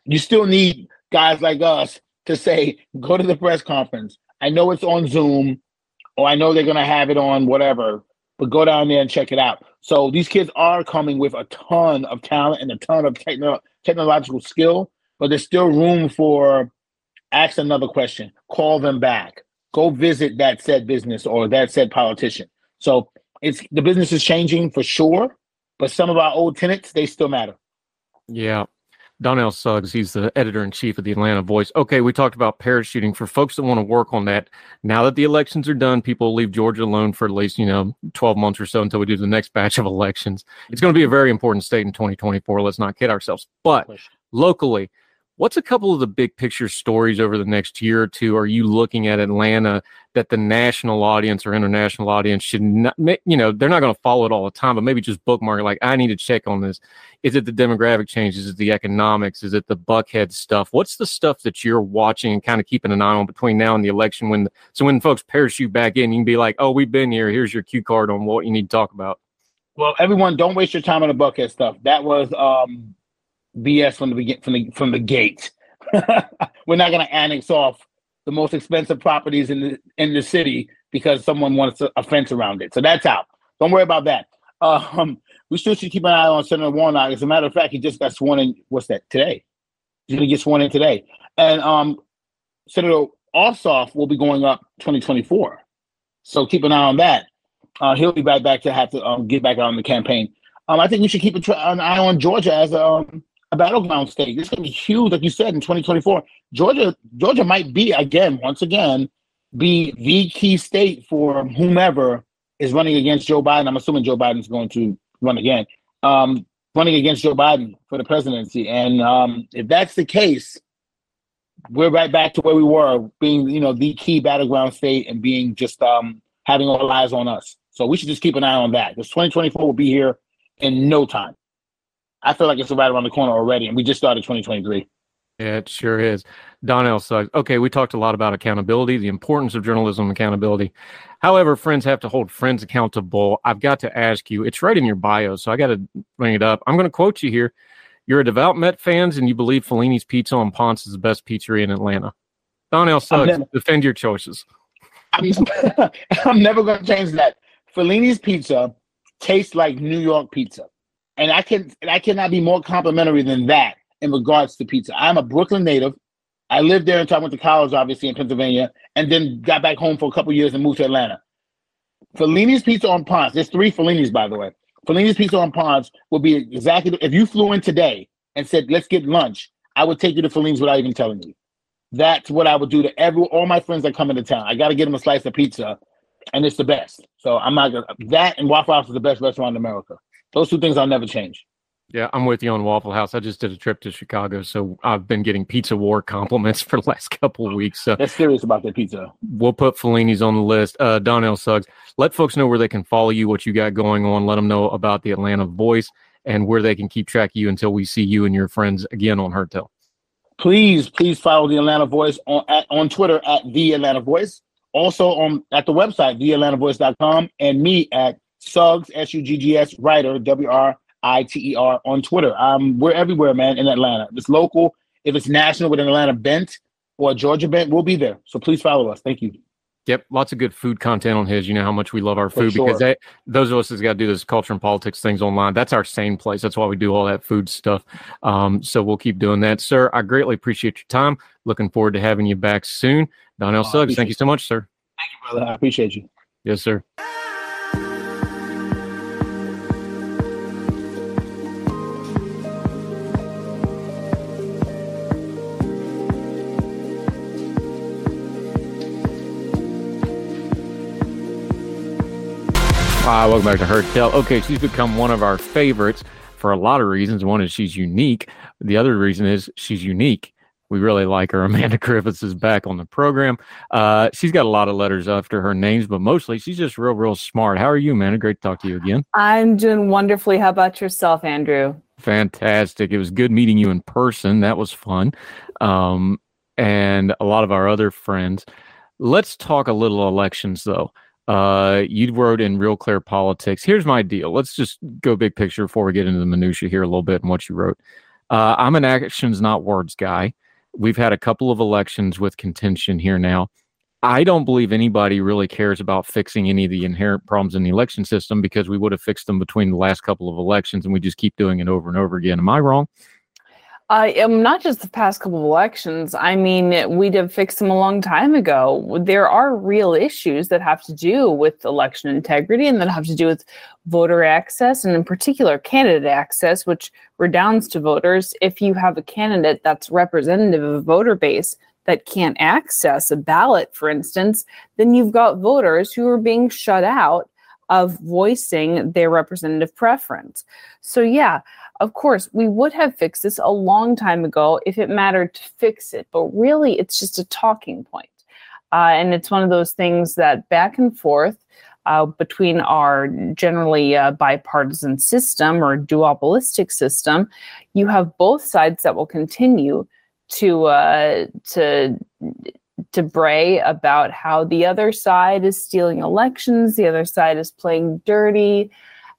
You still need guys like us to say, go to the press conference. I know it's on Zoom, or I know they're gonna have it on whatever, but go down there and check it out. So these kids are coming with a ton of talent and a ton of techno- technological skill, but there's still room for ask another question, call them back, go visit that said business or that said politician. So it's the business is changing for sure, but some of our old tenants they still matter. Yeah. Donnell Suggs, he's the editor in chief of the Atlanta Voice. Okay, we talked about parachuting. For folks that want to work on that, now that the elections are done, people leave Georgia alone for at least, you know, 12 months or so until we do the next batch of elections. It's going to be a very important state in 2024. Let's not kid ourselves. But locally, What's a couple of the big picture stories over the next year or two are you looking at Atlanta that the national audience or international audience should not, you know, they're not going to follow it all the time, but maybe just bookmark it like, I need to check on this. Is it the demographic changes? Is it the economics? Is it the Buckhead stuff? What's the stuff that you're watching and kind of keeping an eye on between now and the election? When, so when folks parachute back in, you can be like, oh, we've been here. Here's your cue card on what you need to talk about. Well, everyone, don't waste your time on the Buckhead stuff. That was, um, BS from the begin from the from the gate. We're not going to annex off the most expensive properties in the in the city because someone wants a, fence around it. So that's out. Don't worry about that. Um, we still should keep an eye on Senator Warnock. As a matter of fact, he just got sworn in. What's that today? He's going to get sworn in today, and um, Senator Ossoff will be going up 2024. So keep an eye on that. Uh, he'll be back back to have to um, get back on the campaign. Um, I think we should keep an eye on Georgia as um, a battleground state. It's going to be huge, like you said, in 2024. Georgia, Georgia might be again, once again, be the key state for whomever is running against Joe Biden. I'm assuming Joe Biden is going to run again, um, running against Joe Biden for the presidency. And um, if that's the case, we're right back to where we were, being you know the key battleground state and being just um, having all eyes on us. So we should just keep an eye on that because 2024 will be here in no time. I feel like it's right around the corner already, and we just started 2023. Yeah, it sure is. Donnell Suggs. Okay, we talked a lot about accountability, the importance of journalism accountability. However, friends have to hold friends accountable. I've got to ask you, it's right in your bio, so I got to bring it up. I'm going to quote you here. You're a devout Met fans, and you believe Fellini's Pizza on Ponce is the best pizzeria in Atlanta. Donnell Suggs, never, defend your choices. I'm, I'm never going to change that. Fellini's Pizza tastes like New York pizza and I can and I cannot be more complimentary than that in regards to pizza. I'm a Brooklyn native. I lived there until I went to college, obviously in Pennsylvania, and then got back home for a couple years and moved to Atlanta. Fellini's Pizza on Ponce. There's three Fellini's, by the way. Fellini's Pizza on Ponce would be exactly if you flew in today and said, "Let's get lunch," I would take you to Fellini's without even telling you. That's what I would do to every all my friends that come into town. I got to get them a slice of pizza, and it's the best. So I'm not gonna that and Waffle House is the best restaurant in America. Those two things I'll never change. Yeah, I'm with you on Waffle House. I just did a trip to Chicago, so I've been getting pizza war compliments for the last couple of weeks. So they're serious about their pizza. We'll put Fellini's on the list. Uh, Donnell Suggs, let folks know where they can follow you, what you got going on. Let them know about the Atlanta Voice and where they can keep track of you until we see you and your friends again on Heard Tell. Please, please follow the Atlanta Voice on at, on Twitter at the Atlanta Voice. Also on at the website theatlantavoice.com and me at Suggs, S U G G S, writer, W R I T E R on Twitter. Um, we're everywhere, man, in Atlanta. If it's local, if it's national with an Atlanta bent or a Georgia bent, we'll be there. So please follow us. Thank you. Yep, lots of good food content on his. You know how much we love our food because sure. they, those of us that's got to do this culture and politics things online. That's our same place. That's why we do all that food stuff. Um, so we'll keep doing that, sir. I greatly appreciate your time. Looking forward to having you back soon. Donnell Oh, Suggs, thank you so much, sir. Thank you, brother. I appreciate you. Yes, sir. Hi, welcome back to Heard Tell. Okay, she's become one of our favorites for a lot of reasons. One is she's unique. The other reason is she's unique. We really like her. Amanda Griffiths is back on the program. Uh, she's got a lot of letters after her names, but mostly she's just real, real smart. How are you, Amanda? Great to talk to you again. I'm doing wonderfully. How about yourself, Andrew? Fantastic. It was good meeting you in person. That was fun. Um, and a lot of our other friends. Let's talk a little elections, though. Uh, you wrote in Real Clear Politics. Here's my deal. Let's just go big picture before we get into the minutia here a little bit and what you wrote. Uh, I'm an actions, not words guy. We've had a couple of elections with contention here now. I don't believe anybody really cares about fixing any of the inherent problems in the election system because we would have fixed them between the last couple of elections and we just keep doing it over and over again. Am I wrong? I am not just the past couple of elections. I mean, we'd have fixed them a long time ago. There are real issues that have to do with election integrity and that have to do with voter access and, in particular, candidate access, which redounds to voters. If you have a candidate that's representative of a voter base that can't access a ballot, for instance, then you've got voters who are being shut out of voicing their representative preference. So, yeah, of course, we would have fixed this a long time ago if it mattered to fix it, but really it's just a talking point. Uh, and it's one of those things that back and forth uh, between our generally uh, bipartisan system or duopolistic system, you have both sides that will continue to uh, to to bray about how the other side is stealing elections, the other side is playing dirty,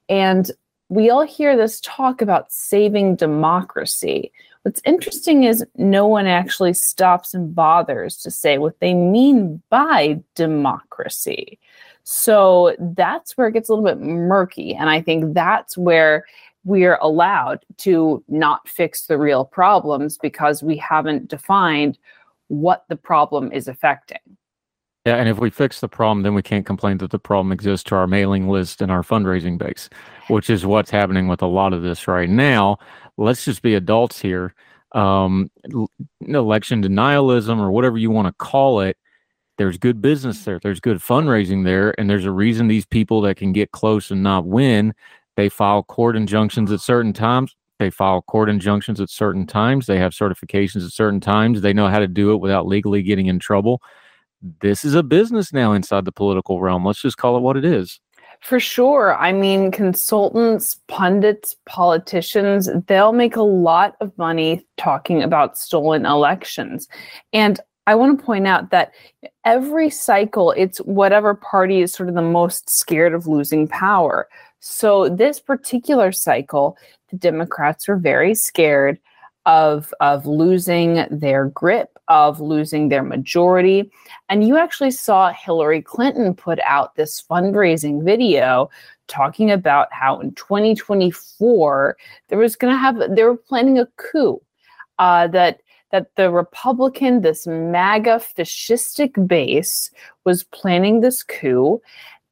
and we all hear this talk about saving democracy. What's interesting is no one actually stops and bothers to say what they mean by democracy. So that's where it gets a little bit murky. And I think that's where we're allowed to not fix the real problems because we haven't defined what the problem is affecting. Yeah, and if we fix the problem, then we can't complain that the problem exists to our mailing list and our fundraising base, which is what's happening with a lot of this right now. Let's just be adults here. Um, election denialism, or whatever you want to call it, there's good business there, there's good fundraising there, and there's a reason these people that can get close and not win, they file court injunctions at certain times. They file court injunctions at certain times. They have certifications at certain times. They know how to do it without legally getting in trouble this is a business now inside the political realm. Let's just call it what it is. For sure. I mean, consultants, pundits, politicians, they'll make a lot of money talking about stolen elections. And I want to point out that every cycle, it's whatever party is sort of the most scared of losing power. So, this particular cycle, the Democrats were very scared of, of losing their grip, of losing their majority. And you actually saw Hillary Clinton put out this fundraising video talking about how in 2024 there was going to have they were planning a coup uh, that that the Republican, this MAGA fascistic base, was planning this coup.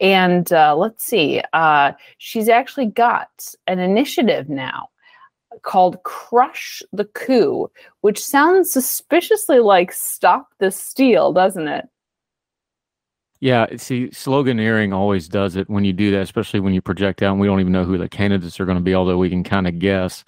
And uh, let's see, uh, she's actually got an initiative now called Crush the Coup, which sounds suspiciously like Stop the Steal, doesn't it? Yeah, see, sloganeering always does it when you do that, especially when you project out and we don't even know who the candidates are going to be, although we can kind of guess.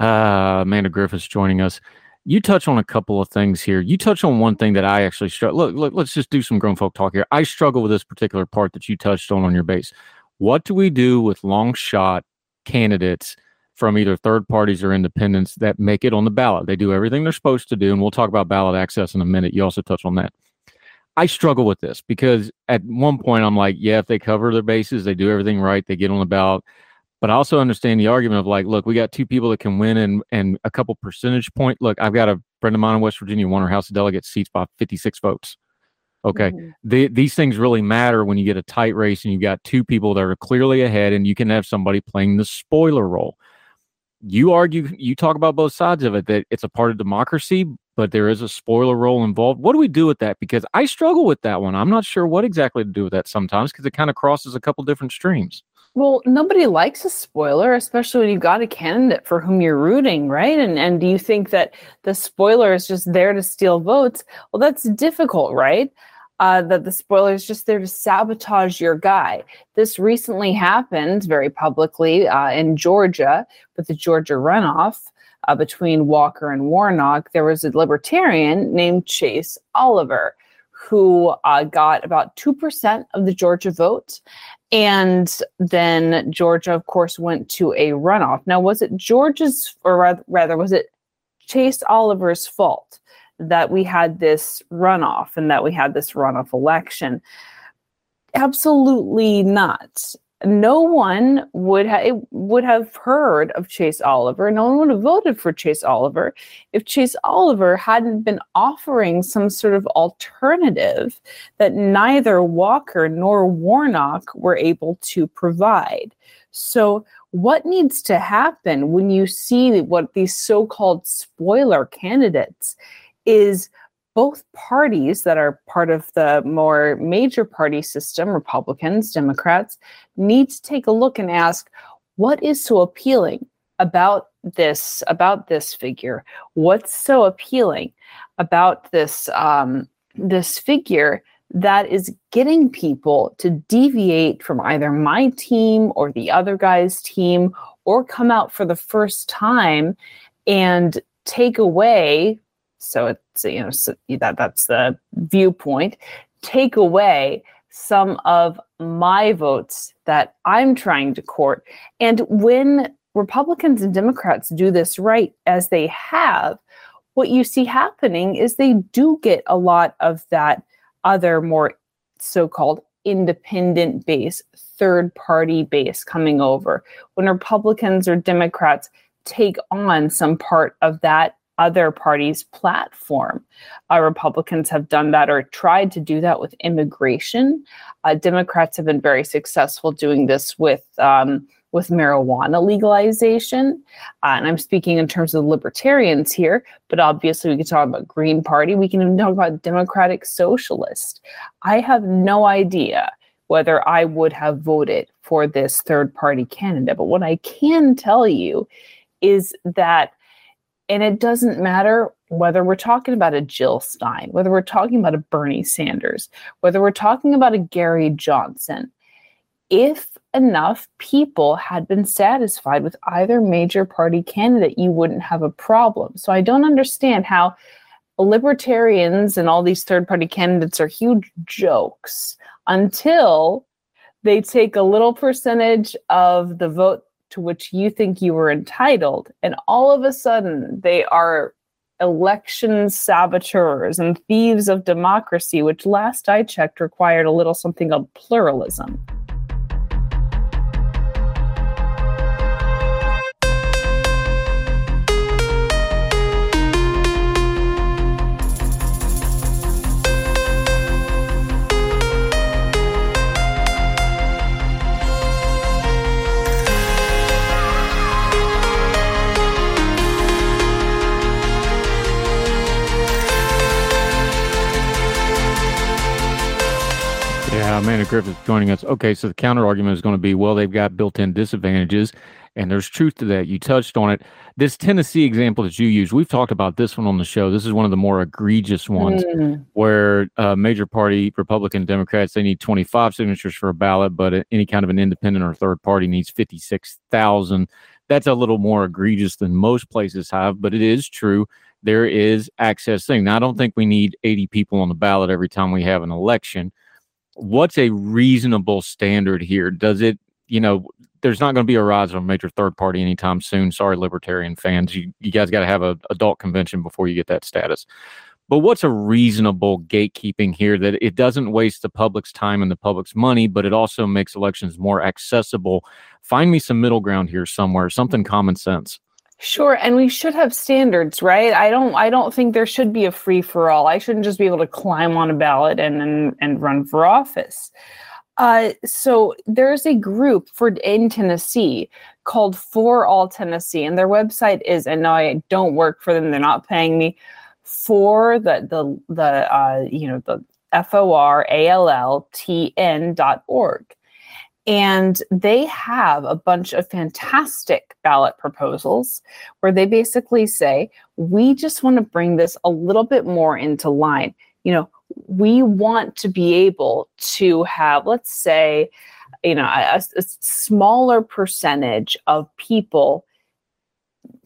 Uh, Amanda Griffiths joining us. You touch on a couple of things here. You touch on one thing that I actually struggle. Look, look, let's just do some grown folk talk here. I struggle with this particular part that you touched on on your base. What do we do with long shot candidates from either third parties or independents that make it on the ballot? They do everything they're supposed to do, and we'll talk about ballot access in a minute. You also touch on that. I struggle with this because at one point I'm like, yeah, if they cover their bases, they do everything right, they get on the ballot. But I also understand the argument of like, look, we got two people that can win and and a couple percentage point. Look, I've got a friend of mine in West Virginia won her House of Delegates seats by 56 votes. Okay. Mhm. The, these things really matter when you get a tight race and you've got two people that are clearly ahead and you can have somebody playing the spoiler role. You argue, you talk about both sides of it that it's a part of democracy, but there is a spoiler role involved. What do we do with that? Because I struggle with that one. I'm not sure what exactly to do with that sometimes because it kind of crosses a couple different streams. Well, nobody likes a spoiler, especially when you've got a candidate for whom you're rooting, right? And and do you think that the spoiler is just there to steal votes? Well, that's difficult, right? Uh, that the spoiler is just there to sabotage your guy. This recently happened very publicly uh, in Georgia with the Georgia runoff uh, between Walker and Warnock. There was a libertarian named Chase Oliver who uh, got about 2% of the Georgia vote. And then Georgia, of course, went to a runoff. Now, was it Georgia's, or rath- rather, was it Chase Oliver's fault that we had this runoff and that we had this runoff election? Absolutely not. No one would have would have heard of Chase Oliver. No one would have voted for Chase Oliver if Chase Oliver hadn't been offering some sort of alternative that neither Walker nor Warnock were able to provide. So, what needs to happen when you see what these so called spoiler candidates is both parties that are part of the more major party system, Republicans, Democrats, need to take a look and ask what is so appealing about this about this figure? What's so appealing about this um, this figure that is getting people to deviate from either my team or the other guy's team or come out for the first time and take away so it's you know so that that's the viewpoint. Take away some of my votes that I'm trying to court. And when Republicans and Democrats do this right as they have what you see happening is they do get a lot of that other more so-called independent base third party base coming over. When republicans or democrats take on some part of that other party's platform uh, republicans have done that or tried to do that with immigration uh, democrats have been very successful doing this with um, with marijuana legalization. Uh, and I'm speaking in terms of libertarians here, but obviously we can talk about Green Party. We can even talk about Democratic Socialist. I have no idea whether I would have voted for this third party candidate. But what I can tell you is that, and it doesn't matter whether we're talking about a Jill Stein, whether we're talking about a Bernie Sanders, whether we're talking about a Gary Johnson, if enough people had been satisfied with either major party candidate, you wouldn't have a problem. So I don't understand how libertarians and all these third party candidates are huge jokes until they take a little percentage of the vote to which you think you were entitled, and all of a sudden they are election saboteurs and thieves of democracy, which last I checked required a little something of pluralism. Yeah, Amanda Griffith joining us. Okay, so the counter argument is going to be, well, they've got built-in disadvantages, and there's truth to that. You touched on it. This Tennessee example that you used, we've talked about this one on the show. This is one of the more egregious ones, Mm. where uh, major party Republican Democrats they need 25 signatures for a ballot, but uh, any kind of an independent or third party needs 56,000. That's a little more egregious than most places have, but it is true. There is access thing. Now, I don't think we need 80 people on the ballot every time we have an election what's a reasonable standard here? Does it, you know, there's not going to be a rise of a major third party anytime soon. Sorry, libertarian fans. You, you guys got to have a adult convention before you get that status. But what's a reasonable gatekeeping here that it doesn't waste the public's time and the public's money, but it also makes elections more accessible? Find me some middle ground here somewhere, something common sense. Sure, and we should have standards, right? I don't I don't think there should be a free for all. I shouldn't just be able to climb on a ballot and and, and run for office. Uh, so there's a group for in Tennessee called For All Tennessee, and their website is and no, I don't work for them. They're not paying me for the the the uh, you know the F O R A L L T N dot org. And they have a bunch of fantastic ballot proposals where they basically say, we just want to bring this a little bit more into line. You know, we want to be able to have, let's say, you know, a, a smaller percentage of people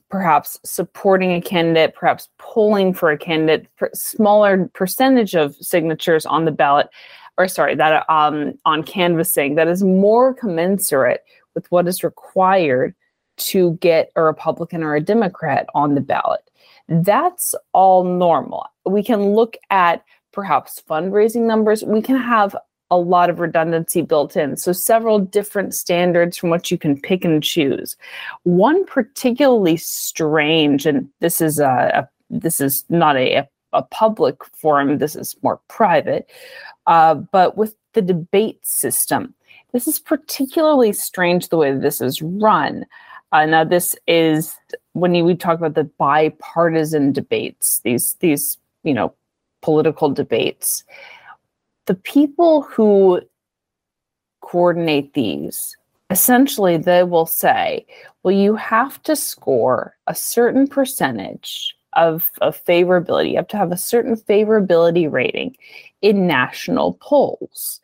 perhaps supporting a candidate, perhaps polling for a candidate, smaller percentage of signatures on the ballot or sorry, that um, on canvassing that is more commensurate with what is required to get a Republican or a Democrat on the ballot. That's all normal. We can look at perhaps fundraising numbers. We can have a lot of redundancy built in. So, several different standards from which you can pick and choose. One particularly strange, and this is a, a this is not a, a public forum, this is more private, uh, but with the debate system, this is particularly strange the way this is run. Uh, now, this is when you, we talk about the bipartisan debates, these these you know political debates. The people who coordinate these essentially they will say, well, you have to score a certain percentage of, of favorability. You have to have a certain favorability rating in national polls.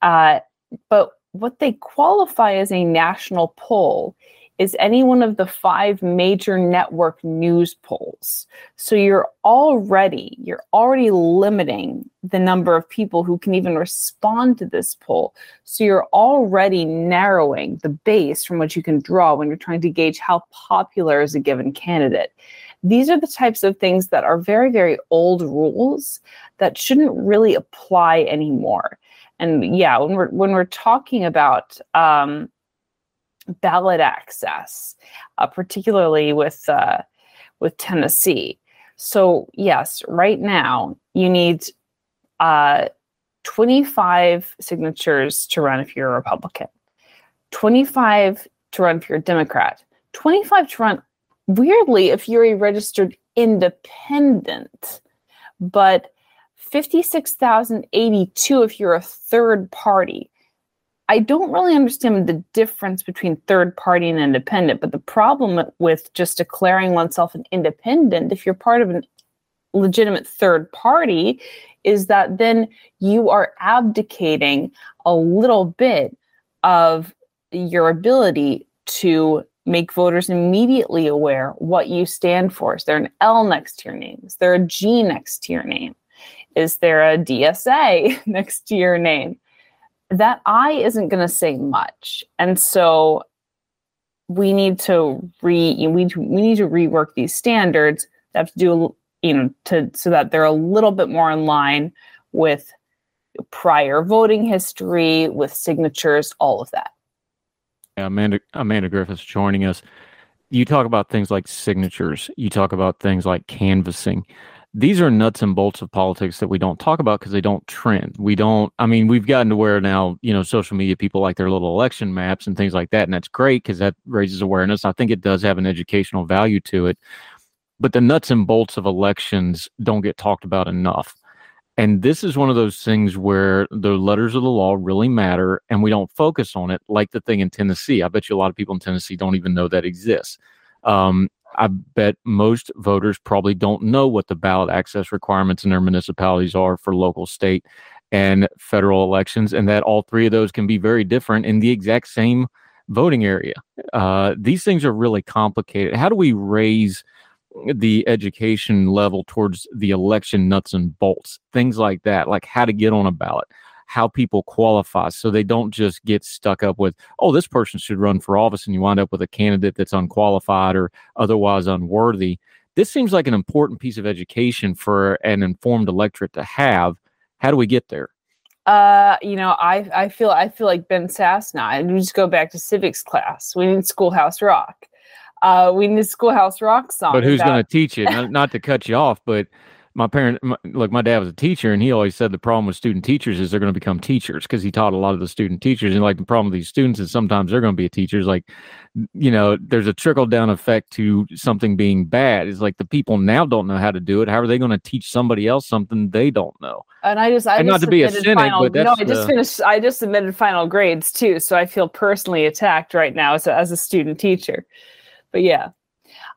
Uh, but what they qualify as a national poll is any one of the five major network news polls. So you're already you're already limiting the number of people who can even respond to this poll. So you're already narrowing the base from which you can draw when you're trying to gauge how popular is a given candidate. These are the types of things that are very, very old rules that shouldn't really apply anymore. And yeah, when we're when we're talking about um, ballot access, uh, particularly with uh, with Tennessee, so yes, right now you need uh, 25 signatures to run if you're a Republican, 25 to run if you're a Democrat, 25 to run weirdly if you're a registered independent, but 56,082 if you're a third party. I don't really understand the difference between third party and independent, but the problem with just declaring oneself an independent, if you're part of a legitimate third party, is that then you are abdicating a little bit of your ability to make voters immediately aware what you stand for. Is there an L next to your name? Is there a G next to your name? Is there a DSA next to your name? That I isn't going to say much. And so we need to re we, we need to rework these standards. They have to do you know to so that they're a little bit more in line with prior voting history, with signatures, all of that. Amanda Amanda Griffiths joining us. You talk about things like signatures. You talk about things like canvassing. These are nuts and bolts of politics that we don't talk about because they don't trend. We don't. I mean, we've gotten to where now you know social media people like their little election maps and things like that, and that's great because that raises awareness. I think it does have an educational value to it, but the nuts and bolts of elections don't get talked about enough. And this is one of those things where the letters of the law really matter and we don't focus on it like the thing in Tennessee. I bet you a lot of people in Tennessee don't even know that exists. Um, I bet most voters probably don't know what the ballot access requirements in their municipalities are for local, state, and federal elections, and that all three of those can be very different in the exact same voting area. Uh, these things are really complicated. How do we raise the education level towards the election nuts and bolts, things like that, like how to get on a ballot, how people qualify so they don't just get stuck up with, oh, this person should run for office and you wind up with a candidate that's unqualified or otherwise unworthy. This seems like an important piece of education for an informed electorate to have. How do we get there? Uh, you know, I I feel I feel like Ben Sasse now. And we just go back to civics class. We need Schoolhouse Rock Uh, we need Schoolhouse Rock song. But who's about- going to teach it? Not, not to cut you off, but my parent, my, look, my dad was a teacher, and he always said the problem with student teachers is they're going to become teachers because he taught a lot of the student teachers. And like the problem with these students is sometimes they're going to be teachers. Like, you know, there's a trickle down effect to something being bad. It's like the people now don't know how to do it. How are they going to teach somebody else something they don't know? And I just, I And just not to be a cynic, final, but no, I just the- finished. I just submitted final grades too, so I feel personally attacked right now as a, as a student teacher. But yeah,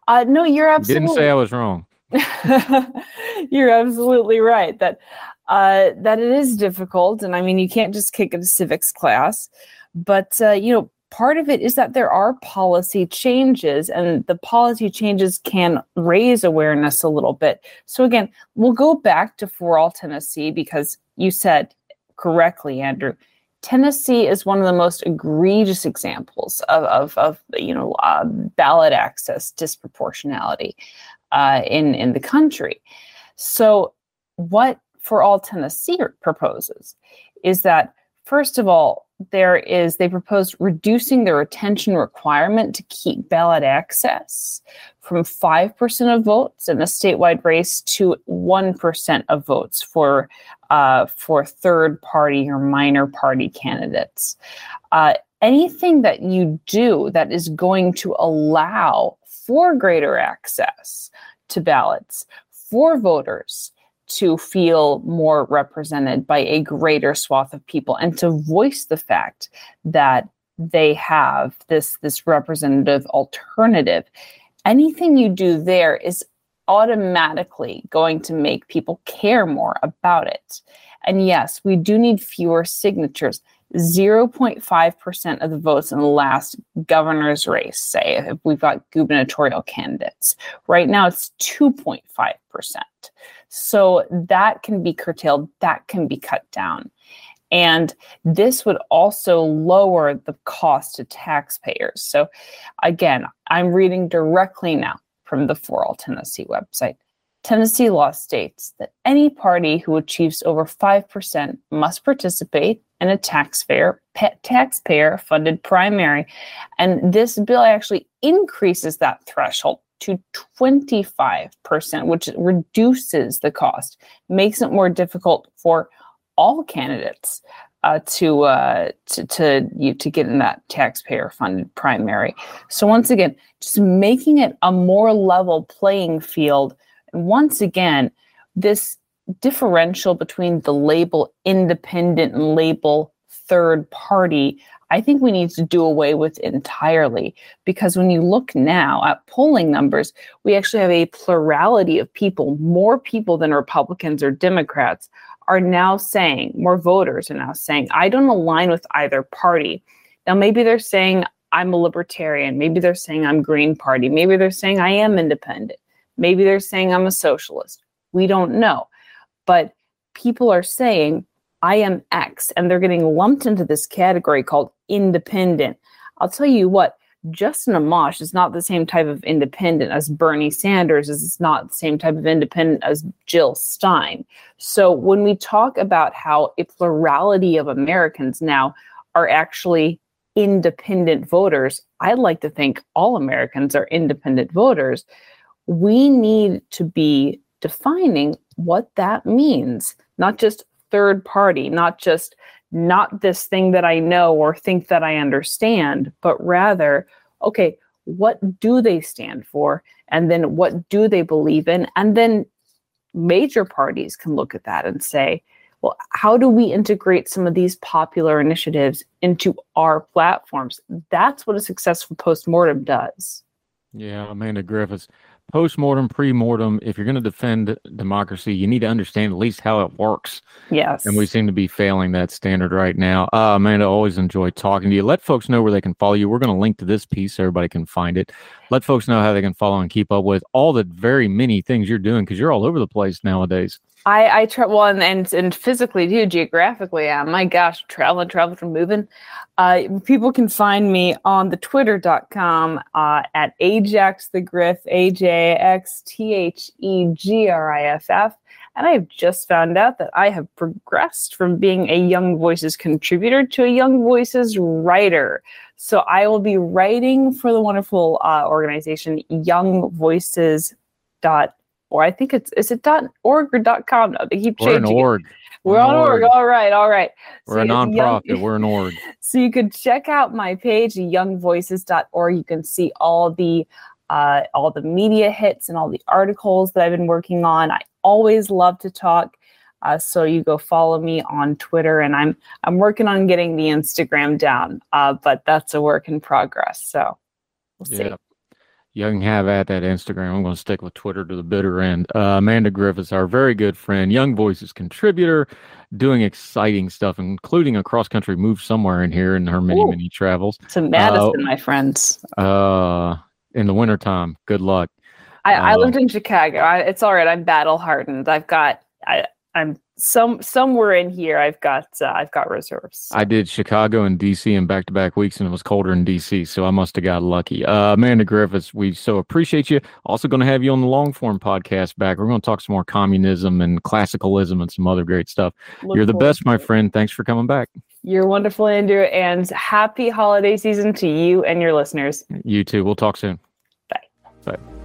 uh, no, you're absolutely. Didn't say I was wrong. You're absolutely right that uh, that it is difficult, and I mean you can't just kick it a civics class, but uh, you know part of it is that there are policy changes, and the policy changes can raise awareness a little bit. So again, we'll go back to For All Tennessee because you said correctly, Andrew. Tennessee is one of the most egregious examples of, of, of you know uh, ballot access disproportionality uh, in in the country. So, what for all Tennessee proposes is that first of all, there is they propose reducing the retention requirement to keep ballot access from five percent of votes in a statewide race to one percent of votes for uh, for third party or minor party candidates. Uh, anything that you do that is going to allow for greater access to ballots for voters to feel more represented by a greater swath of people and to voice the fact that they have this this representative alternative anything you do there is automatically going to make people care more about it and yes we do need fewer signatures 0.5% of the votes in the last governor's race, say, if we've got gubernatorial candidates. Right now, it's 2.5%. So that can be curtailed, that can be cut down. And this would also lower the cost to taxpayers. So, again, I'm reading directly now from the For All Tennessee website. Tennessee law states that any party who achieves over 5% must participate in a taxpayer taxpayer funded primary and this bill actually increases that threshold to 25% which reduces the cost makes it more difficult for all candidates uh, to, uh, to to you to get in that taxpayer funded primary. So once again just making it a more level playing field. Once again, this differential between the label independent and label third party, I think we need to do away with entirely. Because when you look now at polling numbers, we actually have a plurality of people, more people than Republicans or Democrats are now saying, more voters are now saying, I don't align with either party. Now, maybe they're saying, I'm a libertarian. Maybe they're saying I'm Green Party. Maybe they're saying I am independent. Maybe they're saying I'm a socialist. We don't know. But people are saying I am X and they're getting lumped into this category called independent. I'll tell you what, Justin Amash is not the same type of independent as Bernie Sanders, is not the same type of independent as Jill Stein. So when we talk about how a plurality of Americans now are actually independent voters, I'd like to think all Americans are independent voters we need to be defining what that means, not just third party, not just not this thing that I know or think that I understand, but rather, okay, what do they stand for? And then what do they believe in? And then major parties can look at that and say, well, how do we integrate some of these popular initiatives into our platforms? That's what a successful postmortem does. Yeah, Amanda Griffiths. Post-mortem, pre-mortem, if you're going to defend democracy, you need to understand at least how it works. Yes. And we seem to be failing that standard right now. Uh, Amanda, always enjoy talking to you. Let folks know where they can follow you. We're going to link to this piece so everybody can find it. Let folks know how they can follow and keep up with all the very many things you're doing because you're all over the place nowadays. I, I try well and, and and physically too, geographically. Yeah, my gosh, traveling, traveling, from moving. Uh, people can find me on the twitter.com uh, at Ajax the Griff, A J X T H E G R I F F. And I have just found out that I have progressed from being a Young Voices contributor to a Young Voices writer. So I will be writing for the wonderful uh, organization Young Voices dot or I think it's is it dot org or dot com now. They keep We're an changing. it. org. We're on org. All right, all right. We're a it's young- nonprofit. We're an org. so you can check out my page, youngvoices.org. You can see all the uh, all the media hits and all the articles that I've been working on. I always love to talk. Uh, so you go follow me on Twitter, and I'm I'm working on getting the Instagram down, uh, but that's a work in progress. So we'll see. You can have at that Instagram. I'm going to stick with Twitter to the bitter end. Uh, Amanda Griffiths, our very good friend, Young Voices contributor, doing exciting stuff, including a cross country move somewhere in here in her many, Ooh. many travels. To Madison, Uh, my friends. Uh, in the wintertime. Good luck. I, I um, lived in Chicago. I, it's all right. I'm battle hardened. I've got I I'm some somewhere in here. I've got uh, I've got reserves. I did Chicago and DC in back to back weeks, and it was colder in DC, so I must have got lucky. Uh, Amanda Griffiths, we so appreciate you. Also, going to have you on the long form podcast back. We're going to talk some more communism and classicalism and some other great stuff. Look You're the best, my friend. Thanks for coming back. You're wonderful, Andrew, and happy holiday season to you and your listeners. You too. We'll talk soon. Bye. Bye.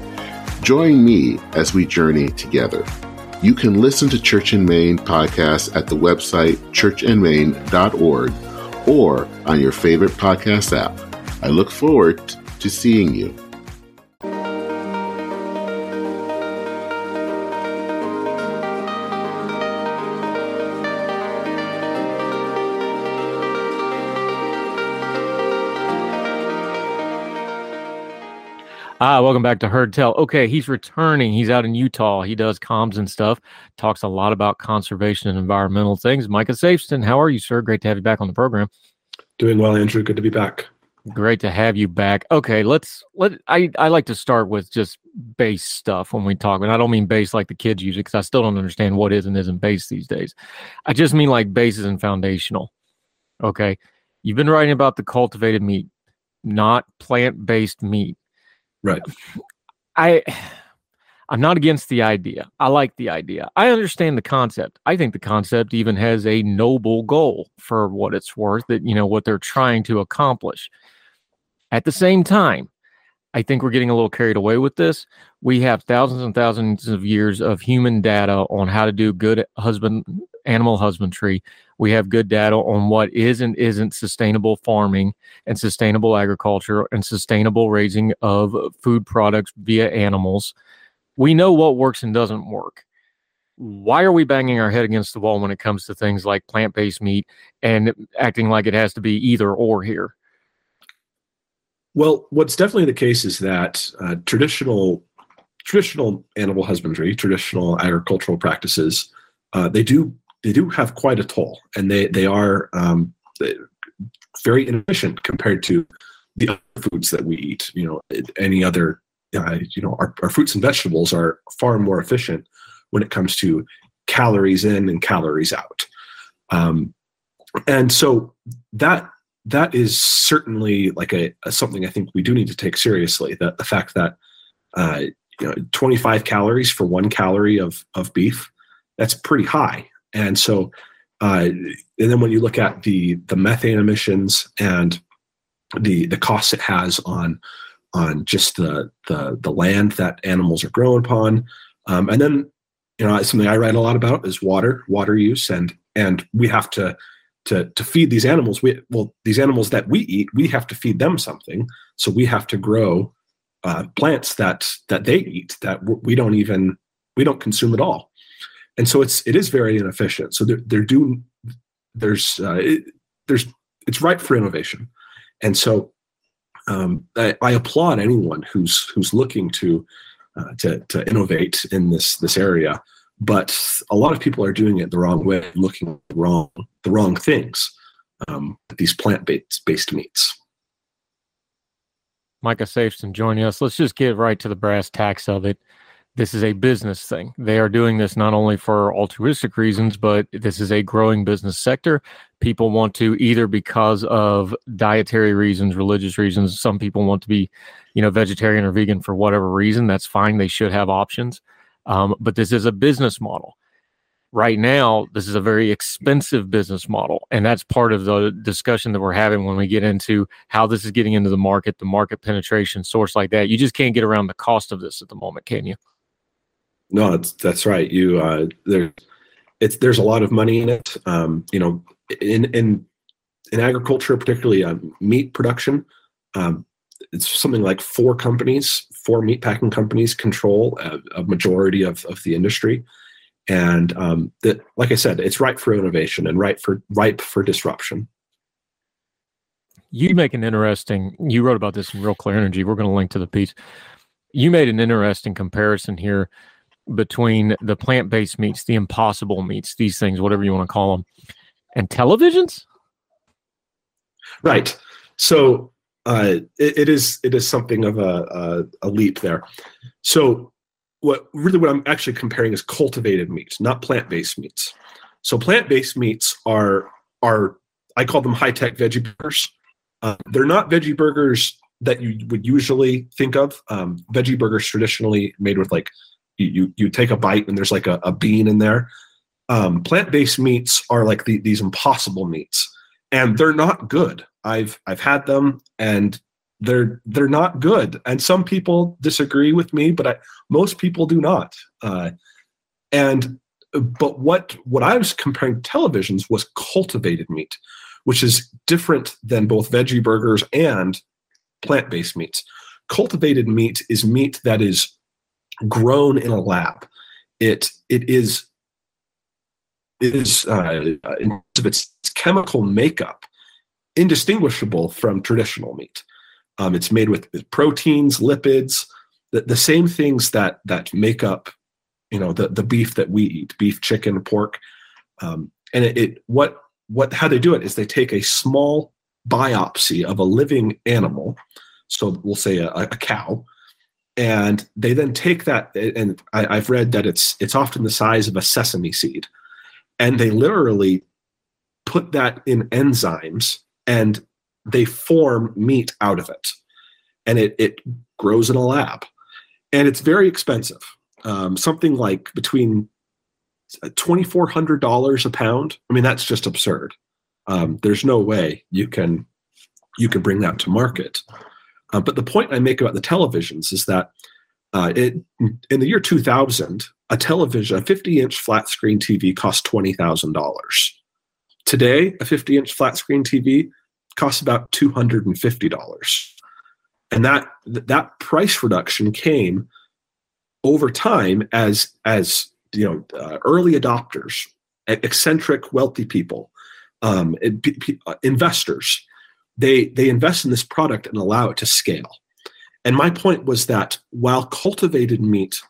Join me as we journey together. You can listen to Church in Main podcast at the website churchandmaine.org or on your favorite podcast app. I look forward to seeing you. Ah, welcome back to Heard Tell. Okay, he's returning. He's out in Utah. He does comms and stuff. Talks a lot about conservation and environmental things. Micah Safsten, how are you, sir? Great to have you back on the program. Doing well, Andrew. Good to be back. Great to have you back. Okay, let's let I I like to start with just base stuff when we talk, and I don't mean base like the kids use it because I still don't understand what is and isn't base these days. I just mean like bases and foundational. Okay, you've been writing about the cultivated meat, not plant-based meat. Right. I I'm not against the idea. I like the idea. I understand the concept. I think the concept even has a noble goal for what it's worth that you know what they're trying to accomplish. At the same time, I think we're getting a little carried away with this. We have thousands and thousands of years of human data on how to do good husband animal husbandry. We have good data on what is and isn't sustainable farming and sustainable agriculture and sustainable raising of food products via animals. We know what works and doesn't work. Why are we banging our head against the wall when it comes to things like plant based meat and acting like it has to be either or here? Well, what's definitely the case is that uh, traditional traditional animal husbandry, traditional agricultural practices, uh, they do they do have quite a toll, and they they are um, very inefficient compared to the other foods that we eat. You know, any other, uh, you know, our, our fruits and vegetables are far more efficient when it comes to calories in and calories out. Um, and so that that is certainly like a, a, something I think we do need to take seriously. That the fact that uh, you know 25 calories for one calorie of of beef, that's pretty high. And so, uh, and then when you look at the the methane emissions and the the costs it has on on just the the the land that animals are grown upon, um, and then you know something I write a lot about is water water use and and we have to to to feed these animals. We well these animals that we eat we have to feed them something. So we have to grow uh, plants that that they eat that we don't even we don't consume at all and so it's it is very inefficient so they're, they're doing there's uh, it, there's it's ripe for innovation and so um, I, I, applaud anyone who's who's looking to uh, to to innovate in this this area but a lot of people are doing it the wrong way, looking wrong the wrong things. Um, these plant based based meats. Micah Safsten joining us. Let's just get right to the brass tacks of it. This is a business thing. They are doing this not only for altruistic reasons, but this is a growing business sector. People want to either because of dietary reasons, religious reasons. Some people want to be, you know, vegetarian or vegan for whatever reason. That's fine. They should have options. Um, but this is a business model. Right now, this is a very expensive business model. And that's part of the discussion that we're having when we get into how this is getting into the market, the market penetration source like that. You just can't get around the cost of this at the moment, can you? No, that's, that's right. You, uh, it's, there's a lot of money in it. Um, you know, in, in, in agriculture, particularly uh, meat production, um, it's something like four companies, four meat packing companies control a, a majority of, of the industry. And um, that, like I said, it's ripe for innovation and ripe for ripe for disruption. You make an interesting. You wrote about this in Real Clear Energy. We're going to link to the piece. You made an interesting comparison here between the plant-based meats, the impossible meats, these things, whatever you want to call them, and televisions. Right. So uh, it, it is it is something of a, a, a leap there. So what really what I'm actually comparing is cultivated meats, not plant based meats. So plant based meats are are I call them high tech veggie burgers. Uh, they're not veggie burgers that you would usually think of. Um, veggie burgers traditionally made with like you you, take a bite and there's like a, a bean in there. Um, plant based meats are like the, these impossible meats, and they're not good. I've I've had them and they're they're not good. And some people disagree with me, but I, most people do not. Uh, and but what what I was comparing televisions was cultivated meat, which is different than both veggie burgers and plant-based meats. Cultivated meat is meat that is grown in a lab. It it is it is uh, in terms of its chemical makeup indistinguishable from traditional meat. Um, it's made with, proteins, lipids, the, the same things that that make up, you know, the the beef that we eat, beef, chicken, pork. Um, and it, it what what how they do it is they take a small biopsy of a living animal, so we'll say a, a cow, and they then take that and I, I've read that it's it's often the size of a sesame seed, and they literally put that in enzymes and they form meat out of it. And it, it grows in a lab. And it's very expensive. Um, something like between $2400 a pound. I mean that's just absurd. Um, there's no way you can you can bring that to market uh, but the point i make about the televisions is that uh, it, in the year 2000 a television a 50 inch flat screen tv cost $20000 Today, a 50 inch flat screen TV costs about $250. And that that price reduction came over time as as you know uh, early adopters, eccentric wealthy people, um, uh, investors, they they invest in this product and allow it to scale. And my point was that while cultivated meat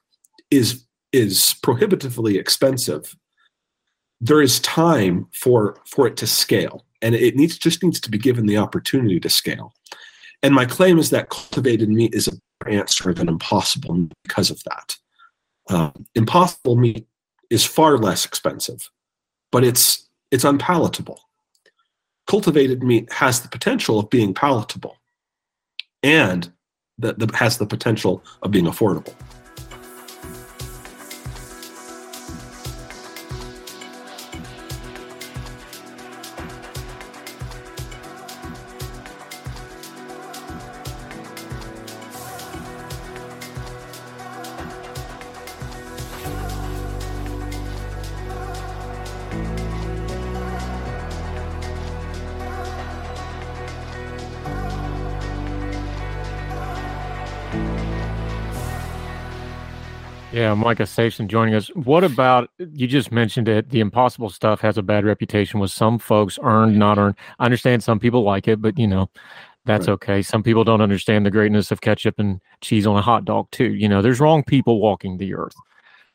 is is prohibitively expensive there is time for for it to scale and it needs just needs to be given the opportunity to scale And my claim is that cultivated meat is a answer than impossible because of that. Um, impossible meat is far less expensive, but it's it's unpalatable. Cultivated meat has the potential of being palatable, and that has the potential of being affordable. Yeah, Micah Safsten joining us. What about you just mentioned it? The impossible stuff has a bad reputation with some folks, earned, not earned. I understand some people like it, but you know, that's right. okay. Some people don't understand the greatness of ketchup and cheese on a hot dog too. You know, there's wrong people walking the earth.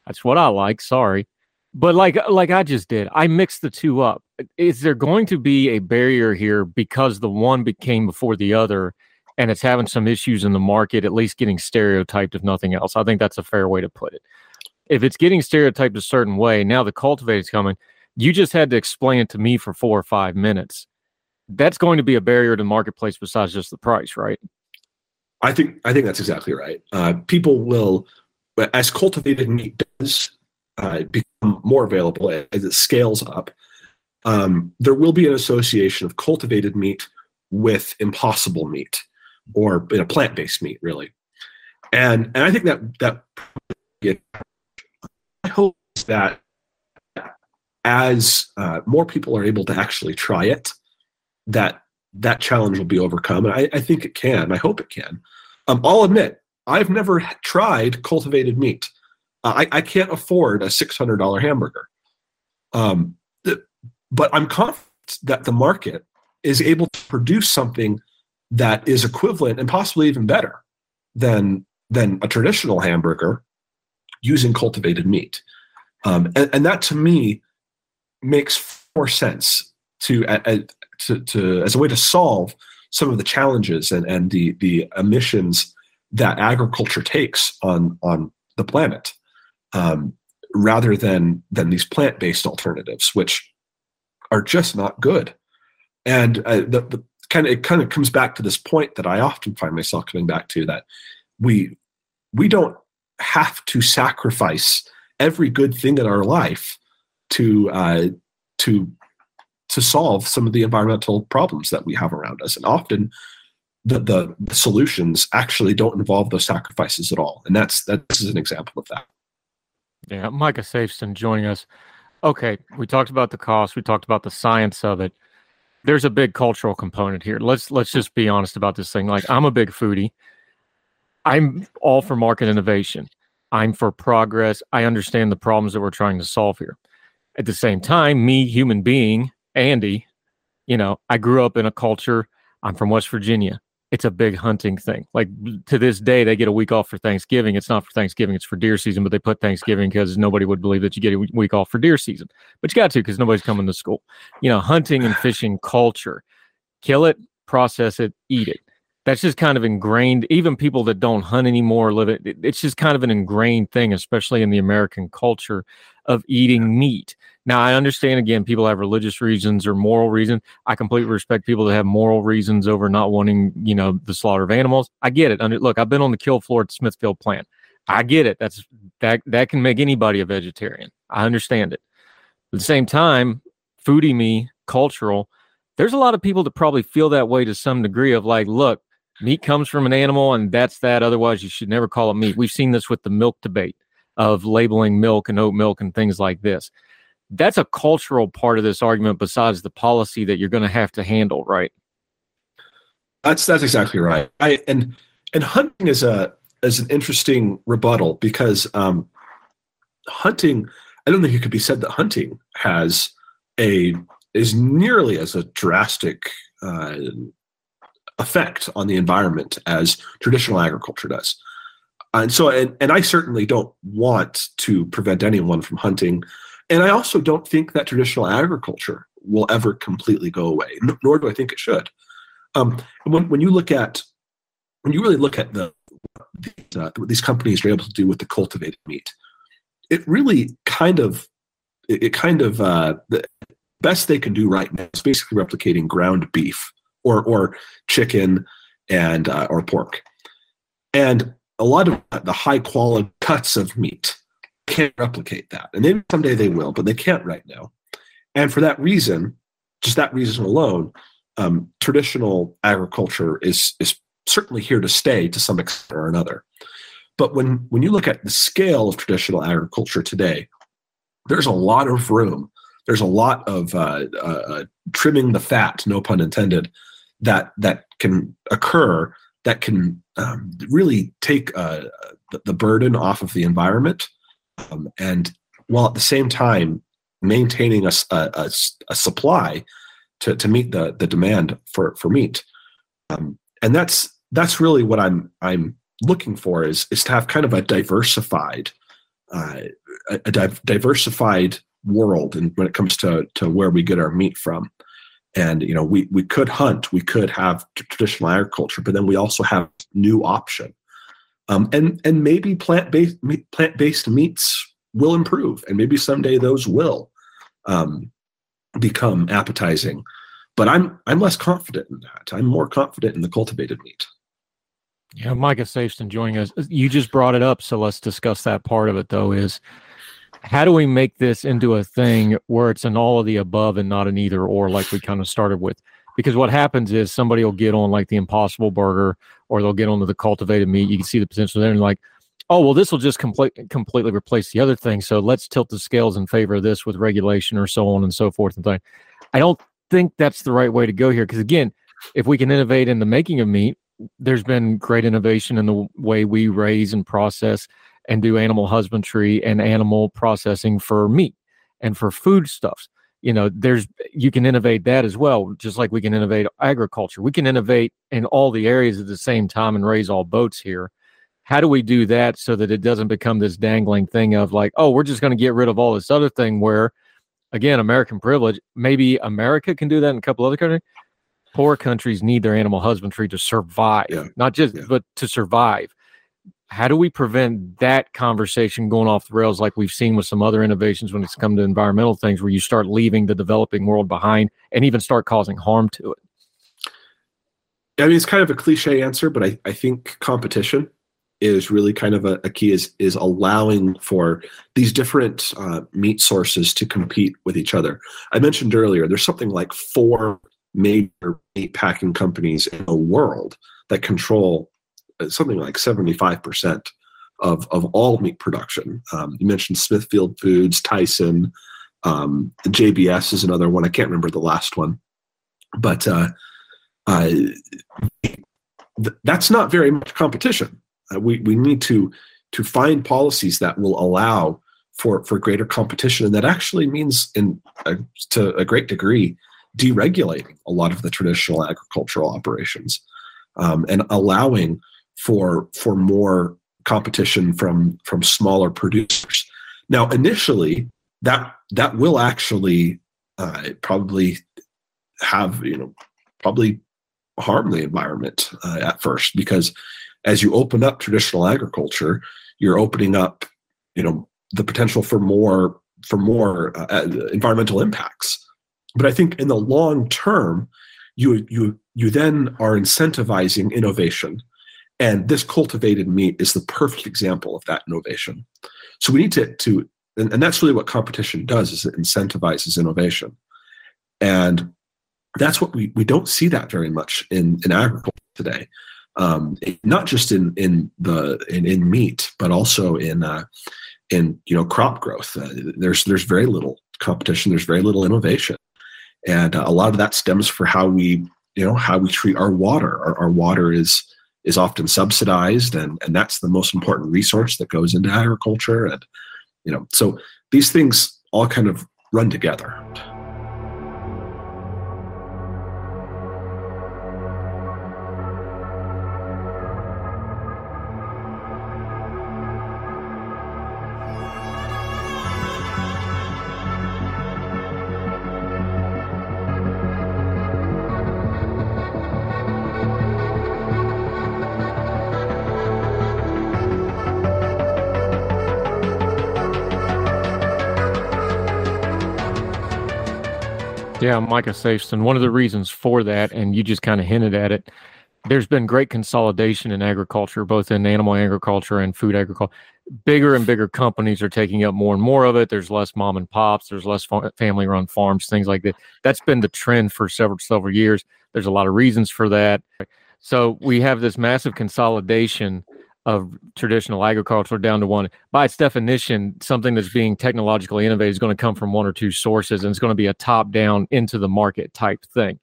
That's what I like. Sorry. But like like I just did, I mixed the two up. Is there going to be a barrier here because the one became before the other and it's having some issues in the market, at least getting stereotyped, if nothing else. I think that's a fair way to put it. If it's getting stereotyped a certain way, now the cultivator's coming. You just had to explain it to me for four or five minutes. That's going to be a barrier to the marketplace besides just the price, right? I think I think that's exactly right. Uh, people will, as cultivated meat does uh, become more available as it scales up, um, there will be an association of cultivated meat with impossible meat or in a plant-based meat, really. And and I think that that I hope that as uh, more people are able to actually try it, that that challenge will be overcome. And I, I think it can. I hope it can. Um, I'll admit, I've never tried cultivated meat. Uh, I, I can't afford a six hundred dollar hamburger. Um, but I'm confident that the market is able to produce something that is equivalent and possibly even better than than a traditional hamburger using cultivated meat. Um, and, and, that to me makes more sense to, uh, to, to, as a way to solve some of the challenges and, and the, the emissions that agriculture takes on, on the planet um, rather than, than these plant-based alternatives, which are just not good. And uh, the, the, kind of it kind of comes back to this point that I often find myself coming back to that we we don't have to sacrifice every good thing in our life to uh, to to solve some of the environmental problems that we have around us, and often the, the, the solutions actually don't involve those sacrifices at all, and that's that's an example of that. Yeah, Micah Safsten joining us. Okay, we talked about the cost, we talked about the science of it there's a big cultural component here. Let's let's just be honest about this thing. Like I'm a big foodie. I'm all for market innovation. I'm for progress. I understand the problems that we're trying to solve here. At the same time, me, human being, Andy, you know, I grew up in a culture. I'm from West Virginia it's a big hunting thing. Like to this day, they get a week off for Thanksgiving. It's not for Thanksgiving; it's for deer season. But they put Thanksgiving because nobody would believe that you get a week off for deer season. But you got to because nobody's coming to school. You know, hunting and fishing culture: kill it, process it, eat it. That's just kind of ingrained. Even people that don't hunt anymore live it. It's just kind of an ingrained thing, especially in the American culture of eating meat. Now, I understand again, people have religious reasons or moral reasons. I completely respect people that have moral reasons over not wanting, you know, the slaughter of animals. I get it. Under, look, I've been on the kill floor at the Smithfield plant. I get it. That's that that can make anybody a vegetarian. I understand it. At the same time, foodie me, cultural, there's a lot of people that probably feel that way to some degree of like, look, meat comes from an animal and that's that. Otherwise, you should never call it meat. We've seen this with the milk debate of labeling milk and oat milk and things like this that's a cultural part of this argument besides the policy that you're going to have to handle right that's that's exactly right i and and hunting is a is an interesting rebuttal because um hunting i don't think it could be said that hunting has a is nearly as a drastic uh, effect on the environment as traditional agriculture does and so and, and i certainly don't want to prevent anyone from hunting and I also don't think that traditional agriculture will ever completely go away, nor do I think it should. Um, when, when you look at when you really look at the these, uh, what these companies are able to do with the cultivated meat, it really kind of it, it kind of uh, the best they can do right now is basically replicating ground beef or or chicken and uh, or pork, and a lot of the high quality cuts of meat can't replicate that, and maybe someday they will, but they can't right now. And for that reason, just that reason alone, um, traditional agriculture is is certainly here to stay to some extent or another. But when when you look at the scale of traditional agriculture today, there's a lot of room. There's a lot of uh, uh, trimming the fat, no pun intended, that that can occur that can um, really take uh, the, burden off of the environment, um, and while at the same time maintaining a, a, a, supply to, to meet the, the demand for, for meat. Um, and that's that's really what I'm I'm looking for is is to have kind of a diversified uh, a, a di- diversified world and when it comes to to where we get our meat from and you know we we could hunt we could have traditional agriculture but then we also have new option um, and and maybe plant based plant based meats will improve and maybe someday those will um, become appetizing but i'm i'm less confident in that i'm more confident in the cultivated meat yeah, Micah Safsten joining us. You just brought it up, so let's discuss that part of it. Though is how do we make this into a thing where it's an all of the above and not an either or, like we kind of started with? Because what happens is somebody will get on like the Impossible Burger, or they'll get onto the cultivated meat. You can see the potential there, and like, oh well, this will just complete completely replace the other thing. So let's tilt the scales in favor of this with regulation or so on and so forth and thing. I don't think that's the right way to go here because again, if we can innovate in the making of meat there's been great innovation in the way we raise and process and do animal husbandry and animal processing for meat and for foodstuffs. You know, there's you can innovate that as well, just like we can innovate agriculture. We can innovate in all the areas at the same time and raise all boats here. How do we do that so that it doesn't become this dangling thing of like, oh, we're just going to get rid of all this other thing where again, American privilege, maybe America can do that in a couple other countries, poor countries need their animal husbandry to survive, yeah. not just yeah. but to survive. How do we prevent that conversation going off the rails like we've seen with some other innovations when it's come to environmental things where you start leaving the developing world behind and even start causing harm to it? I mean, it's kind of a cliche answer, but I, I think competition is really kind of a, a key is is allowing for these different uh, meat sources to compete with each other. I mentioned earlier there's something like four major meat packing companies in the world that control something like 75% of, of all meat production. Um, you mentioned Smithfield Foods, Tyson, um, JBS is another one. I can't remember the last one. But uh, uh, th- that's not very much competition. Uh, we, we need to, to find policies that will allow for, for greater competition. And that actually means, in to a great degree, deregulating a lot of the traditional agricultural operations um, and allowing for for more competition from from smaller producers. Now, initially, that that will actually uh, probably have you know probably harm the environment uh, at first because as you open up traditional agriculture, you're opening up you know the potential for more for more uh, environmental impacts but I think in the long term, you you you then are incentivizing innovation. And this cultivated meat is the perfect example of that innovation. So we need to to and, and that's really what competition does is it incentivizes innovation. And that's what we we don't see that very much in, in agriculture today. Um, not just in in the in, in meat, but also in uh, in you know crop growth. Uh, there's there's very little competition. There's very little innovation and uh, a lot of that stems for how we you know how we treat our water our, our water is is often subsidized and and that's the most important resource that goes into agriculture and you know so these things all kind of run together Yeah, Micah Safsten. One of the reasons for that, and you just kind of hinted at it, there's been great consolidation in agriculture, both in animal agriculture and food agriculture. Bigger and bigger companies are taking up more and more of it. There's less mom and pops. There's less family run farms, things like that. That's been the trend for several several years. There's a lot of reasons for that. So we have this massive consolidation of traditional agriculture down to one. By its definition, something that's being technologically innovated is going to come from one or two sources, and it's going to be a top down into the market type thing.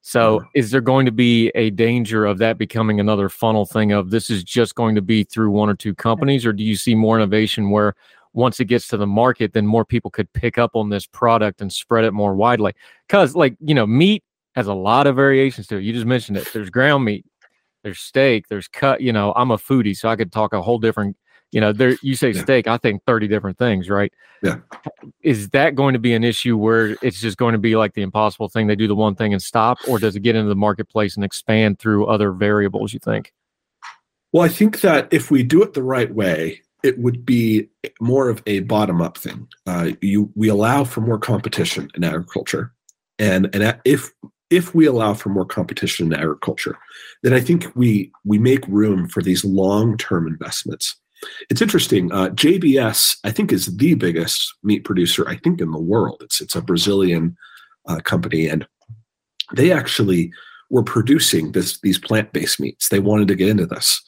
So, is there going to be a danger of that becoming another funnel thing of this is just going to be through one or two companies, or do you see more innovation where once it gets to the market, then more people could pick up on this product and spread it more widely? Because, like, you know, meat has a lot of variations to it. You just mentioned it. There's ground meat, there's steak, there's cut. You know, I'm a foodie, so I could talk a whole different you know there you say yeah. steak i think 30 different things right yeah is that going to be an issue where it's just going to be like the impossible thing they do the one thing and stop or does it get into the marketplace and expand through other variables you think well i think that if we do it the right way it would be more of a bottom up thing uh, you we allow for more competition in agriculture and and if if we allow for more competition in agriculture then i think we we make room for these long term investments it's interesting. Uh, JBS, I think, is the biggest meat producer, I think, in the world. It's it's a Brazilian uh, company, and they actually were producing this these plant based meats. They wanted to get into this,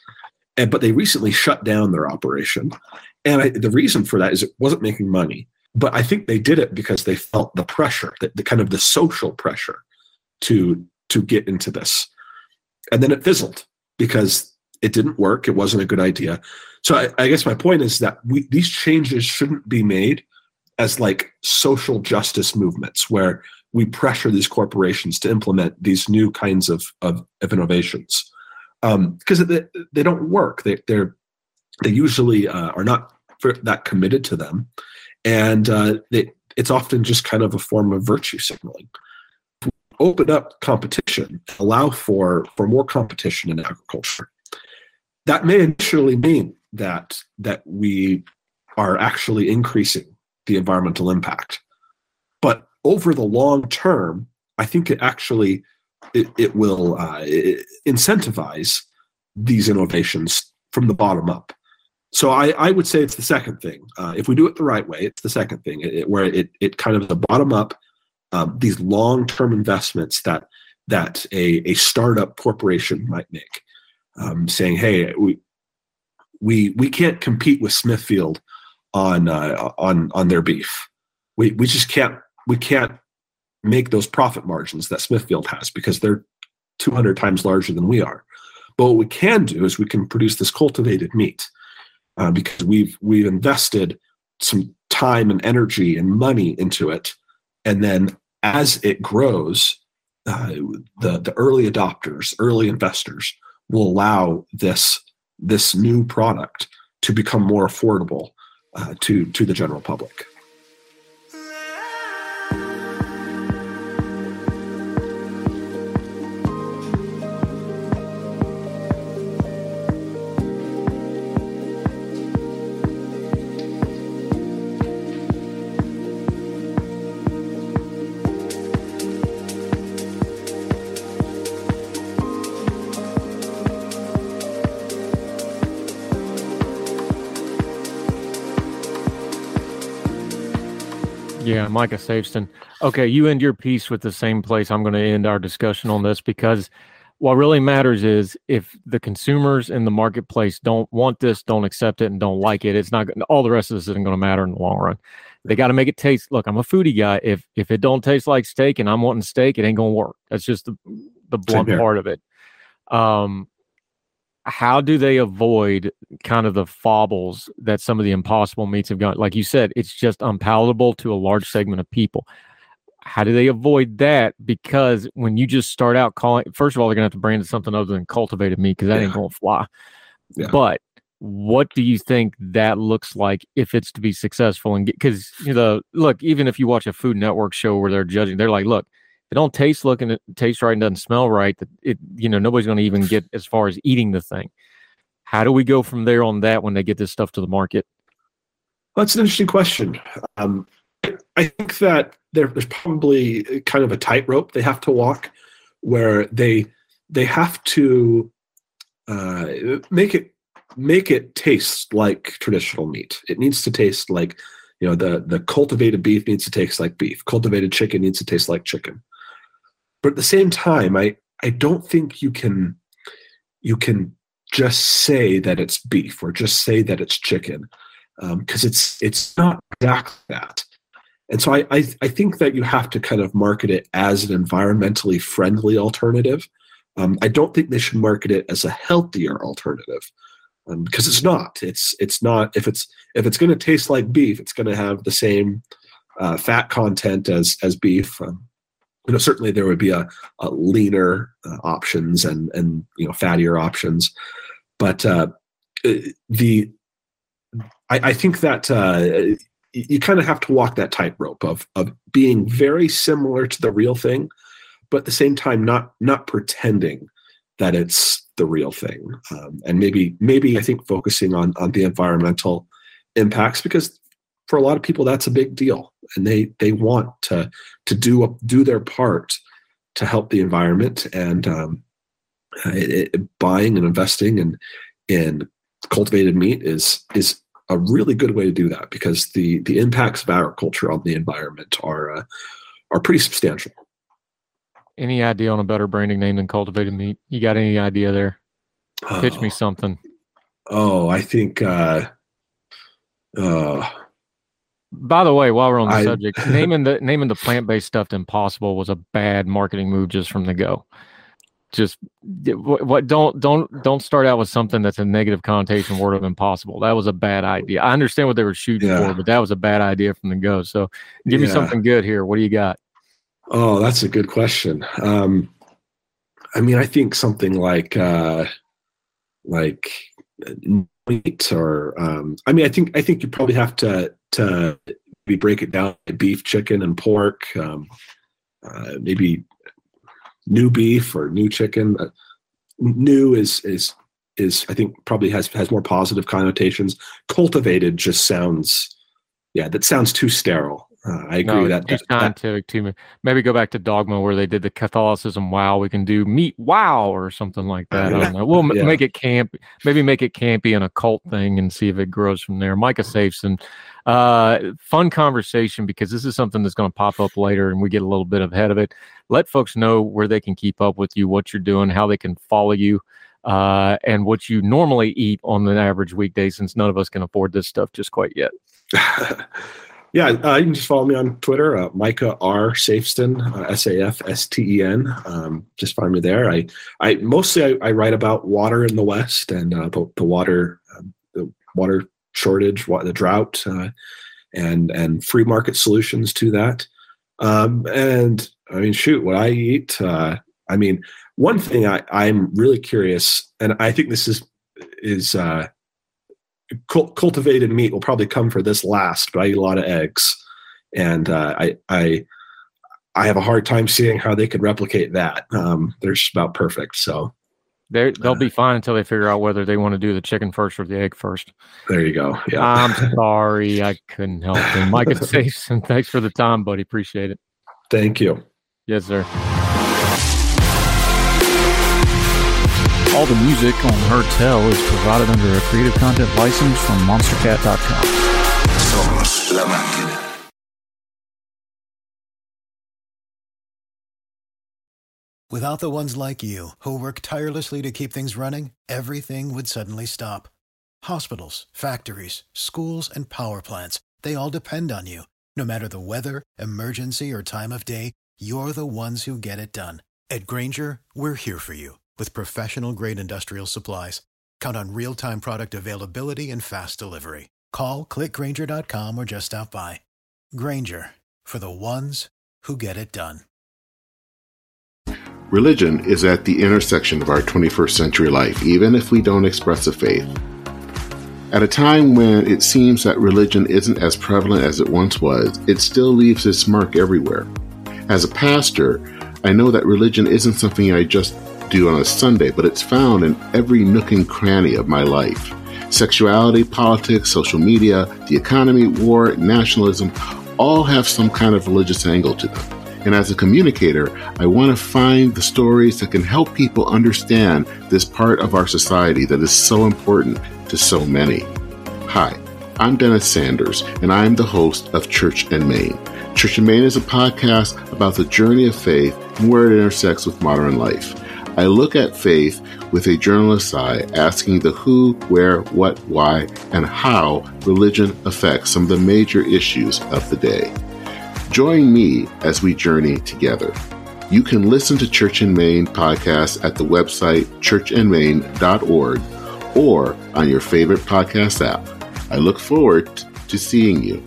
and but they recently shut down their operation. And I, the reason for that is it wasn't making money. But I think they did it because they felt the pressure, the, the kind of the social pressure to to get into this, and then it fizzled because it didn't work. It wasn't a good idea. So I, I guess my point is that we, these changes shouldn't be made as like social justice movements where we pressure these corporations to implement these new kinds of, of, of innovations because um, they, they don't work. They, they're, they usually uh, are not that committed to them. And uh, they, it's often just kind of a form of virtue signaling. Open up competition, allow for, for more competition in agriculture. That may initially mean that that we are actually increasing the environmental impact. But over the long term, I think it actually it, it will uh, it incentivize these innovations from the bottom up. So I, I would say it's the second thing. Uh, if we do it the right way, it's the second thing it, where it, it kind of the bottom up um, these long term investments that that a, a startup corporation might make, um, saying, "Hey, we we we can't compete with Smithfield on uh, on on their beef. We we just can't we can't make those profit margins that Smithfield has because they're 200 times larger than we are. But what we can do is we can produce this cultivated meat uh, because we've we've invested some time and energy and money into it, and then as it grows, uh, the the early adopters, early investors will allow this this new product to become more affordable uh, to to the general public. Yeah, Micah Safsten. Okay, you end your piece with the same place I'm going to end our discussion on this because what really matters is if the consumers in the marketplace don't want this, don't accept it, and don't like it, it's not all the rest of this isn't going to matter in the long run. They got to make it taste. Look, I'm a foodie guy. If if it don't taste like steak and I'm wanting steak, it ain't going to work. That's just the the blunt part of it. Um, how do they avoid kind of the faubles that some of the impossible meats have got? Like you said, it's just unpalatable to a large segment of people. How do they avoid that? Because when you just start out calling, first of all, they're gonna have to brand it something other than cultivated meat because that yeah. ain't gonna fly. Yeah. But what do you think that looks like if it's to be successful and because you know look even if you watch a food network show where they're judging they're like look it don't taste looking it tastes right and doesn't smell right, that it you know nobody's going to even get as far as eating the thing. How do we go from there on that when they get this stuff to the market? That's an interesting question. Um, I think that there, there's probably kind of a tightrope they have to walk, where they they have to uh, make it make it taste like traditional meat. It needs to taste like you know the the cultivated beef needs to taste like beef. Cultivated chicken needs to taste like chicken. But at the same time, I I don't think you can you can just say that it's beef or just say that it's chicken because um, it's it's not exactly that. And so I, I, I think that you have to kind of market it as an environmentally friendly alternative. Um, I don't think they should market it as a healthier alternative um, because it's not. It's it's not. If it's if it's going to taste like beef, it's going to have the same uh, fat content as as beef. Um, you know, certainly there would be a, a leaner uh, options and and you know fattier options, but uh, the I, I think that uh, you kind of have to walk that tightrope of of being very similar to the real thing, but at the same time not not pretending that it's the real thing. Um, and maybe maybe I think focusing on on the environmental impacts because for a lot of people that's a big deal and they they want to to do do their part to help the environment and um, it, it, buying and investing in in cultivated meat is is a really good way to do that because the the impacts of agriculture on the environment are uh, are pretty substantial. Any idea on a better branding name than cultivated meat? You got any idea there? Oh. Pitch me something. Oh, I think. Uh, uh, By the way, while we're on the I, subject, naming the naming the plant based stuff impossible was a bad marketing move just from the go. Just what, what, don't don't don't start out with something that's a negative connotation word of impossible. That was a bad idea. I understand what they were shooting yeah. for but that was a bad idea from the go. So give yeah. me something good here. What do you got? Oh that's a good question. Um i mean i think something like uh like meat or um i mean i think i think you probably have to to maybe break it down beef chicken and pork um uh, maybe new beef or new chicken. Uh, new is is is I think probably has has more positive connotations. Cultivated just sounds, yeah, that sounds too sterile. Uh, I agree no, with that. Too scientific to me. Maybe go back to Dogma where they did the Catholicism. Wow, we can do meat. Wow, or something like that. I don't know. We'll yeah. make it camp. Maybe make it campy and a cult thing and see if it grows from there. Micah Safsten, uh, fun conversation because this is something that's going to pop up later and we get a little bit ahead of it. Let folks know where they can keep up with you, what you're doing, how they can follow you. Uh, and what you normally eat on an average weekday, since none of us can afford this stuff just quite yet. Yeah, uh, you can just follow me on Twitter, uh, Micah R. Safsten, uh, S A F S T E N. Um, just find me there. I, I mostly I, I, write about water in the West and uh, the, the, water, um, the water shortage, the drought, uh, and and free market solutions to that. Um, and I mean, shoot, what I eat. Uh, I mean, one thing I, I'm really curious, and I think this is is cultivated meat will probably come for this last, but I eat a lot of eggs, and uh, I I I have a hard time seeing how they could replicate that. Um, they're just about perfect. So they they'll uh, be fine until they figure out whether they want to do the chicken first or the egg first. There you go. Yeah. I'm sorry, I couldn't help it. Mike and thanks for the time, buddy. Appreciate it. Thank you. Yes, sir. All the music on Heard Tell is provided under a Creative Content license from MonsterCat.com. Somos la máquina. Without the ones like you, who work tirelessly to keep things running, everything would suddenly stop. Hospitals, factories, schools, and power plants, they all depend on you. No matter the weather, emergency, or time of day, you're the ones who get it done. At Grainger, we're here for you with professional grade industrial supplies, count on real time product availability and fast delivery. Call clickgrainger.com or just stop by. Grainger for the ones who get it done. Religion is at the intersection of our 21st century life, even if we don't express a faith. At a time when it seems that religion isn't as prevalent as it once was, it still leaves its mark everywhere. As a pastor, I know that religion isn't something I just do on a Sunday, but it's found in every nook and cranny of my life. Sexuality, politics, social media, the economy, war, nationalism, all have some kind of religious angle to them. And as a communicator, I want to find the stories that can help people understand this part of our society that is so important to so many. Hi, I'm Dennis Sanders, and I'm the host of Church and Main. Church and Main is a podcast about the journey of faith and where it intersects with modern life. I look at faith with a journalist's eye, asking the who, where, what, why, and how religion affects some of the major issues of the day. Join me as we journey together. You can listen to Church in Main podcast at the website churchandmain.org or on your favorite podcast app. I look forward to seeing you.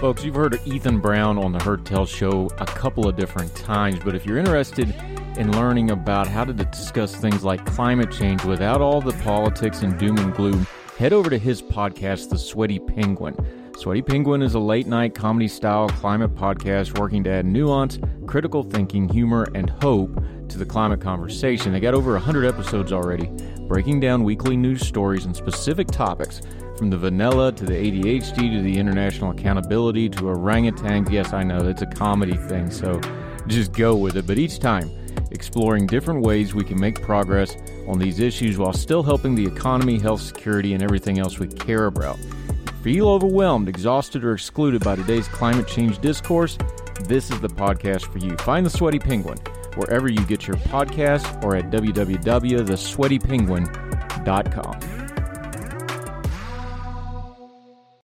Folks, you've heard Ethan Brown on the Heard Tell show a couple of different times, but if you're interested in learning about how to discuss things like climate change without all the politics and doom and gloom, head over to his podcast, The Sweaty Penguin. Sweaty Penguin is a late night comedy style climate podcast working to add nuance, critical thinking, humor, and hope to the climate conversation. They got over 100 episodes already, breaking down weekly news stories and specific topics from the vanilla to the ADHD to the international accountability to orangutans. Yes, I know it's a comedy thing, so just go with it. But each time, exploring different ways we can make progress on these issues while still helping the economy, health, security, and everything else we care about. Feel overwhelmed, exhausted, or excluded by today's climate change discourse? This is the podcast for you. Find the Sweaty Penguin wherever you get your podcasts or at www.thesweatypenguin.com.